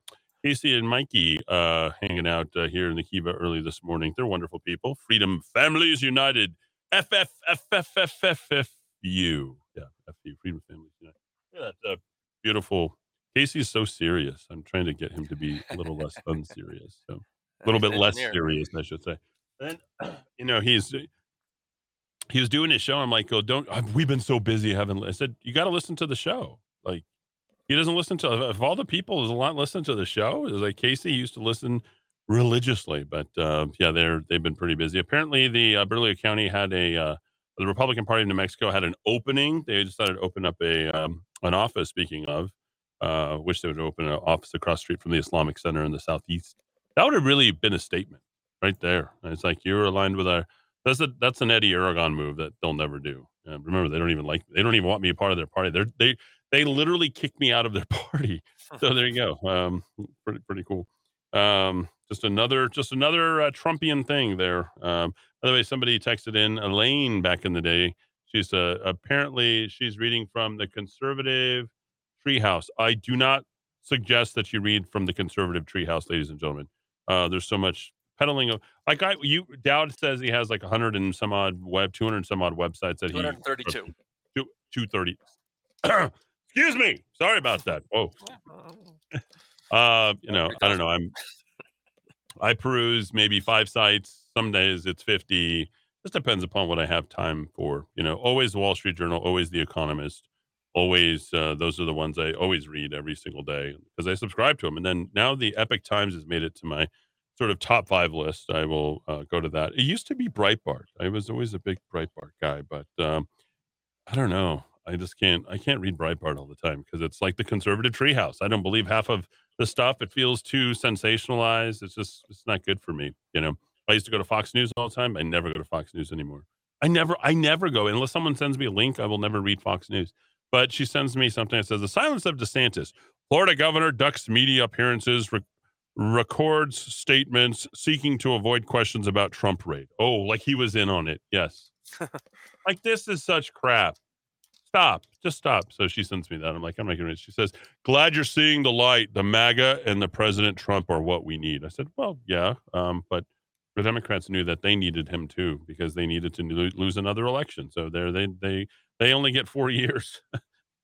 Casey and Mikey uh, hanging out uh, here in the Kiva early this morning. They're wonderful people. Freedom Families United. FFFFFFU. Yeah, FU. Freedom Families United. Yeah, that's uh, beautiful. Casey's so serious. I'm trying to get him to be a little less unserious. So a little bit less serious, I should say. And you know, he's he was doing his show. I'm like, oh, don't. we've been so busy. Haven't I said you got to listen to the show. Like he doesn't listen to. Of all the people, there's a lot listen to the show. It's like Casey used to listen religiously, but uh, yeah, they're they've been pretty busy. Apparently, the uh, County had a uh, the Republican Party of New Mexico had an opening. They decided to open up a um, an office. Speaking of, uh, wish they would open an office across street from the Islamic Center in the southeast. That would have really been a statement right there. It's like you're aligned with our. That's a that's an Eddie Aragon move that they'll never do. Remember, they don't even like. They don't even want me a part of their party. They're they they literally kicked me out of their party. So there you go. Um, pretty pretty cool. Um, just another just another uh, Trumpian thing there. Um, by the way, somebody texted in Elaine back in the day. She's uh, apparently she's reading from the conservative treehouse. I do not suggest that you read from the conservative treehouse, ladies and gentlemen. Uh, there's so much peddling of like I you Dowd says he has like hundred and some odd web, two hundred and some odd websites that he 232. two two thirty. Excuse me. Sorry about that. Oh, uh, you know, I don't know. I'm I peruse maybe five sites. Some days it's fifty. Just depends upon what I have time for. You know, always the Wall Street Journal, always the Economist, always uh, those are the ones I always read every single day because I subscribe to them. And then now the Epoch Times has made it to my sort of top five list. I will uh, go to that. It used to be Breitbart. I was always a big Breitbart guy, but um, I don't know. I just can't. I can't read Breitbart all the time because it's like the conservative treehouse. I don't believe half of the stuff. It feels too sensationalized. It's just. It's not good for me. You know. I used to go to Fox News all the time. I never go to Fox News anymore. I never. I never go unless someone sends me a link. I will never read Fox News. But she sends me something that says the silence of DeSantis. Florida governor ducks media appearances. Re- records statements seeking to avoid questions about Trump raid. Oh, like he was in on it. Yes. like this is such crap. Stop. Just stop. So she sends me that. I'm like, I'm not gonna. She says, "Glad you're seeing the light. The MAGA and the President Trump are what we need." I said, "Well, yeah, um, but the Democrats knew that they needed him too because they needed to lose another election. So there, they they they only get four years.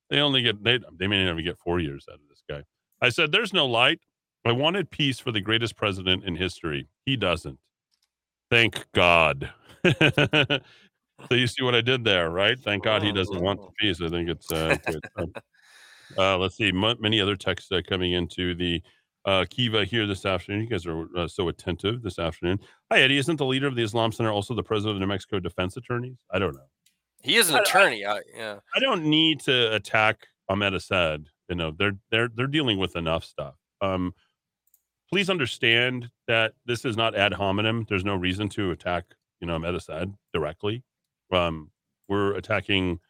they only get they they may not even get four years out of this guy." I said, "There's no light. I wanted peace for the greatest president in history. He doesn't. Thank God." so you see what I did there, right? Thank God he doesn't want the peace. I think it's uh. Uh, let's see, m- many other texts uh, coming into the uh, Kiva here this afternoon. You guys are uh, so attentive this afternoon. Hi, Eddie. Isn't the leader of the Islam Center also the president of New Mexico Defense Attorneys? I don't know. He is an I- I- attorney. I, yeah. I don't need to attack Ahmad Assed. You know, they're they're they're dealing with enough stuff. Um, please understand that this is not ad hominem. There's no reason to attack, you know, Ahmad Assed directly. Um, we're attacking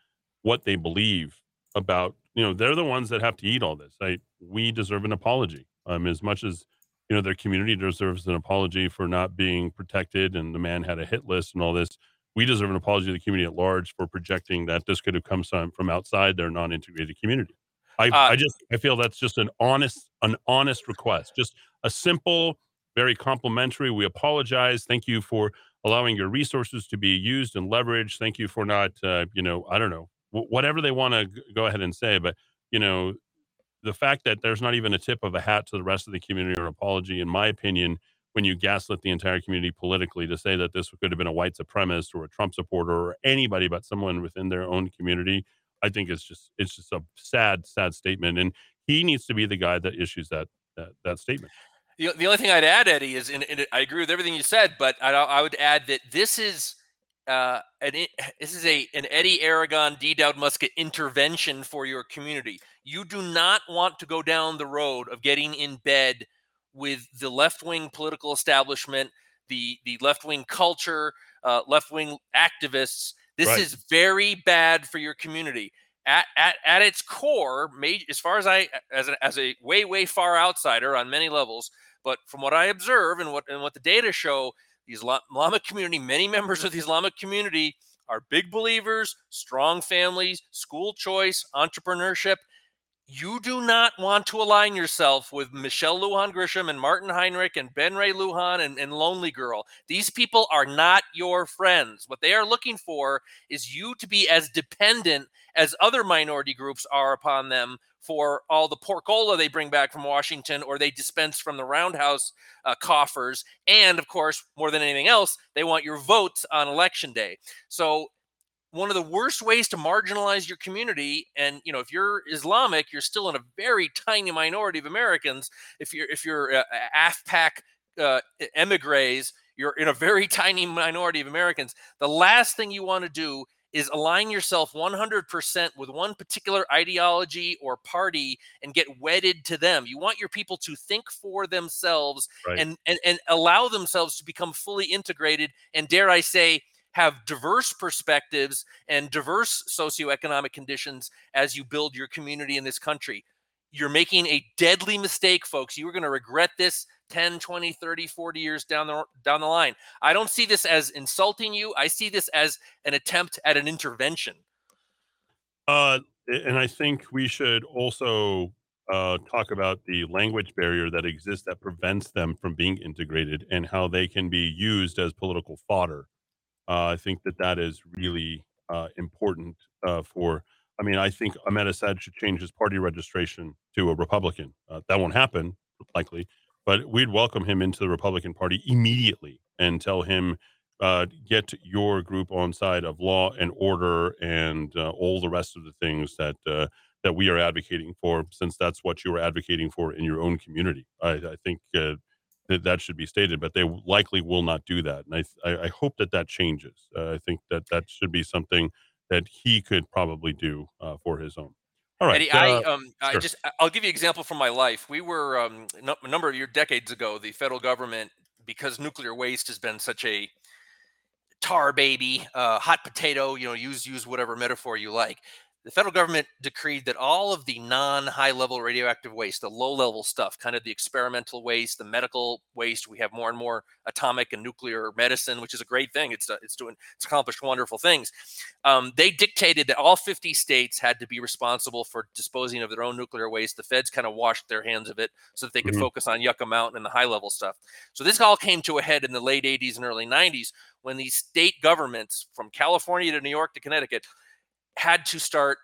what they believe about. You know, they're the ones that have to eat all this. I, we deserve an apology. Um, as much as you know, their community deserves an apology for not being protected, and the man had a hit list and all this. We deserve an apology to the community at large for projecting that this could have come some, from outside their non-integrated community. I, Uh, I just I feel that's just an honest an honest request. Just a simple, very complimentary. We apologize. Thank you for allowing your resources to be used and leveraged. Thank you for not uh, you know I don't know wh- whatever they want to g- go ahead and say, but you know the fact that there's not even a tip of a hat to the rest of the community or apology, in my opinion, when you gaslit the entire community politically to say that this could have been a white supremacist or a Trump supporter or anybody but someone within their own community, I think it's just it's just a sad, sad statement. And he needs to be the guy that issues that that, that statement. The, the only thing I'd add, Eddie, is and, and I agree with everything you said, but I, I would add that this is uh, an this is a an Eddie Aragon, D. Dowd Muska intervention for your community. You do not want to go down the road of getting in bed with the left wing political establishment, the the left wing culture, uh, left wing activists. This Right. is very bad for your community. At, at, at its core, as far as I as a, as a way way far outsider on many levels, but from what I observe and what and what the data show, the Islam- Islamic community, many members of the Islamic community are big believers, strong families, school choice, entrepreneurship. You do not want to align yourself with Michelle Lujan Grisham and Martin Heinrich and Ben Ray Lujan and, and Lonely Girl. These people are not your friends. What they are looking for is you to be as dependent as other minority groups are upon them for all the porcola they bring back from Washington or they dispense from the roundhouse uh, coffers. And of course, more than anything else, they want your votes on election day. So one of the worst ways to marginalize your community and you know if you're islamic you're still in a very tiny minority of americans if you're if you're uh, AfPak uh, emigres you're in a very tiny minority of americans the last thing you want to do is align yourself 100% with one particular ideology or party and get wedded to them you want your people to think for themselves Right. and, and and allow themselves to become fully integrated and dare i say have diverse perspectives and diverse socioeconomic conditions as you build your community in this country. You're making a deadly mistake, folks. You are going to regret this 10, 20, 30, 40 years down the down the line. I don't see this as insulting you. I see this as an attempt at an intervention. Uh, and I think we should also uh, talk about the language barrier that exists that prevents them from being integrated and how they can be used as political fodder. Uh, I think that that is really uh, important uh, for. I mean, I think Ahmad Assed should change his party registration to a Republican. Uh, that won't happen, likely, but we'd welcome him into the Republican Party immediately and tell him uh, get your group on side of law and order and uh, all the rest of the things that uh, that we are advocating for, since that's what you are advocating for in your own community. I, I think uh, that that should be stated, but they likely will not do that, and I I, I hope that that changes. I think that that should be something that he could probably do uh, for his own. All right, Eddie, I uh, um, I sure. just I- I'll give you an example from my life. We were um, a number of years, decades ago, the federal government, because nuclear waste has been such a tar baby, uh, hot potato, you know, use use whatever metaphor you like. The federal government decreed that all of the non-high level radioactive waste, the low level stuff, kind of the experimental waste, the medical waste, we have more and more atomic and nuclear medicine, which is a great thing. It's uh, it's doing it's accomplished wonderful things. Um, they dictated that all 50 states had to be responsible for disposing of their own nuclear waste. The feds kind of washed their hands of it so that they could Mhm. focus on Yucca Mountain and the high level stuff. So this all came to a head in the late 80s and early 90s when these state governments from California to New York to Connecticut had to start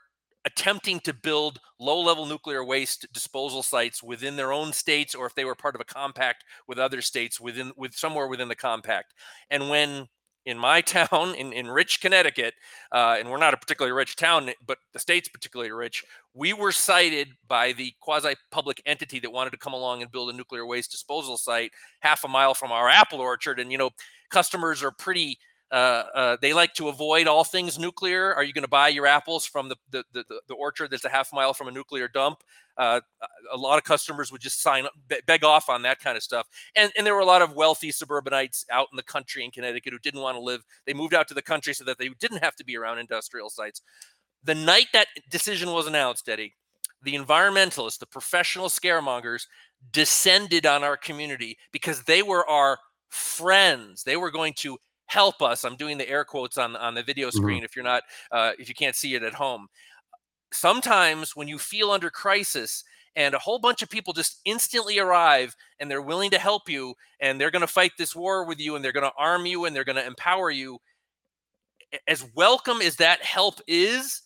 attempting to build low level nuclear waste disposal sites within their own states or if they were part of a compact with other states within with somewhere within the compact. And when in my town in, in rich connecticut uh, and we're not a particularly rich town but the state's particularly rich we were sited by the quasi public entity that wanted to come along and build a nuclear waste disposal site half a mile from our apple orchard. And you know customers are pretty uh, uh, they like to avoid all things nuclear. Are you going to buy your apples from the, the, the, the orchard that's a half mile from a nuclear dump? Uh, a lot of customers would just sign up, beg off on that kind of stuff. And, and there were a lot of wealthy suburbanites out in the country in Connecticut who didn't want to live. They moved out to the country so that they didn't have to be around industrial sites. The night that decision was announced, Eddie, the environmentalists, the professional scaremongers, descended on our community because they were our friends. They were going to help us. I'm doing the air quotes on on the video Mhm. screen. If you're not, uh, if you can't see it at home, sometimes when you feel under crisis and a whole bunch of people just instantly arrive and they're willing to help you and they're going to fight this war with you and they're going to arm you and they're going to empower you as welcome as that help is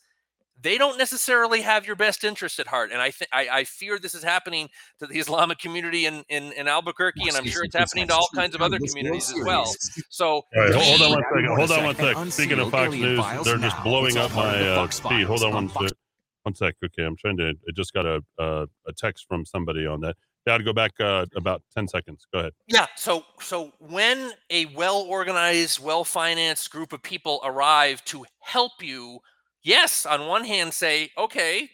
they don't necessarily have your best interest at heart and i think I fear this is happening to the islamic community in in, in albuquerque and i'm sure it's happening to all kinds of other communities as well so All right, hold, hold on one second. Hold on one Check sec. Speaking of Fox News, they're just blowing up my the uh, feed. Hold on on one Fox sec. One sec. Okay, I'm trying to. I just got a uh, a text from somebody on that. Got to go back uh, about ten seconds. Go ahead. Yeah. So so when a well organized, well financed group of people arrive to help you, yes, on one hand, say, okay,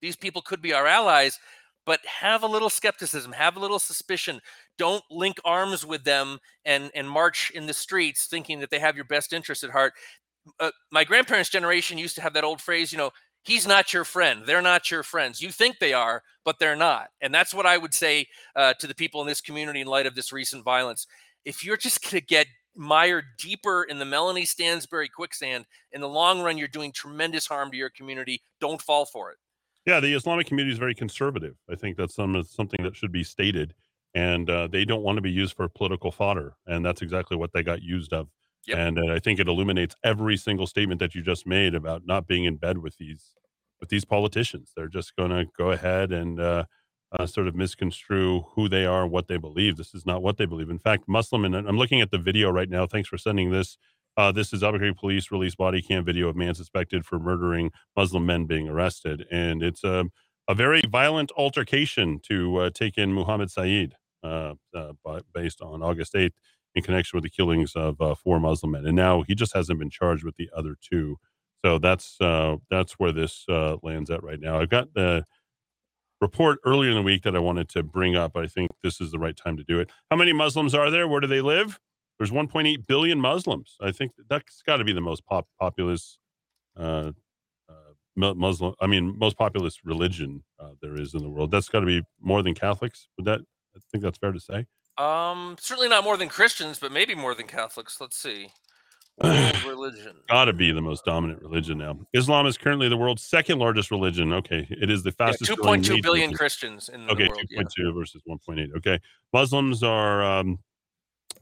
these people could be our allies, but have a little skepticism, have a little suspicion. Don't link arms with them and and march in the streets thinking that they have your best interest at heart. Uh, my grandparents' generation used to have that old phrase, you know, he's not your friend. They're not your friends. You think they are, but they're not. And that's what I would say uh, to the people in this community in light of this recent violence. If you're just going to get mired deeper in the Melanie Stansbury quicksand, in the long run, you're doing tremendous harm to your community. Don't fall for it. Yeah, the Islamic community is very conservative. I think that's some something that should be stated, and uh, they don't want to be used for political fodder, and that's exactly what they got used of. Yep. And uh, I think it illuminates every single statement that you just made about not being in bed with these with these politicians. They're just going to go ahead and uh, uh, sort of misconstrue who they are, what they believe. This is not what they believe. In fact, Muslim, and I'm looking at the video right now. Thanks for sending this. Uh, this is Albuquerque police release body cam video of man suspected for murdering Muslim men being arrested, and it's a a very violent altercation to uh, take in Muhammad Syed, uh, uh, based on August 8th in connection with the killings of uh, four Muslim men, and now he just hasn't been charged with the other two. So that's that's where this lands at right now. I've got the report earlier in the week that I wanted to bring up. I think this is the right time to do it. How many Muslims are there? Where do they live? There's 1.8 billion Muslims. I think that's got to be the most pop- populous uh, uh, Muslim. I mean, most populous religion uh, there is in the world. That's got to be more than Catholics. Would that? I think that's fair to say. Um, certainly not more than Christians, but maybe more than Catholics. Let's see. Religion. Got to be the most dominant religion now. Islam is currently the world's second largest religion. Okay, it is the fastest. growing 2.2 major religion. Christians in the Okay, world. two yeah. point two versus one point eight. Okay, Muslims are um,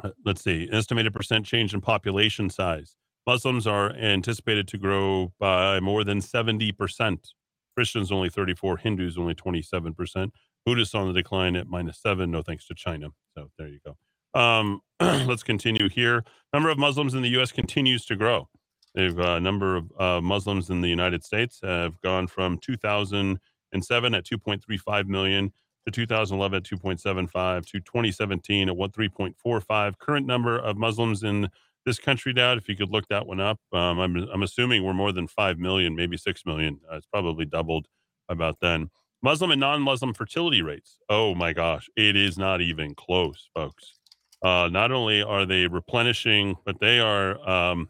uh, let's see, estimated percent change in population size. Muslims are anticipated to grow by more than seventy percent. Christians only thirty four. Hindus only twenty seven percent. Buddhists on the decline at minus seven. No thanks to China. So there you go. Um, let's continue here. Number of Muslims in the U.S. continues to grow. They've uh, number of uh, Muslims in the United States have gone from 2007 at 2.35 million to 2011 at 2.75 to 2017 at what 3.45. Current number of Muslims in this country, Dad, if you could look that one up. Um, I'm, I'm assuming we're more than 5 million, maybe 6 million. Uh, it's probably doubled about then. Muslim and non Muslim fertility rates. Oh my gosh, it is not even close, folks. Uh, not only are they replenishing, but they are, um,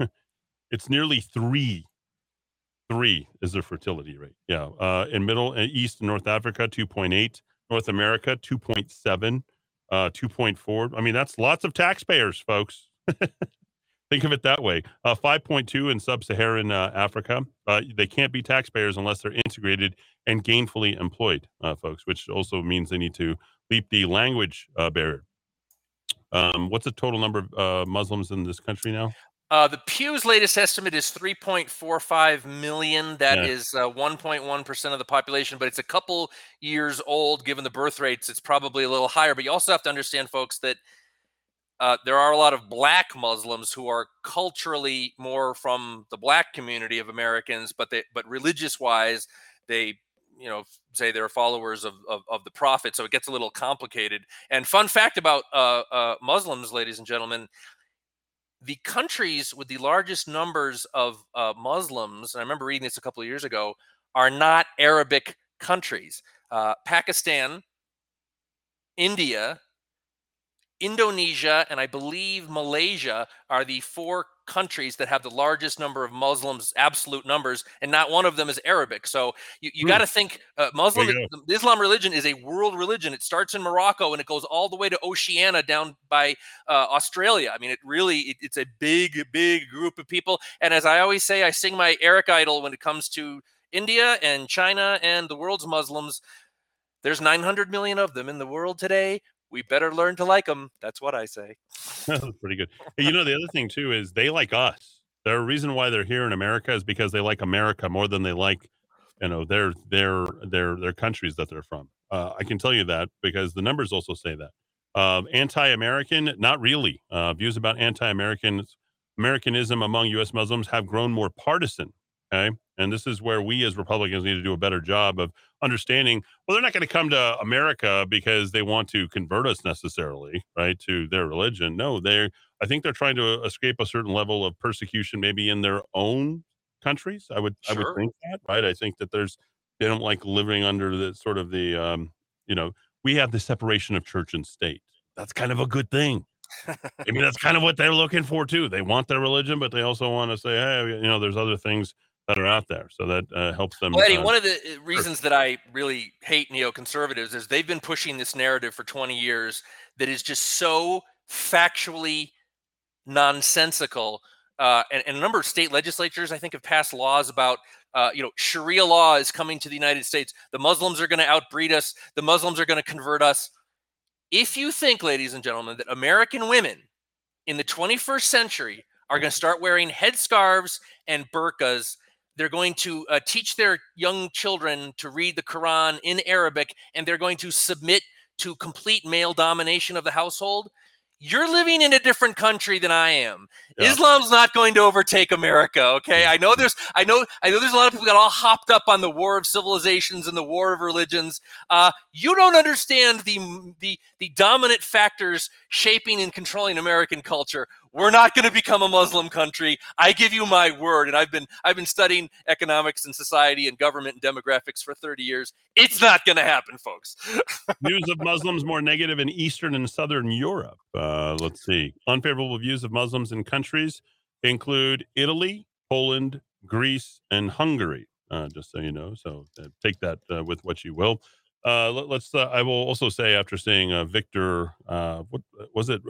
it's nearly three three is their fertility rate. Yeah. Uh, in Middle and East and North Africa, 2.8. North America, 2.7, uh, 2.4. I mean, that's lots of taxpayers, folks. Think of it that way. Uh, 5.2 in sub Saharan uh, Africa. Uh, they can't be taxpayers unless they're integrated and gainfully employed, uh, folks, which also means they need to leap the language uh, barrier. Um, what's the total number of uh, Muslims in this country now? Uh, the Pew's latest estimate is 3.45 million. That Yeah. is uh, 1.1% of the population, but it's a couple years old given the birth rates. It's probably a little higher. But you also have to understand, folks, that uh, there are a lot of black Muslims who are culturally more from the black community of Americans, but they, but religious wise, they you know say they're followers of, of, of the prophet so it gets a little complicated and fun fact about uh, uh, muslims ladies and gentlemen the countries with the largest numbers of uh, Muslims, and I remember reading this a couple of years ago, are not Arabic countries. Uh, Pakistan, India, Indonesia, and I believe Malaysia are the four countries that have the largest number of Muslims, absolute numbers, and not one of them is Arabic. So you, you Hmm. got to think uh, Muslim the Islam religion is a world religion. It starts in Morocco and it goes all the way to Oceania down by uh, Australia. I mean, it really it, it's a big, big group of people. And as I always say, I sing my Eric Idle when it comes to India and China and the world's Muslims. There's 900 million of them in the world today. We better learn to like them. That's what I say. Pretty good. You know, the other thing too is they like us. The reason why they're here in America is because they like America more than they like, you know, their their their their countries that they're from. Uh, I can tell you that because the numbers also say that. Um, anti-American, not really. Uh, views about anti-American Americanism among U.S. Muslims have grown more partisan. Okay, and this is where we as Republicans need to do a better job of understanding. Well, they're not going to come to America because they want to convert us necessarily, right, to their religion. No, they're. I think they're trying to escape a certain level of persecution, maybe in their own countries. I would, I would think that, right? I think that there's they don't like living under the sort of the, um, you know, we have the separation of church and state. That's kind of a good thing. I mean, that's kind of what they're looking for too. They want their religion, but they also want to say, hey, you know, there's other things that are out there, so that uh, helps them. Well, Eddie, uh, one of the uh, reasons that I really hate neoconservatives is they've been pushing this narrative for 20 years that is just so factually nonsensical. Uh, and, and a number of state legislatures, I think, have passed laws about, uh, you know, Sharia law is coming to the United States. The Muslims are going to outbreed us. The Muslims are going to convert us. If you think, ladies and gentlemen, that American women in the 21st century are going to start wearing headscarves and burqas they're going to uh, teach their young children to read the Quran in Arabic, and they're going to submit to complete male domination of the household. You're living in a different country than I am. Yeah. Islam's not going to overtake America. Okay, I know there's, I know, I know there's a lot of people got all hopped up on the war of civilizations and the war of religions. Uh, you don't understand the the the dominant factors shaping and controlling American culture. We're not going to become a Muslim country. I give you my word. And I've been I've been studying economics and society and government and demographics for 30 years. It's not going to happen, folks. views of Muslims more negative in Eastern and Southern Europe. Uh, let's see. Unfavorable views of Muslims in countries include Italy, Poland, Greece, and Hungary. Uh, just so you know, so uh, take that uh, with what you will. Uh, let, us Uh, I will also say after seeing uh, Victor, uh, what was it?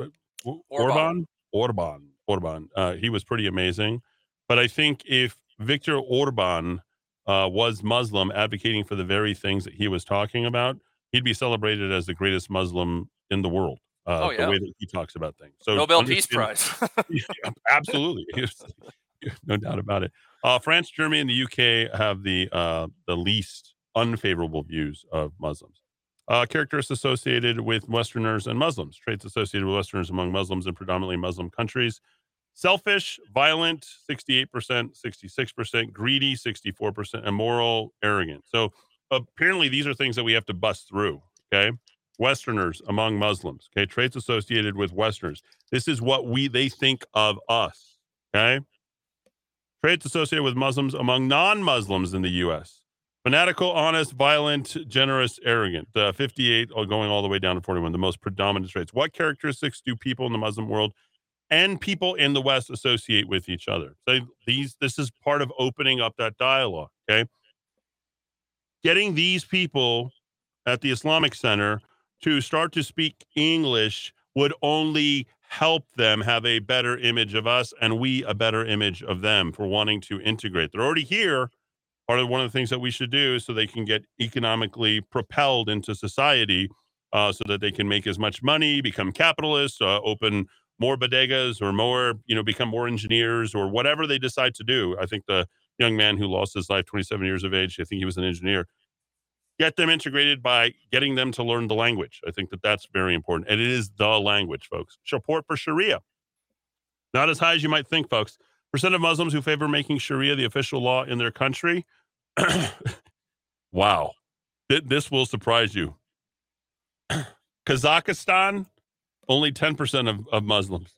Orban. Orban. Orban. Orban. Uh, he was pretty amazing. But I think if Victor Orban uh, was Muslim, advocating for the very things that he was talking about, he'd be celebrated as the greatest Muslim in the world. Uh, Oh, yeah. The way that he talks about things. So Nobel Peace Prize. yeah, absolutely, no doubt about it. Uh, France, Germany, and the UK have the uh, the least unfavorable views of Muslims. Uh, characters associated with Westerners and Muslims. Traits associated with Westerners among Muslims in predominantly Muslim countries. Selfish, violent, 68%, 66%, greedy, 64%, immoral, arrogant. So apparently these are things that we have to bust through. Okay. Westerners among Muslims. Okay. Traits associated with Westerners. This is what we they think of us. Okay. Traits associated with Muslims among non-Muslims in the U.S. Fanatical, honest, violent, generous, arrogant. Uh, 58 going all the way down to 41. The most predominant traits. What characteristics do people in the Muslim world and people in the West associate with each other? So these this is part of opening up that dialogue. Okay. Getting these people at the Islamic Center to start to speak English would only help them have a better image of us and we a better image of them for wanting to integrate. They're already here. Part of one of the things that we should do is so they can get economically propelled into society uh, so that they can make as much money, become capitalists, uh, open more bodegas or more, you know, become more engineers or whatever they decide to do. I think the young man who lost his life, 27 years of age, I think he was an engineer. Get them integrated by getting them to learn the language. I think that that's very important. And it is the language, folks. Support for Sharia. Not as high as you might think, folks. Percent of Muslims who favor making Sharia the official law in their country. wow. Th- This will surprise you. Kazakhstan, only 10% of, of Muslims.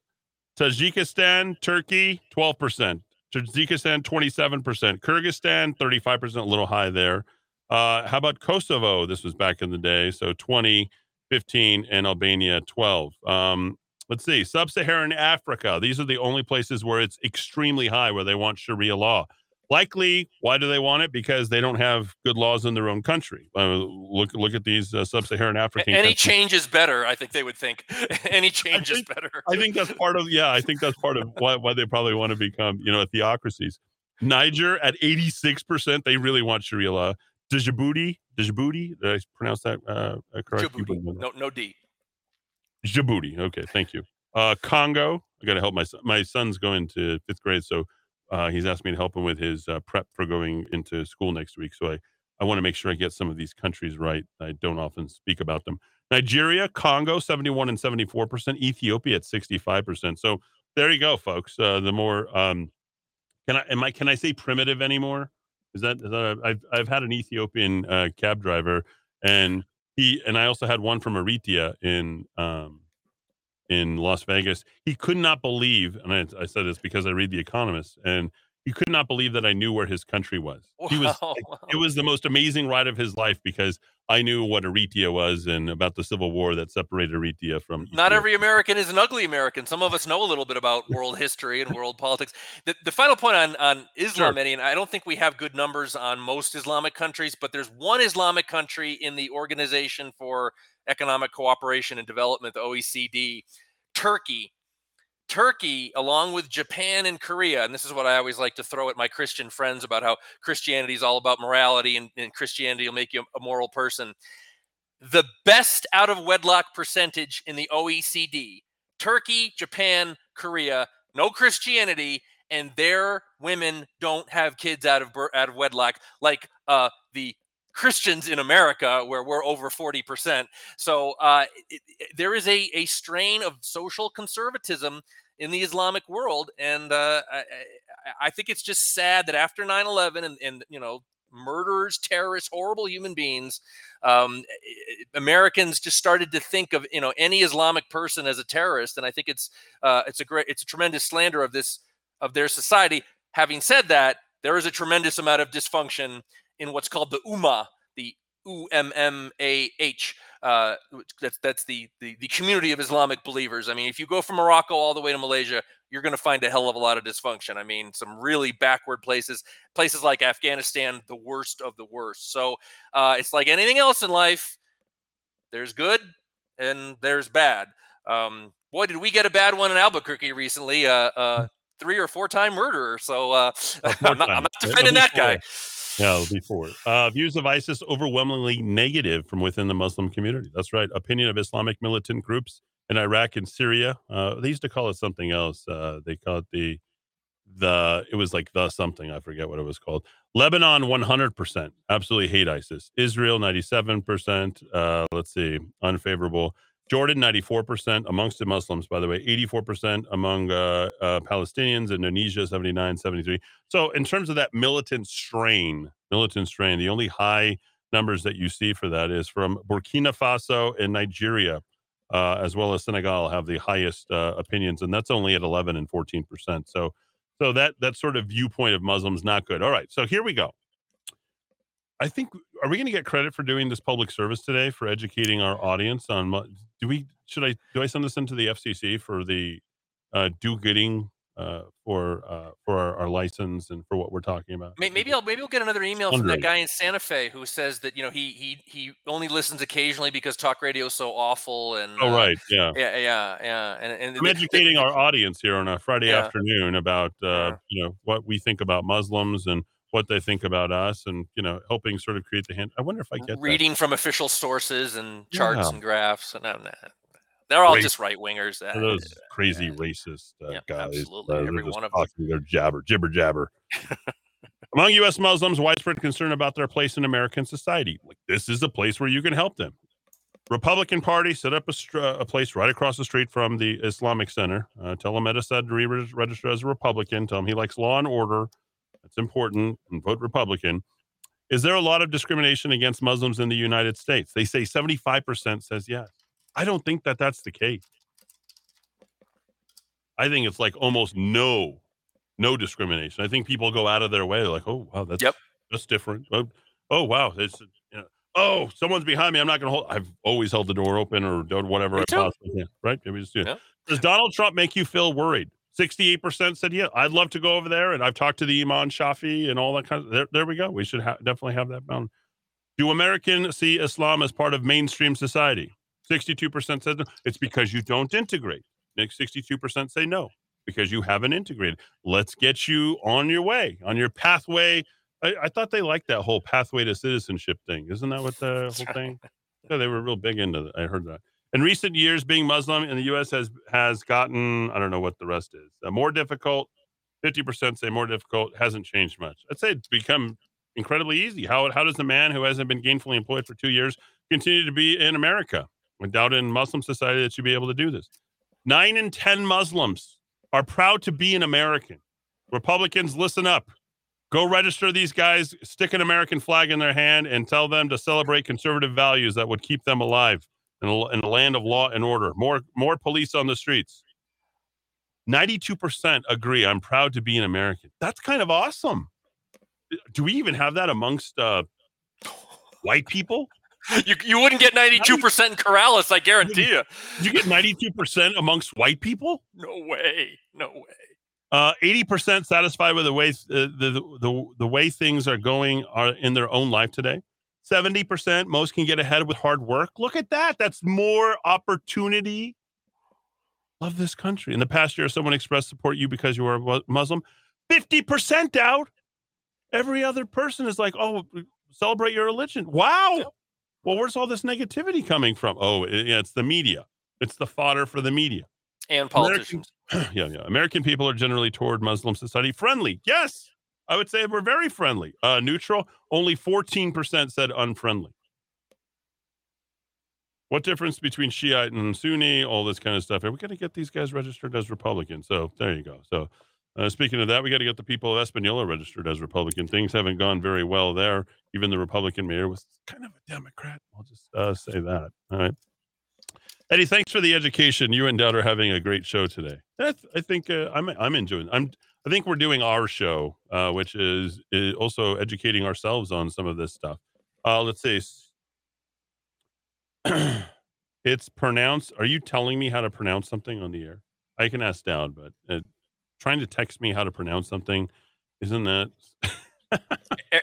Tajikistan, Turkey, 12%. Tajikistan, 27%. Kyrgyzstan, 35%, a little high there. Uh, how about Kosovo? This was back in the day. So 20, 15, and Albania, 12. Um, let's see. Sub Saharan Africa. These are the only places where it's extremely high where they want Sharia law. Likely, why do they want it? Because they don't have good laws in their own country. Uh, look, look at these uh, sub-Saharan African. Any countries. change is better, I think they would think. Any change is better. I think that's part of yeah. I think that's part of why why they probably want to become you know theocracies. Niger at 86%. They really want Sharia law. Djibouti, Djibouti, did I pronounce that uh, uh, correct? Djibouti. wouldn't know that. No, no D. Djibouti. Okay, thank you. Uh, Congo. I got to help my son. My son's going to fifth grade, so uh, he's asked me to help him with his uh, prep for going into school next week. So I, I want to make sure I get some of these countries right. I don't often speak about them. Nigeria, Congo, 71 and 74%. Ethiopia at 65%. So there you go, folks. Uh, the more, um, can I, am I, can I say primitive anymore? Is that, is that I've, I've had an Ethiopian uh, cab driver and he, and I also had one from Eritrea in, um, in Las Vegas. He could not believe, and I, I said this because I read The Economist, and he could not believe that I knew where his country was. He was Wow. it was the most amazing ride of his life because I knew what Eritrea was and about the civil war that separated Eritrea from. Not Ethiopia. every American is an ugly American. Some of us know a little bit about world history and world politics. The, the final point on, on Islam, Sure. Eddie, and I don't think we have good numbers on most Islamic countries, but there's one Islamic country in the Organization for Economic Cooperation and Development, the OECD, Turkey. Turkey, along with Japan and Korea, and this is what I always like to throw at my Christian friends about how Christianity is all about morality and, and Christianity will make you a moral person. The best out of wedlock percentage in the OECD Turkey, Japan, Korea, no Christianity, and their women don't have kids out of out of wedlock like uh, the Christians in America, where we're over forty percent. So uh, it, it- there is a a strain of social conservatism in the Islamic world, and uh, I, I- think it's just sad that after 9-11 and and you know murderers, terrorists, horrible human beings um, Americans just started to think of you know any Islamic person as a terrorist, and I think it's uh, it's a great it's a tremendous slander of this of their society. Having said that, there is a tremendous amount of dysfunction in what's called the Ummah, the U M M A H. Uh, that's that's the, the the community of Islamic believers. I mean, if you go from Morocco all the way to Malaysia, you're going to find a hell of a lot of dysfunction. I mean, some really backward places, places like Afghanistan, the worst of the worst. So uh, it's like anything else in life. There's good and there's bad. Um, boy, did we get a bad one in Albuquerque recently? Uh, uh, three or four time murderer. So uh, I'm, not, I'm not defending that guy. Yeah, before. Uh, views of ISIS overwhelmingly negative from within the Muslim community. That's right. Opinion of Islamic militant groups in Iraq and Syria. Uh, they used to call it something else. Uh, they call it the the. It was like the something. I forget what it was called. Lebanon, 100%. Absolutely hate ISIS. Israel, 97%. Uh, let's see. Unfavorable. Jordan, 94% amongst the Muslims, by the way, 84% among uh, uh, Palestinians, Indonesia, 79, 73. So, in terms of that militant strain, militant strain, the only high numbers that you see for that is from Burkina Faso and Nigeria, uh, as well as Senegal, have the highest uh, opinions, and that's only at 11 and 14 percent. So, so that that sort of viewpoint of Muslims not good. All right, so here we go. I think are we going to get credit for doing this public service today for educating our audience on? Do we should I do I send this into the FCC for the uh, do gooding uh, for uh, for our, our license and for what we're talking about? Maybe I'll maybe we'll get another email from that guy in Santa Fe who says that you know he he he only listens occasionally because talk radio is so awful and Oh uh, right, yeah. yeah yeah yeah and and I'm educating our audience here on a Friday Yeah. afternoon about uh, Yeah. you know what we think about Muslims and what they think about us, and you know helping sort of create the hand. I wonder if I get that. reading from official sources and charts Yeah. and graphs and I'm not- they're all Great. just right wingers. Are those crazy racist uh, Yeah, guys. absolutely, uh, every one of them. They're jabber, jibber jabber. Among U.S. Muslims, widespread concern about their place in American society. Like this is a place where you can help them. Republican Party set up a, str- a place right across the street from the Islamic Center. Uh, tell him that he Said to re- register as a Republican. Tell him he likes law and order. That's important. And vote Republican. Is there a lot of discrimination against Muslims in the United States? They say 75% says yes. I don't think that that's the case. I think it's like almost no, no discrimination. I think people go out of their way like, oh wow, that's Yep. that's different. Oh, oh wow, it's you know, oh someone's behind me. I'm not going to hold. I've always held the door open or done whatever I possibly can. Right? Maybe just do. Yeah. Does Donald Trump make you feel worried? 68% said, yeah, I'd love to go over there. And I've talked to the Iman Shafi and all that kind of, there, there we go. We should ha- definitely have that bound. Do Americans see Islam as part of mainstream society? 62% said no. it's because you don't integrate. Next 62% say no. because you haven't integrated. Let's get you on your way, on your pathway. I, I thought they liked that whole pathway to citizenship thing. Isn't that what the whole thing? Yeah, they were real big into that. I heard that. In recent years, being Muslim in the U.S. has has gotten I don't know what the rest is uh, more difficult. Fifty percent say more difficult. Hasn't changed much. I'd say it's become incredibly easy. How how does a man who hasn't been gainfully employed for two years continue to be in America? I doubt in Muslim society that you'd be able to do this. Nine in ten Muslims are proud to be an American. Republicans, listen up. Go register these guys, stick an American flag in their hand, and tell them to celebrate conservative values that would keep them alive in a, in a land of law and order. More more police on the streets. 92% agree I'm proud to be an American. That's kind of awesome. Do we even have that amongst uh, white people? You, you wouldn't get 92% in Corrales, I guarantee you. You get 92% amongst white people? No way. No way. Uh, 80% satisfied with the way uh, the, the the way things are going are in their own life today. 70% most can get ahead with hard work. Look at that. That's more opportunity. Love this country. In the past year, someone expressed support you because you were a Muslim. 50% out. Every other person is like, oh, celebrate your religion. Wow. Well, where's all this negativity coming from? Oh, it- yeah, it's the media. It's the fodder for the media. And American- politicians. yeah, yeah. American people are generally toward Muslim society friendly. Yes, I would say we're very friendly. Uh, neutral. Only fourteen percent said unfriendly. What difference between Shiite and Sunni? All this kind of stuff. Are we going to get these guys registered as Republicans? So there you go. So uh, speaking of that, we got to get the people of Espanola registered as Republican. Things haven't gone very well there. Even the Republican mayor was kind of a Democrat. I'll just uh, say that. All right. Eddie, thanks for the education. You and Dad are having a great show today. That's, I think uh, I'm I'm enjoying. I'm I think we're doing our show, uh, which is, is also educating ourselves on some of this stuff. Uh, let's see. it's pronounced. Are you telling me how to pronounce something on the air? I can ask Dowd, but uh, trying to text me how to pronounce something, isn't that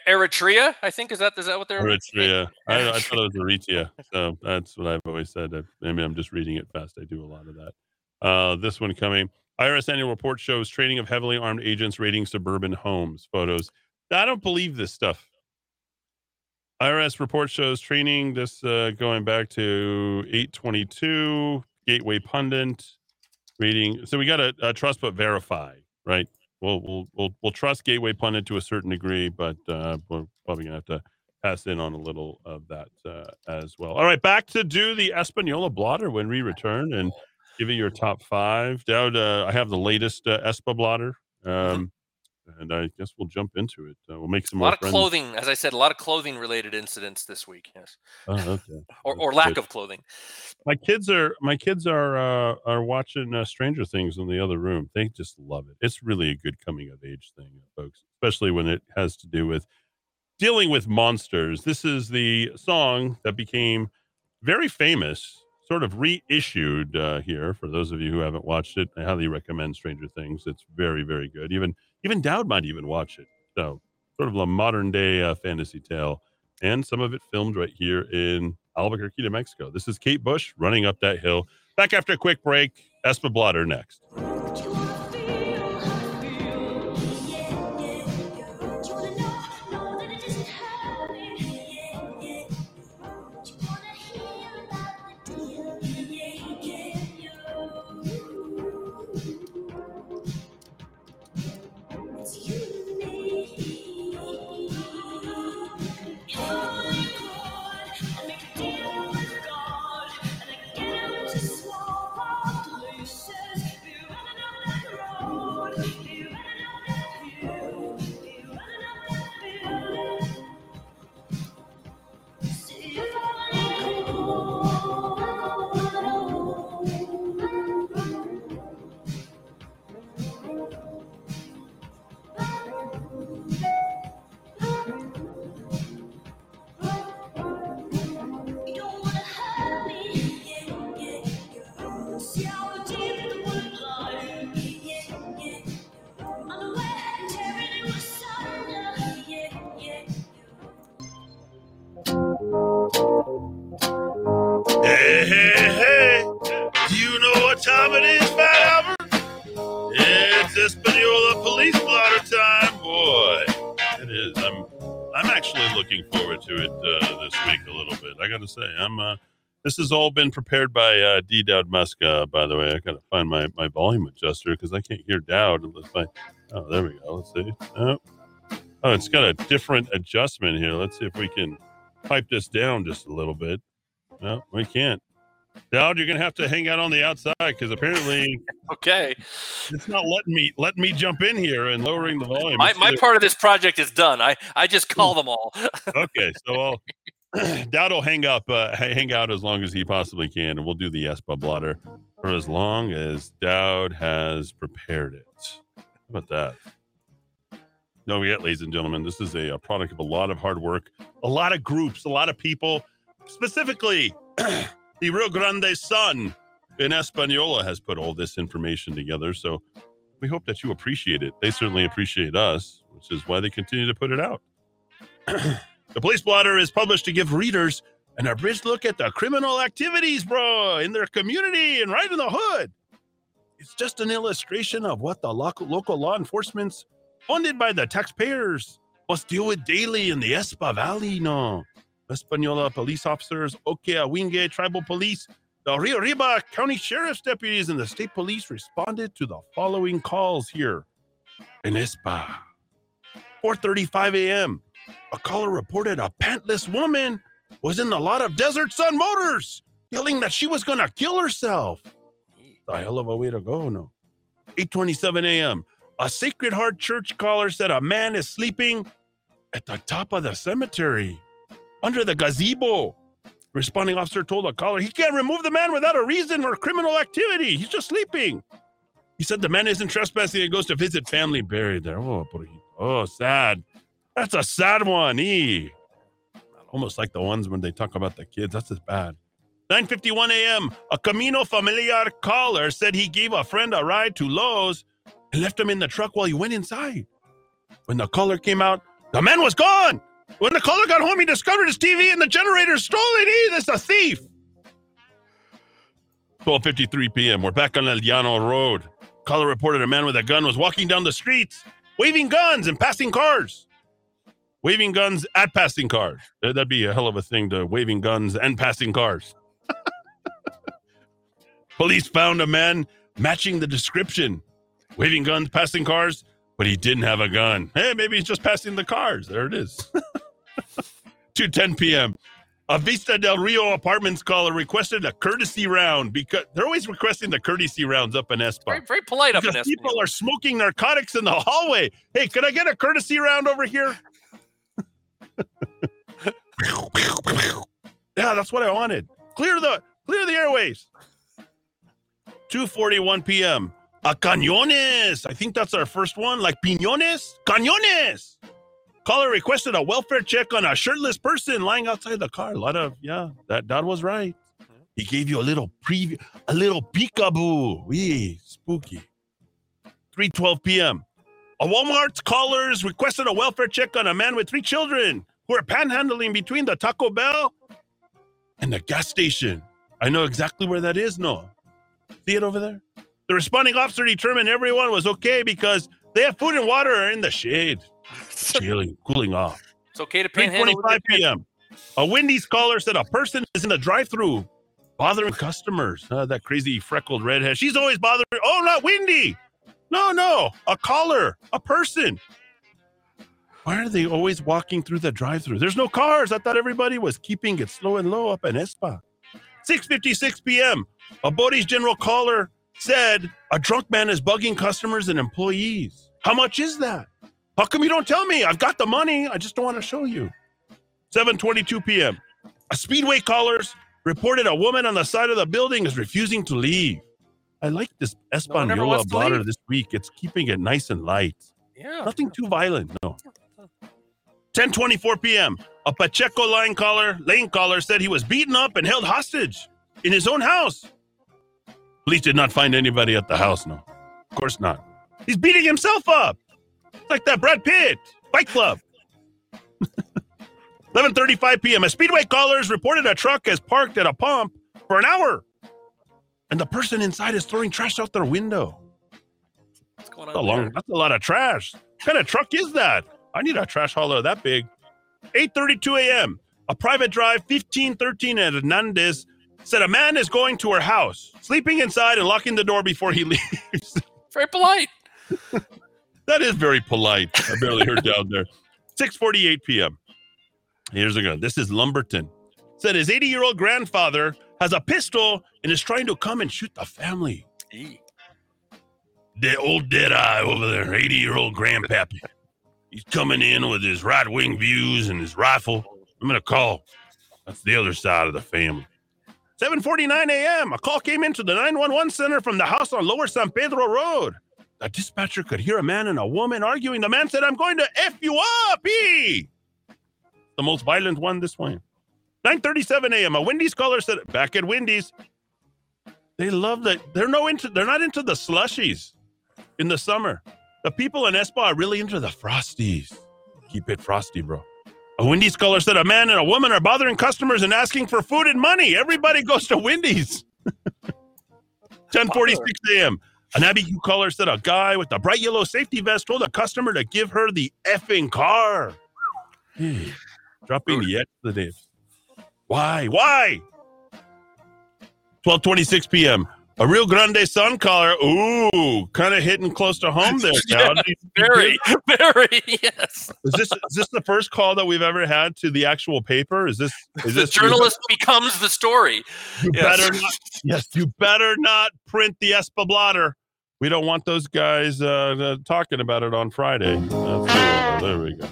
Eritrea, I think is that is that what they're Eritrea? I, I thought it was Eritrea, so that's what I've always said. I, mean, I'm just reading it fast. I do a lot of that. Uh, this one coming. IRS annual report shows training of heavily armed agents raiding suburban homes. Photos. I don't believe this stuff. IRS report shows training. This uh, going back to 822 Gateway Pundit reading. So we got to uh, trust but verify, right? We'll, we'll we'll we'll trust Gateway Pundit to a certain degree, but uh, we're probably gonna have to pass in on a little of that uh, as well. All right, back to do the Espanola blotter when we return and give you your top five. Dowd, uh, I have the latest uh, Espa blotter, um, and I guess we'll jump into it. Uh, we'll make some a more lot of friends. clothing, as I said, a lot of clothing related incidents this week. Yes, Oh, okay. or, or lack good. of clothing. My kids are my kids are uh, are watching uh, Stranger Things in the other room. They just love it. It's really a good coming of age thing, folks, especially when it has to do with dealing with monsters. This is the song that became very famous, sort of reissued uh, here. For those of you who haven't watched it, I highly recommend Stranger Things. It's very very good. Even even Dowd might even watch it. So sort of a modern day uh, fantasy tale, and some of it filmed right here in Albuquerque, New Mexico. This is Kate Bush running up that hill. Back after a quick break. Espa Blotter next. This has all been prepared by uh, D. Dowd Muska. By the way, I got to find my, my volume adjuster because I can't hear Dowd unless I. Oh, there we go. Let's see. Oh. oh, it's got a different adjustment here. Let's see if we can pipe this down just a little bit. No, we can't. Dowd, you're gonna have to hang out on the outside because apparently Okay. it's not letting me let me jump in here and lowering the volume. My, my part of this project is done. I, I just call them all. okay, so I'll, Dowd will hang up, uh, hang out as long as he possibly can, and we'll do the ESPA blotter for as long as Dowd has prepared it. How about that? No, yet, ladies and gentlemen, this is a, a product of a lot of hard work, a lot of groups, a lot of people, specifically the Rio Grande Sun in Española has put all this information together. So we hope that you appreciate it. They certainly appreciate us, which is why they continue to put it out. The police blotter is published to give readers an abridged look at the criminal activities, bro, in their community and right in the hood. It's just an illustration of what the local, local law enforcement's funded by the taxpayers must deal with daily in the Espa Valley, no. Española police officers, Ohkay Owingeh tribal police, the Rio Arriba County Sheriff's deputies, and the state police responded to the following calls here in Espa. 4:35 a.m a caller reported a pantless woman was in the lot of Desert Sun Motors, yelling that she was gonna kill herself. A hell of a way to go, no. 8:27 a.m. A Sacred Heart Church caller said a man is sleeping at the top of the cemetery, under the gazebo. Responding officer told the caller he can't remove the man without a reason or criminal activity. He's just sleeping. He said the man isn't trespassing and goes to visit family buried there. Oh, oh, sad. That's a sad one. E. Almost like the ones when they talk about the kids. That's just bad. 9:51 a.m. A Camino Familiar caller said he gave a friend a ride to Lowe's and left him in the truck while he went inside. When the caller came out, the man was gone. When the caller got home, he discovered his TV and the generator stolen. E, that's a thief. 12:53 p.m. We're back on El Llano Road. Caller reported a man with a gun was walking down the streets, waving guns and passing cars waving guns at passing cars. That- That'd be a hell of a thing to waving guns and passing cars. Police found a man matching the description, waving guns, passing cars, but he didn't have a gun. Hey, maybe he's just passing the cars. There it is. 2 10 p.m. A Vista del Rio apartments caller requested a courtesy round because they're always requesting the courtesy rounds up in Espa. Very, very polite up in Because Espanola. people are smoking narcotics in the hallway. Hey, can I get a courtesy round over here? Yeah, that's what I wanted. Clear the clear the airways. 2:41 p.m. A cañones. I think that's our first one. Like piñones, cañones. Caller requested a welfare check on a shirtless person lying outside the car. A lot of yeah, that that was right. He gave you a little preview, a little peekaboo. Wee, spooky. 3:12 p.m. A Walmart's callers requested a welfare check on a man with three children who are panhandling between the Taco Bell and the gas station. I know exactly where that is. No, see it over there. The responding officer determined everyone was okay because they have food and water in the shade, chilling, cooling off. It's okay to panhandle. with 3:45 p.m. A Wendy's caller said a person is in the drive-through bothering customers. Uh, that crazy freckled redhead. She's always bothering. Oh, not Wendy. No, no, a caller, a person. Why are they always walking through the drive-through? There's no cars. I thought everybody was keeping it slow and low up in Espa. 6:56 p.m. A Bode's general caller said a drunk man is bugging customers and employees. How much is that? How come you don't tell me? I've got the money. I just don't want to show you. 7:22 p.m. A Speedway callers reported a woman on the side of the building is refusing to leave. I like this ever Espanola blotter this week. It's keeping it nice and light. Yeah. Nothing too violent, no. 10:24 p.m. A Pacheco line caller, lane caller said he was beaten up and held hostage in his own house. Police did not find anybody at the house, no. Of course not. He's beating himself up. It's like that Brad Pitt Fight Club. 11:35 p.m. A Speedway callers reported a truck has parked at a pump for an hour, and the person inside is throwing trash out their window. What's going That's a, long, that's a lot of trash. What kind of truck is that? I need a trash hauler that big. 8:32 a.m. A private drive 1513 at Hernandez said a man is going to her house, sleeping inside and locking the door before he leaves. Very polite. that is very polite. I barely heard down there. 6:48 p.m. Here's a gun. This is Lumberton. Said his 80-year-old grandfather has a pistol and is trying to come and shoot the family. Eee. The old dead eye over there, 80-year-old grandpappy. He's coming in with his right-wing views and his rifle. I'm gonna call. That's the other side of the family. 7:49 a.m. A call came into the 911 center from the house on Lower San Pedro Road. The dispatcher could hear a man and a woman arguing. The man said, "I'm going to f you up." E. The most violent one this way. 9:37 a.m. A Wendy's caller said, "Back at Wendy's, they love that. They're no into. They're not into the slushies in the summer. The people in Espa are really into the frosties. Keep it frosty, bro." A Wendy's caller said a man and a woman are bothering customers and asking for food and money. Everybody goes to Wendy's. 10:46 a.m. An Abiquiu caller said a guy with a bright yellow safety vest told a customer to give her the effing car. Dropping the expletives. Why? Why? 12:26 p.m. A Rio Grande Sun caller. Ooh, kind of hitting close to home there. Yeah. Very, very, yes. Is this is this the first call that we've ever had to the actual paper? Is this is the this journalist becomes the story. You Yes. better not. Yes, you better not print the Espa blotter. We don't want those guys uh, uh, talking about it on Friday. Cool. There we go.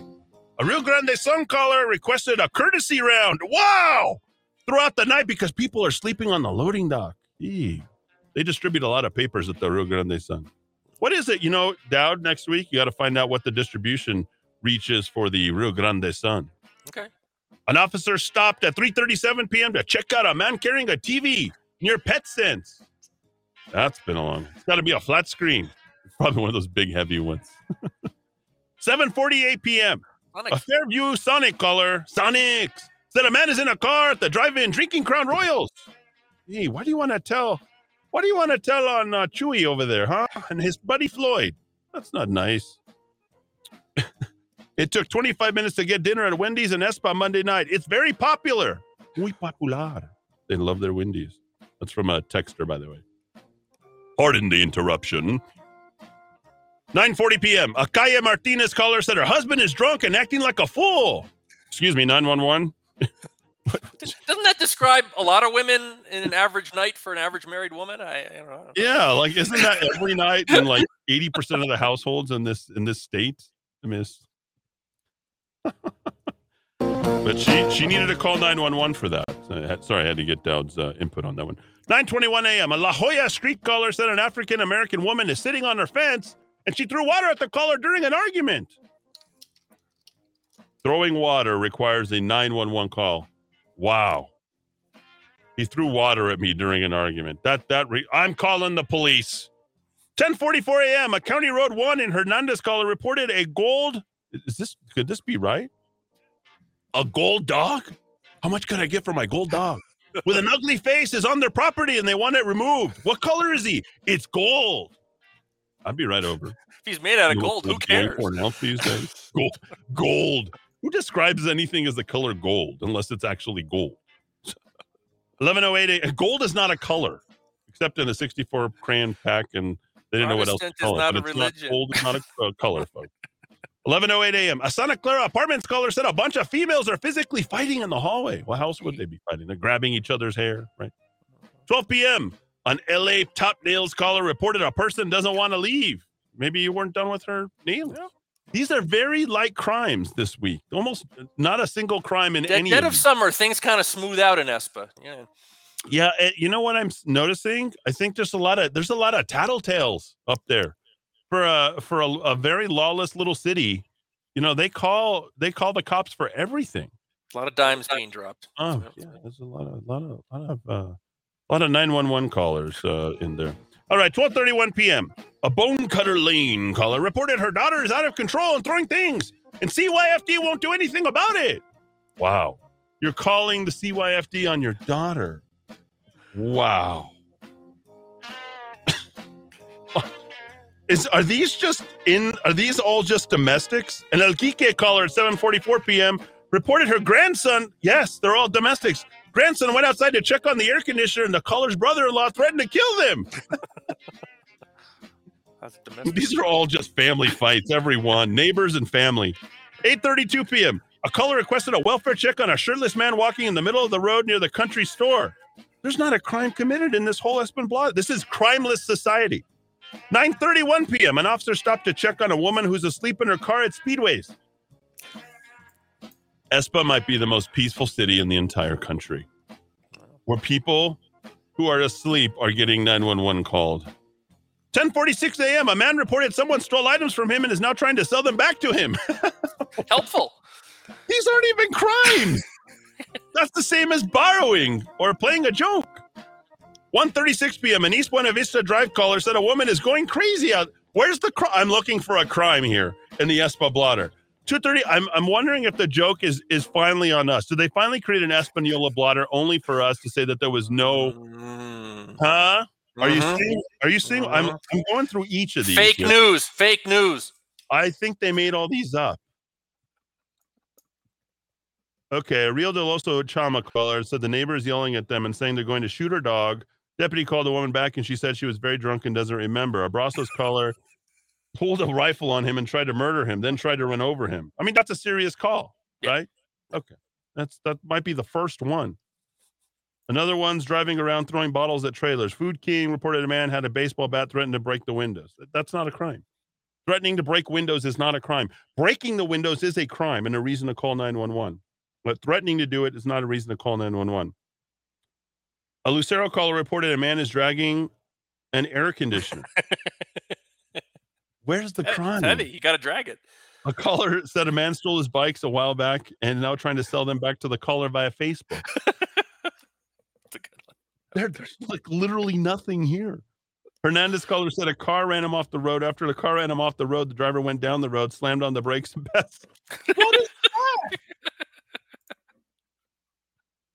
A Rio Grande Sun caller requested a courtesy round. Wow! Throughout the night because people are sleeping on the loading dock. Eee. They distribute a lot of papers at the Rio Grande Sun. What is it? You know, Dowd, next week, you got to find out what the distribution reach is for the Rio Grande Sun. Okay. An officer stopped at 3:37 p.m. to check out a man carrying a TV near PetSense. That's been a long. It's got to be a flat screen. Probably one of those big heavy ones. 7:48 p.m. Sonic A Fairview Sonic caller, Sonics, said a man is in a car at the drive-in drinking Crown Royals. Hey, what do you want to tell? What do you want to tell on uh, Chewy over there, huh? And his buddy Floyd. That's not nice. it took 25 minutes to get dinner at Wendy's and Espa Monday night. It's very popular. Muy popular. They love their Wendy's. That's from a texter, by the way. Pardon the interruption. 9:40 p.m. A Calle Martinez caller said her husband is drunk and acting like a fool. Excuse me, 911. Doesn't that describe a lot of women in an average night for an average married woman? I, I don't know. Yeah, like isn't that every night in like 80% of the households in this in this state? I mean, but she she needed to call 911 for that. So I had- sorry, I had to get Dowd's uh, input on that one. 9:21 a.m. A La Jolla street caller said an African American woman is sitting on her fence and she threw water at the caller during an argument. Throwing water requires a 911 call. Wow. He threw water at me during an argument. That that re- I'm calling the police. 10:44 a.m. A County Road 1 in Hernandez caller reported a gold Is this could this be right? A gold dog? How much could I get for my gold dog? With an ugly face is on their property and they want it removed. What color is he? It's gold. I'd be right over. If he's made out of gold, who cares? These days. Gold. Gold. Who describes anything as the color gold unless it's actually gold? 1108. Gold is not a color, except in a 64 crayon pack, and they didn't know what else to call it. not but a it's religion. Not, gold is not a uh, color, folks. 11:08 a.m. A Santa Clara apartment caller said a bunch of females are physically fighting in the hallway. What else would they be fighting? They're grabbing each other's hair, right? 12 p.m. An LA top nails caller reported a person doesn't want to leave. Maybe you weren't done with her nails. These are very light crimes this week. Almost not a single crime in Dead, any dead of of summer, things kind of smooth out in Espa. Yeah. Yeah, eh, you know what I'm noticing? I think there's a lot of there's a lot of tattletales up there for a for a, a very lawless little city. You know, they call they call the cops for everything. A lot of dimes being dropped. Oh yeah, there's a lot of lot of lot of uh, lot of 911 callers uh, in there. All right, 12:31 p.m. A bone cutter lane caller reported her daughter is out of control and throwing things, and CYFD won't do anything about it. Wow, you're calling the CYFD on your daughter. Wow. Is are these just in? Are these all just domestics? An El Guique caller at 7:44 p.m. reported her grandson. Yes, they're all domestics. Grandson went outside to check on the air conditioner, and the caller's brother-in-law threatened to kill them. That's domestic. These are all just family fights. Everyone, neighbors and family. 8:32 p.m. A caller requested a welfare check on a shirtless man walking in the middle of the road near the country store. There's not a crime committed in this whole Espen Blah. This is crimeless society. 9:31 p.m. An officer stopped to check on a woman who's asleep in her car at Speedways. Espa might be the most peaceful city in the entire country, where people who are asleep are getting 911 called. 10:46 a.m. A man reported someone stole items from him and is now trying to sell them back to him. Helpful. These aren't even crimes. That's the same as borrowing or playing a joke. 1:36 p.m. An East Buena Vista Drive caller said a woman is going crazy out. Where's the crime? I'm looking for a crime here in the Espa blotter. 2:30. I'm I'm wondering if the joke is is finally on us. Did they finally create an Espanola blotter only for us to say that there was no? Mm. Huh? Are you Mhm. seeing? Are you seeing? I'm Mhm. I'm going through each of these. Fake here. news. Fake news. I think they made all these up. Okay, a Rio del Oso Chama caller said the neighbor is yelling at them and saying they're going to shoot her dog. Deputy called the woman back and she said she was very drunk and doesn't remember. A Brazos caller pulled a rifle on him and tried to murder him, then tried to run over him. I mean, that's a serious call, Yeah. right? Okay. That's that might be the first one. Another one's driving around throwing bottles at trailers. Food King reported a man had a baseball bat threatened to break the windows. That's not a crime. Threatening to break windows is not a crime. Breaking the windows is a crime and a reason to call 911. But threatening to do it is not a reason to call 911. A Lucero caller reported a man is dragging an air conditioner. Where's the It's crime? heavy. You got to drag it. A caller said a man stole his bikes a while back and now trying to sell them back to the caller via Facebook. That's a good one. There, there's like literally nothing here. Hernandez caller said a car ran him off the road. After the car ran him off the road, the driver went down the road, slammed on the brakes, and passed. What is that?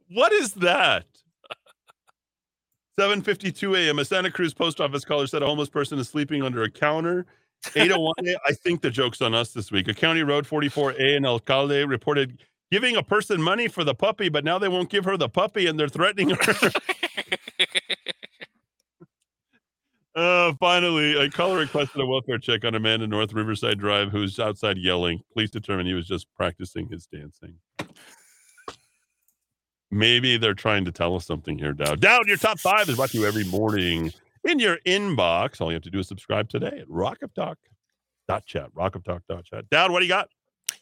what is that? 7:52 a.m. A Santa Cruz post office caller said a homeless person is sleeping under a counter. 801 I think the joke's on us this week. A county road 44A in Alcalde reported giving a person money for the puppy, but now they won't give her the puppy and they're threatening her. Uh, finally, a caller requested a welfare check on a man in North Riverside Drive who's outside yelling. Police determined he was just practicing his dancing. Maybe they're trying to tell us something here, Dowd. Dowd, your top five is brought to you every morning in your inbox. All you have to do is subscribe today at rockoftalk.chat. Rockoftalk.chat. Dowd, what do you got?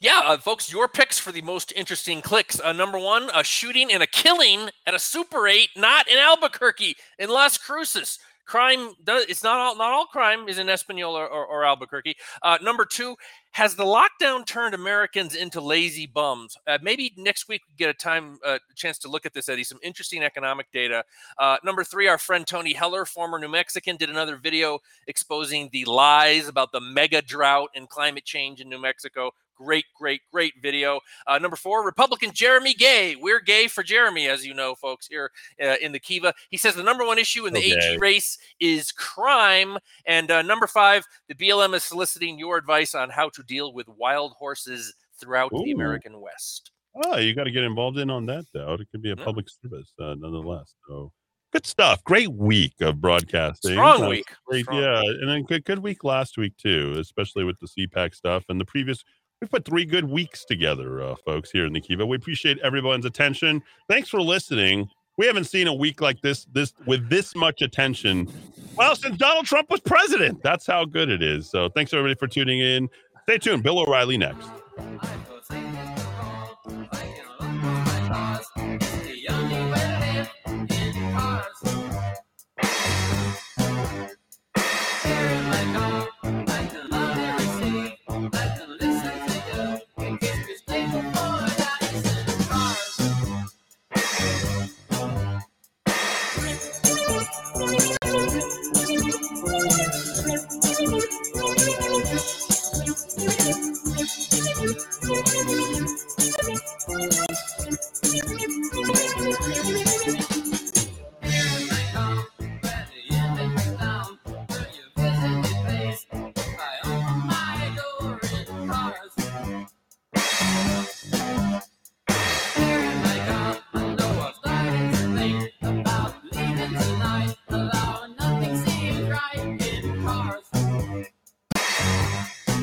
Yeah, uh, folks, your picks for the most interesting clicks. Uh, number one, a shooting and a killing at a Super 8, not in Albuquerque, in Las Cruces. Crime, does, it's not all, not all crime is in Espanola or, or Albuquerque. Uh, number two, has the lockdown turned Americans into lazy bums? Uh, maybe next week we get a time, uh, chance to look at this, Eddie. Some interesting economic data. Uh, number three, our friend Tony Heller, former New Mexican, did another video exposing the lies about the mega drought and climate change in New Mexico. Great, great, great video. Uh, number four, Republican Jeremy Gay. We're gay for Jeremy, as you know, folks, here uh, in the Kiva. He says the number one issue in the Okay. AG race is crime. And uh, number five, the BLM is soliciting your advice on how to deal with wild horses throughout the American West. Oh, you got to get involved in on that, though. It could be a Yeah. public service, uh, nonetheless. So good stuff. Great week of broadcasting. Strong week. Great, Strong. yeah, and then good, good week last week too, especially with the CPAC stuff and the previous. We put three good weeks together, uh, folks, here in the Kiva. We appreciate everyone's attention. Thanks for listening. We haven't seen a week like this, this with this much attention. Well, since Donald Trump was president, that's how good it is. So, thanks everybody for tuning in. Stay tuned. Bill O'Reilly next.